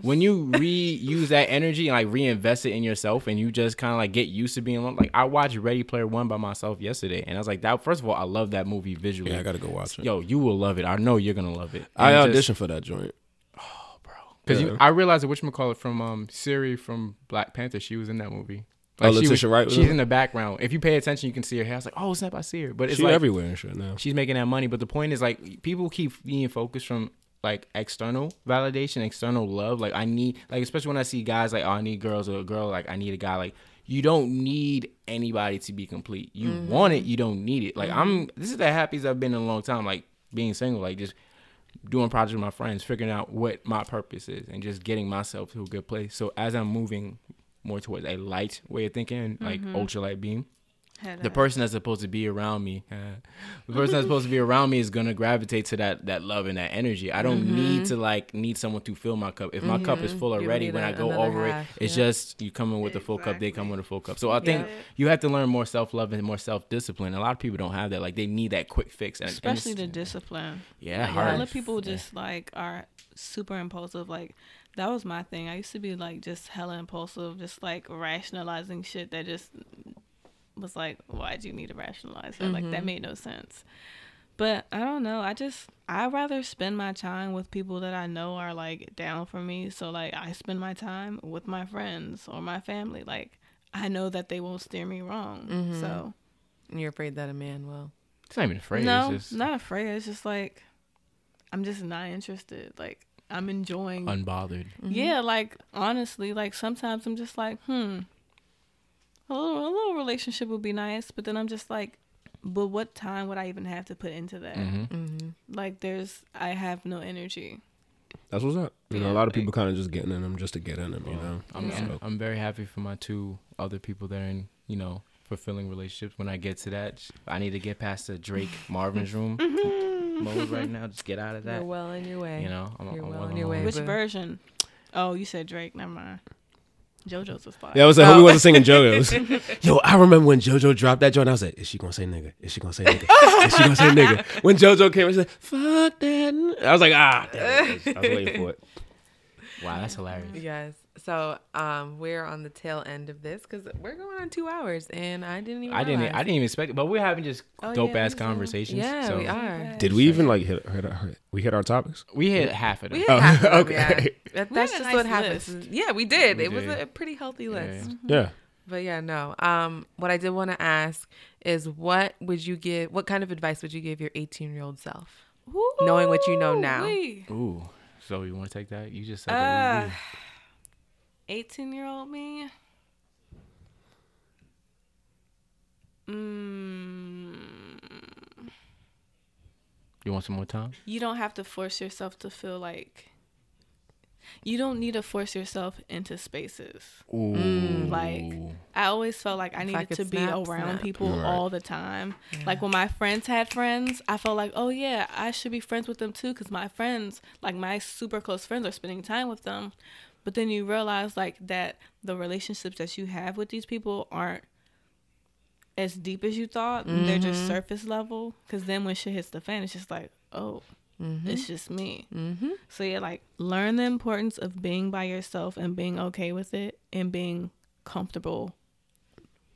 when you reuse that energy and like reinvest it in yourself and you just kind of like get used to being alone. Like I watched Ready Player One by myself yesterday, and I was like, that. First of all, I love that movie visually. Yeah, I gotta go watch it. Yo, you will love it. I know you're gonna love it. I And just- auditioned for that joint. Because Yeah. you, I realized that which call it from um Shuri from Black Panther. She was in that movie. Oh, she was- Wright She's in the background. If you pay attention, you can see her hair. I was like, oh snap, I see her. But it's She's like everywhere and shit now. she's making that money. But the point is, like, people keep being focused from like external validation, external love. Like, I need, like, especially when I see guys like, oh, I need girls or a girl, like, I need a guy. Like, you don't need anybody to be complete. You mm-hmm. want it, you don't need it. Like, I'm, mm-hmm. this is the happiest I've been in a long time. Like, being single, like, just doing projects with my friends, figuring out what my purpose is, and just getting myself to a good place. So, as I'm moving more towards a light way of thinking, like mm-hmm. ultralight beam, Head the ass. person that's supposed to be around me, the person that's supposed to be around me is gonna gravitate to that that love and that energy. I don't mm-hmm. need to like need someone to fill my cup. If my cup is mm-hmm. full already, when a- I go over half, it, it's yeah. just you come in with a full cup, they come with a full cup. So I think Yeah. you have to learn more self love and more self discipline. A lot of people don't have that. Like they need that quick fix, and, and especially the discipline. yeah, Like, hard. A lot of people just like are super impulsive. Like that was my thing. I used to be like just hella impulsive, just like rationalizing shit that just was like, why do you need to rationalize that? Like that mm-hmm. made no sense. But I don't know. I just I rather spend my time with people that I know are like down for me. So like I spend my time with my friends or my family. Like I know that they won't steer me wrong. Mm-hmm. So And you're afraid that a man will. It's not even afraid. no, it's just not afraid. It's just like I'm just not interested. Like I'm enjoying. unbothered. Yeah, like honestly, like sometimes I'm just like, hmm, a little, a little relationship would be nice, but then I'm just like, but what time would I even have to put into that? hmm Mm-hmm. Like, there's, I have no energy. That's what's up. You know, a lot of like- people kind of just getting in them just to get in them. You know. I'm, Yeah. I'm I'm very happy for my two other people that are in you know fulfilling relationships. When I get to that, I need to get past the Drake Marvin's room mode right now. Just get out of that. You're well on your way. You know, I'm, You're I'm well well on your way. Which version? Oh, you said Drake. Never mind. JoJo's was fire. Yeah, I was like, Oh. homie wasn't singing JoJo's. Yo, I remember when JoJo dropped that joint. I was like, is she gonna say nigga? Is she gonna say nigga? Is she gonna say nigga? When JoJo came, I said, fuck that. I was like, ah, damn it. I was waiting for it. Wow, that's hilarious. Yes. So um, we're on the tail end of this because we're going on two hours, and I didn't even. I didn't. I didn't even expect it, but we're having just Oh, dope yeah, ass conversations. Yeah, so we are. Did we even like hit, hit, hit we hit our topics? We hit half of them. We had half of them, okay. yeah. That, We that's had a just what happens. list. Yeah, we did. We it was a pretty healthy Yeah. list. Yeah. But yeah, no. Um, what I did want to ask is, what would you give? What kind of advice would you give your 18 year old self? Knowing what you know now. Ooh-wee. Ooh. So you want to take that? You just said Uh, that. 18 year old me. Mm, You want some more time? you don't have to force yourself to feel like. You don't need to force yourself into spaces. Ooh. Like I always felt like I If needed could to be snap, around snap. people Right. all the time. Like when my friends had friends, I felt like, oh yeah, I should be friends with them too, because my friends, like my super close friends, are spending time with them. But then you realize like that the relationships that you have with these people aren't as deep as you thought. They're just surface level. Because then when shit hits the fan, it's just like, oh, it's just me. Mm-hmm. So yeah, like learn the importance of being by yourself and being okay with it and being comfortable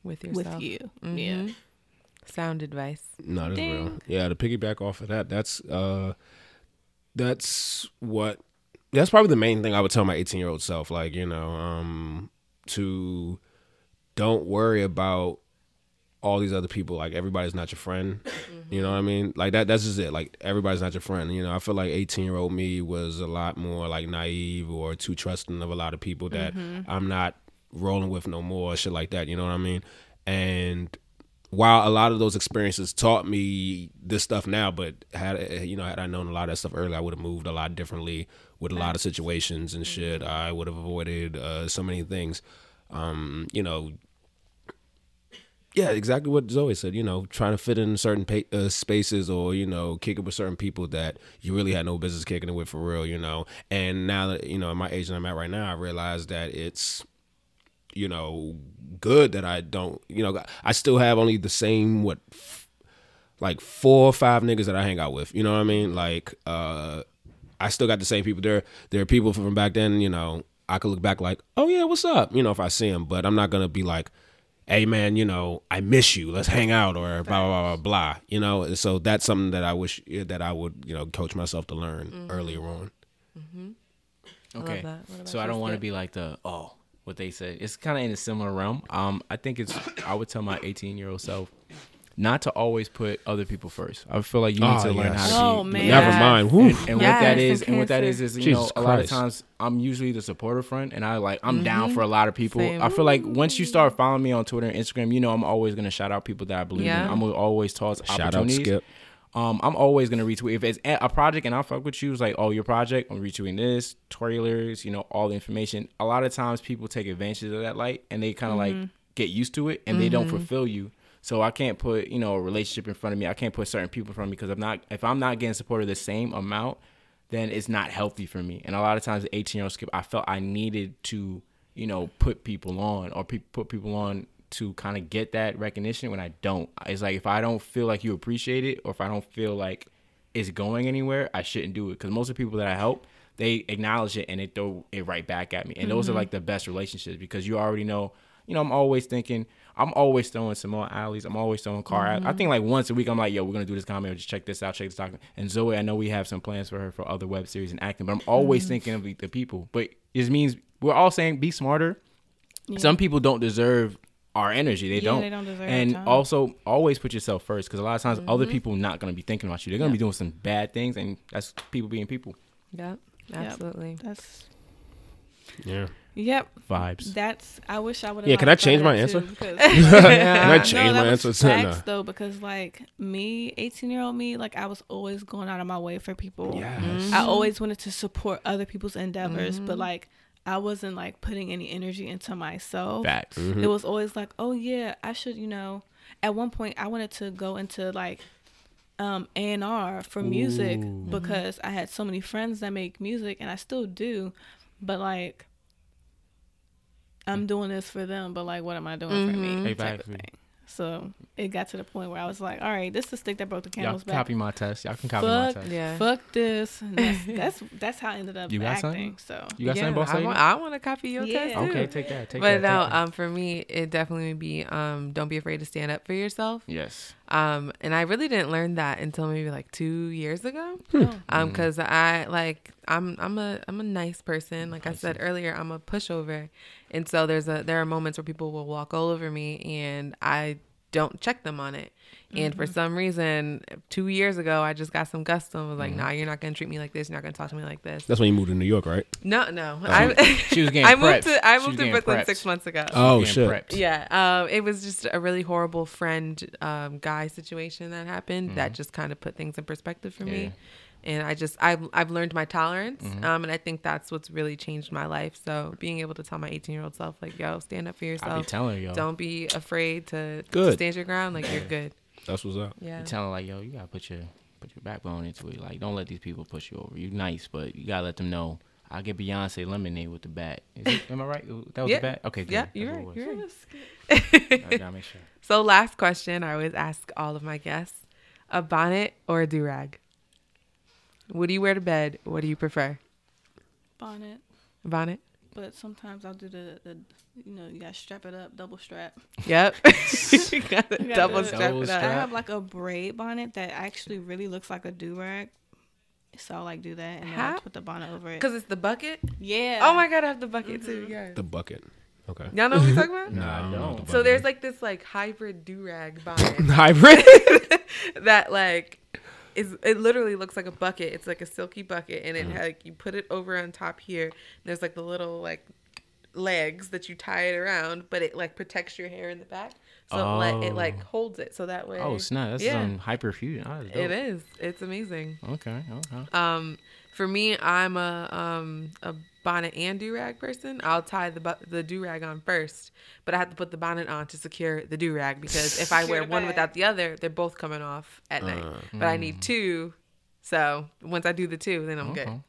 With yourself. with you. Mhm. Yeah. Sound advice. No, that's real. Ding. Yeah, to piggyback off of that, that's uh that's what that's probably the main thing I would tell my 18 year old self. Like, you know, um, to don't worry about all these other people. Like everybody's not your friend. You know what I mean? Like that that's just it. Like everybody's not your friend. You know, I feel like 18 year old me was a lot more like naive or too trusting of a lot of people that I'm not rolling with no more, shit like that. You know what I mean? And while a lot of those experiences taught me this stuff now, but had you know had I known a lot of that stuff earlier, I would have moved a lot differently with a lot of situations and shit. I would have avoided uh, so many things. Um, you know, yeah, exactly what Zoe said. You know, trying to fit in certain pa- uh, spaces or you know kick it with certain people that you really had no business kicking it with for real. You know, and now that you know at my age that I'm at right now, I realize that it's you know good that I don't. You know, I still have only the same what f- like four or five niggas that I hang out with. You know what I mean? Like, uh, I still got the same people. There, there are people from back then. You know, I could look back like, oh yeah, what's up? You know, if I see them, but I'm not gonna be like, hey man, you know, I miss you. Let's hang out or blah blah blah blah. blah you know, so that's something that I wish that I would you know coach myself to learn earlier on. Okay. that. What about So I don't want to be like the oh what they say. It's kind of in a similar realm. Um, I think it's I would tell my 18 year old self not to always put other people first. I feel like you need Oh, to learn yes. how to Oh, be. man. Never Yes. mind. And, Whew. and what Yes, that and and what that is, is you Jesus know, a lot of times I'm usually the supporter front, and I like I'm down for a lot of people. Same. I feel like once you start following me on Twitter and Instagram, you know I'm always gonna shout out people that I believe Yeah. in. I'm gonna always toss Shout out. Skip. Um, I'm always gonna retweet if it's a a project and I fuck with you. It's like, oh, your project, I'm retweeting this, trailers, you know, all the information. A lot of times people take advantage of that light and they kind of like get used to it and they don't fulfill you. So I can't put you know a relationship in front of me. I can't put certain people in front of me because I'm not if I'm not getting supported the same amount, then it's not healthy for me. And a lot of times, the 18 year old skip, I felt I needed to you know put people on or pe- put people on to kind of get that recognition when I don't. It's like if I don't feel like you appreciate it or if I don't feel like it's going anywhere, I shouldn't do it. Because most of the people that I help, they acknowledge it and they throw it right back at me. And those are mm-hmm. like the best relationships because you already know. You know, I'm always thinking. I'm always throwing some more alleys. I'm always throwing car. alleys. I think like once a week, I'm like, yo, we're gonna do this comedy. Or just check this out. Check this document. And Zoe, I know we have some plans for her for other web series and acting, but I'm always thinking of the, the people. But it means we're all saying be smarter. Some people don't deserve our energy. They Yeah, don't. they don't deserve and time. also always put yourself first because a lot of times other Mm-hmm. people not gonna be thinking about you. They're gonna be doing some bad things, and that's people being people. Yep. Absolutely. That's Yeah. Yep. Vibes. That's. I wish I would have. Yeah, can I change my answer? Can Can I change my answer? to- Facts No. though, because like me, eighteen year old me, like I was always going out of my way for people. Yes. I always wanted to support other people's endeavors, but like I wasn't like putting any energy into myself. Facts. Mm-hmm. It was always like, oh yeah, I should, you know. At one point, I wanted to go into like um A and R for music because I had so many friends that make music, and I still do. But like, I'm doing this for them, but like, what am I doing for me? Mm-hmm. Type of Exactly. thing. So it got to the point where I was like, all right, this is the stick that broke the Y'all back. copy my test. Y'all can copy my test. Yeah. fuck this. That's, that's that's how I ended up You got acting. something? So You got yeah, something, boss I lady? want, I want to copy your Yeah. test too. Okay, take that. Take but that. no, take um, for me, it definitely would be um, don't be afraid to stand up for yourself. yes. Um, and I really didn't learn that until maybe like two years ago. Oh. Um, cause I like I'm I'm a I'm a nice person. Like I said earlier, I'm a pushover, and so there's a there are moments where people will walk all over me, and I don't check them on it. And for some reason, two years ago, I just got some gusto and was like, "Nah, you're not gonna treat me like this. You're not gonna talk to me like this." That's when you moved to New York, right? No, no. I, She was getting I moved prepped. to I moved to Brooklyn prepped. six months ago. Oh shit. prepped. Yeah, um, it was just a really horrible friend um, guy situation that happened that just kind of put things in perspective for Mm-hmm. Yeah. me. And I just I've I've learned my tolerance, Mm-hmm. um, and I think that's what's really changed my life. So being able to tell my 18 year old self like, "Yo, stand up for yourself. I be telling her, yo. Don't be afraid to, to Good. stand your ground. Like you're good." That's what's up. Yeah. Be telling her, like, yo, you gotta put your put your backbone into it. Like, don't let these people push you over. You're nice, but you gotta let them know I'll get Beyonce lemonade with the bat. Is it, am I right? That was Yeah. the bat. Okay, good. Yeah, you're what right. You're right. I gotta make sure. So last question, I always ask all of my guests: a bonnet or a do rag? What do you wear to bed? What do you prefer? Bonnet. Bonnet. But sometimes I'll do the, the you know, you gotta strap it up, double strap. Yep. you gotta You double gotta- strap Double it I up. strap. have like a braid bonnet that actually really looks like a do rag. So I'll like do that and then Huh? I put the bonnet over it. Because it's the bucket. Yeah. Oh my god, I have the bucket too. Mm-hmm. Yeah. The bucket. Okay. Y'all know what we're talking about? Nah, I don't know the So there's like this like hybrid do rag bonnet hybrid. that like is it literally looks like a bucket. It's like a silky bucket, and it Mm. like you put it over on top here. There's like the little like legs that you tie it around, but it like protects your hair in the back, so it, like, it like Oh. holds it so that way. Oh snap! That's yeah, some hyperfusion. Oh, it is. It's amazing. Okay. Okay. Um, for me, I'm a um a bonnet and do rag person. I'll tie the bu- the do rag on first, but I have to put the bonnet on to secure the do rag because if I wear one without the other, they're both coming off at night. But I need mm. two, so once I do the two, then I'm good. Okay. It's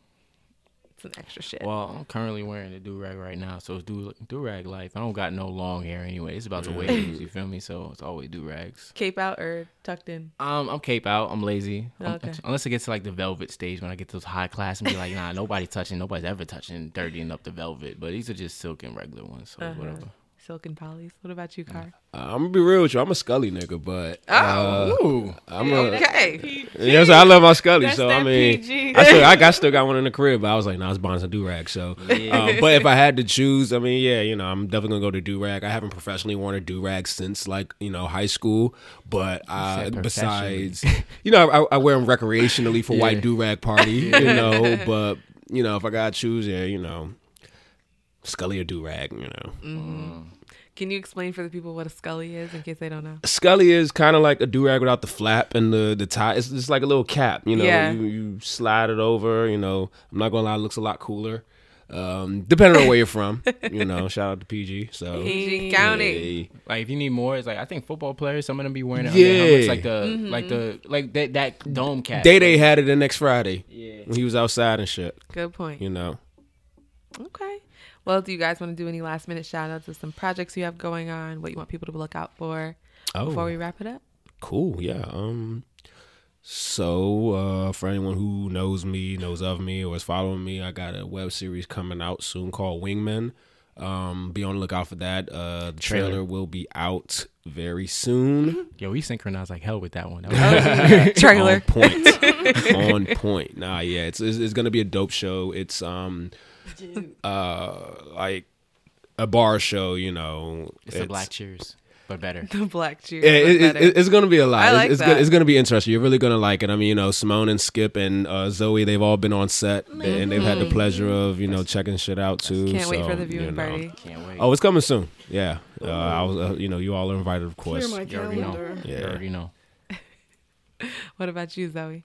an extra shit. Well, I'm currently wearing a do rag right now, so it's do do rag life. I don't got no long hair anyway. It's about to waves. You feel me? So it's always do rags. Cape out or tucked in. Um, I'm cape out. I'm lazy. I'm- Okay. unless it gets to like the velvet stage when I get to those high class and be like, nah, nobody touching, nobody's ever touching, dirtying up the velvet. But these are just silk and regular ones, so Uh-huh. whatever. Silk and polys. What about you, Kar? I'm gonna be real with you. I'm a Scully nigga, but uh, Ooh. I'm a. Okay. Yeah, so I love my Scully. That's so I mean, PG. I still, I got still got one in the crib, but I was like, nah, it's Bonds and Durag. So, um, but if I had to choose, I mean, yeah, you know, I'm definitely gonna go to Durag. I haven't professionally worn a Durag since like you know high school, but uh, besides, you know, I, I wear them recreationally for white Yeah. Durag party, you know. But you know, if I gotta choose, yeah, you know, Scully or Durag, you know. Can you explain for the people what a scully is in case they don't know? Scully is kind of like a durag without the flap and the the tie. It's just like a little cap, you know. Yeah. You, you slide it over. You know, I'm not gonna lie, it looks a lot cooler. Um, depending on where you're from, you know. Shout out to PG. So PG County. Hey. Like if you need more, it's like I think football players, some of them be wearing it. Yeah, Yeah. it's like the Mm-hmm. like the like that that dome cap. Day Day had it the next Friday Yeah. when he was outside and shit. Good point. You know. Okay. Well, do you guys want to do any last minute shout outs of some projects you have going on? What you want people to look out for Oh, before we wrap it up? cool. Yeah. Um. So, uh, for anyone who knows me, knows of me, or is following me, I got a web series coming out soon called Wingmen. Um, be on the lookout for that. Uh, the trailer, Trailer. will be out very soon. Yeah, we synchronized like hell with that one. That was Oh, Trailer. on point. on point. Nah, yeah, it's, it's it's gonna be a dope show. It's um, uh, like a bar show. You know, it's a black cheers, but better. The black cheers. Yeah, it, it, it- it's gonna be a lot. I It's- like it's, that. Gonna, it's gonna be interesting. You're really gonna like it. I mean, you know, Simone and Skip and uh, Zoe, they've all been on set and they've had the pleasure of you know checking shit out too. Can't wait for the viewing you know. party. Can't wait. Oh, it's coming soon. Yeah, uh, I was. Uh, you know, you all are invited, of course. Clear my you already know. calendar. You already know. What about you, Zoe?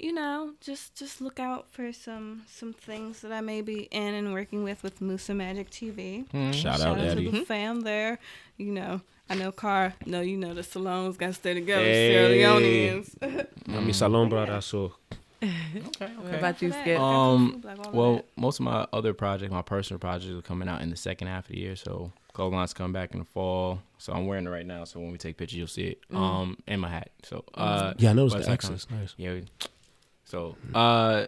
You know, just just look out for some some things that I may be in and working with with Musa Magic TV. Mm-hmm. Shout, Shout out, out to the fam there. You know, I know Kar. No, you know the salons got to stay together. Hey. Sierra Leoneans. I mean, Salone brother. So Okay, What about you, Skip? Um, food, like all of Well, most of my other projects, my personal projects, are coming out in the second half of the year. So clothing lines come back in the fall. So I'm wearing it right now. So when we take pictures, you'll see it. Um, and my hat. So uh, yeah, I noticed but the it's. Nice. Yeah. We- So, uh,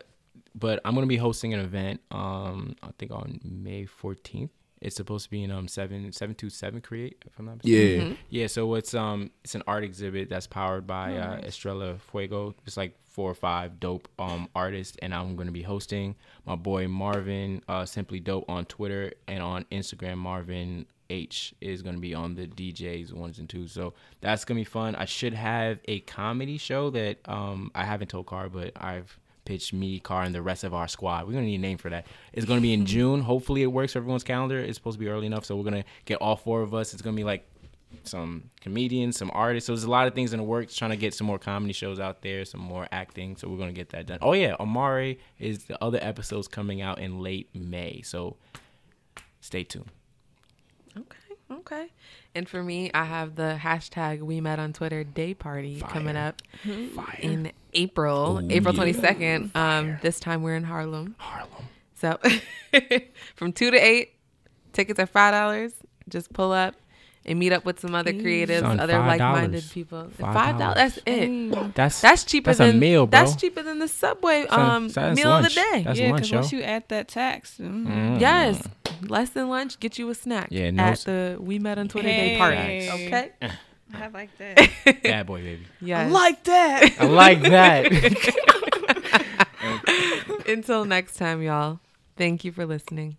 but I'm gonna be hosting an event. Um, I think on May 14th. It's supposed to be in um seven seven two seven create if I'm not mistaken. Yeah. Yeah, so it's um it's an art exhibit that's powered by uh, Estrella Fuego. It's like four or five dope um artists, and I'm gonna be hosting my boy Marvin, uh, Simply Dope on Twitter and on Instagram. Marvin H is gonna be on the DJs ones and twos, so that's gonna be fun. I should have a comedy show that um I haven't told Kar, but I've pitched me, Kar, and the rest of our squad. We're gonna need a name for that. It's gonna be in June. Hopefully, it works for everyone's calendar. It's supposed to be early enough, so we're gonna get all four of us. It's gonna be like some comedians, some artists. So there's a lot of things in the works. Trying to get some more comedy shows out there, some more acting. So we're gonna get that done. Oh yeah, Amare is the other episodes coming out in late May. So stay tuned. Okay, okay. And for me, I have the hashtag We Met on Twitter Day Party coming up in April, Ooh, April yeah. twenty second. Um, this time we're in Harlem. Harlem. So from two to eight, tickets are five dollars. Just pull up and meet up with some other creatives, Son, other like-minded people. Five dollars. That's it. That's That's cheaper That's than a meal, bro. That's cheaper than the Subway Son, um that's meal lunch. of the day. That's yeah, lunch, because yo. once you add that tax, mm, Mm. Yes, less than lunch. Get you a snack. Yeah, no at s- the We Met on Twitter Day party. Okay. I like that. Bad boy, baby. Yes. like that. I like that. Until next time, y'all. Thank you for listening.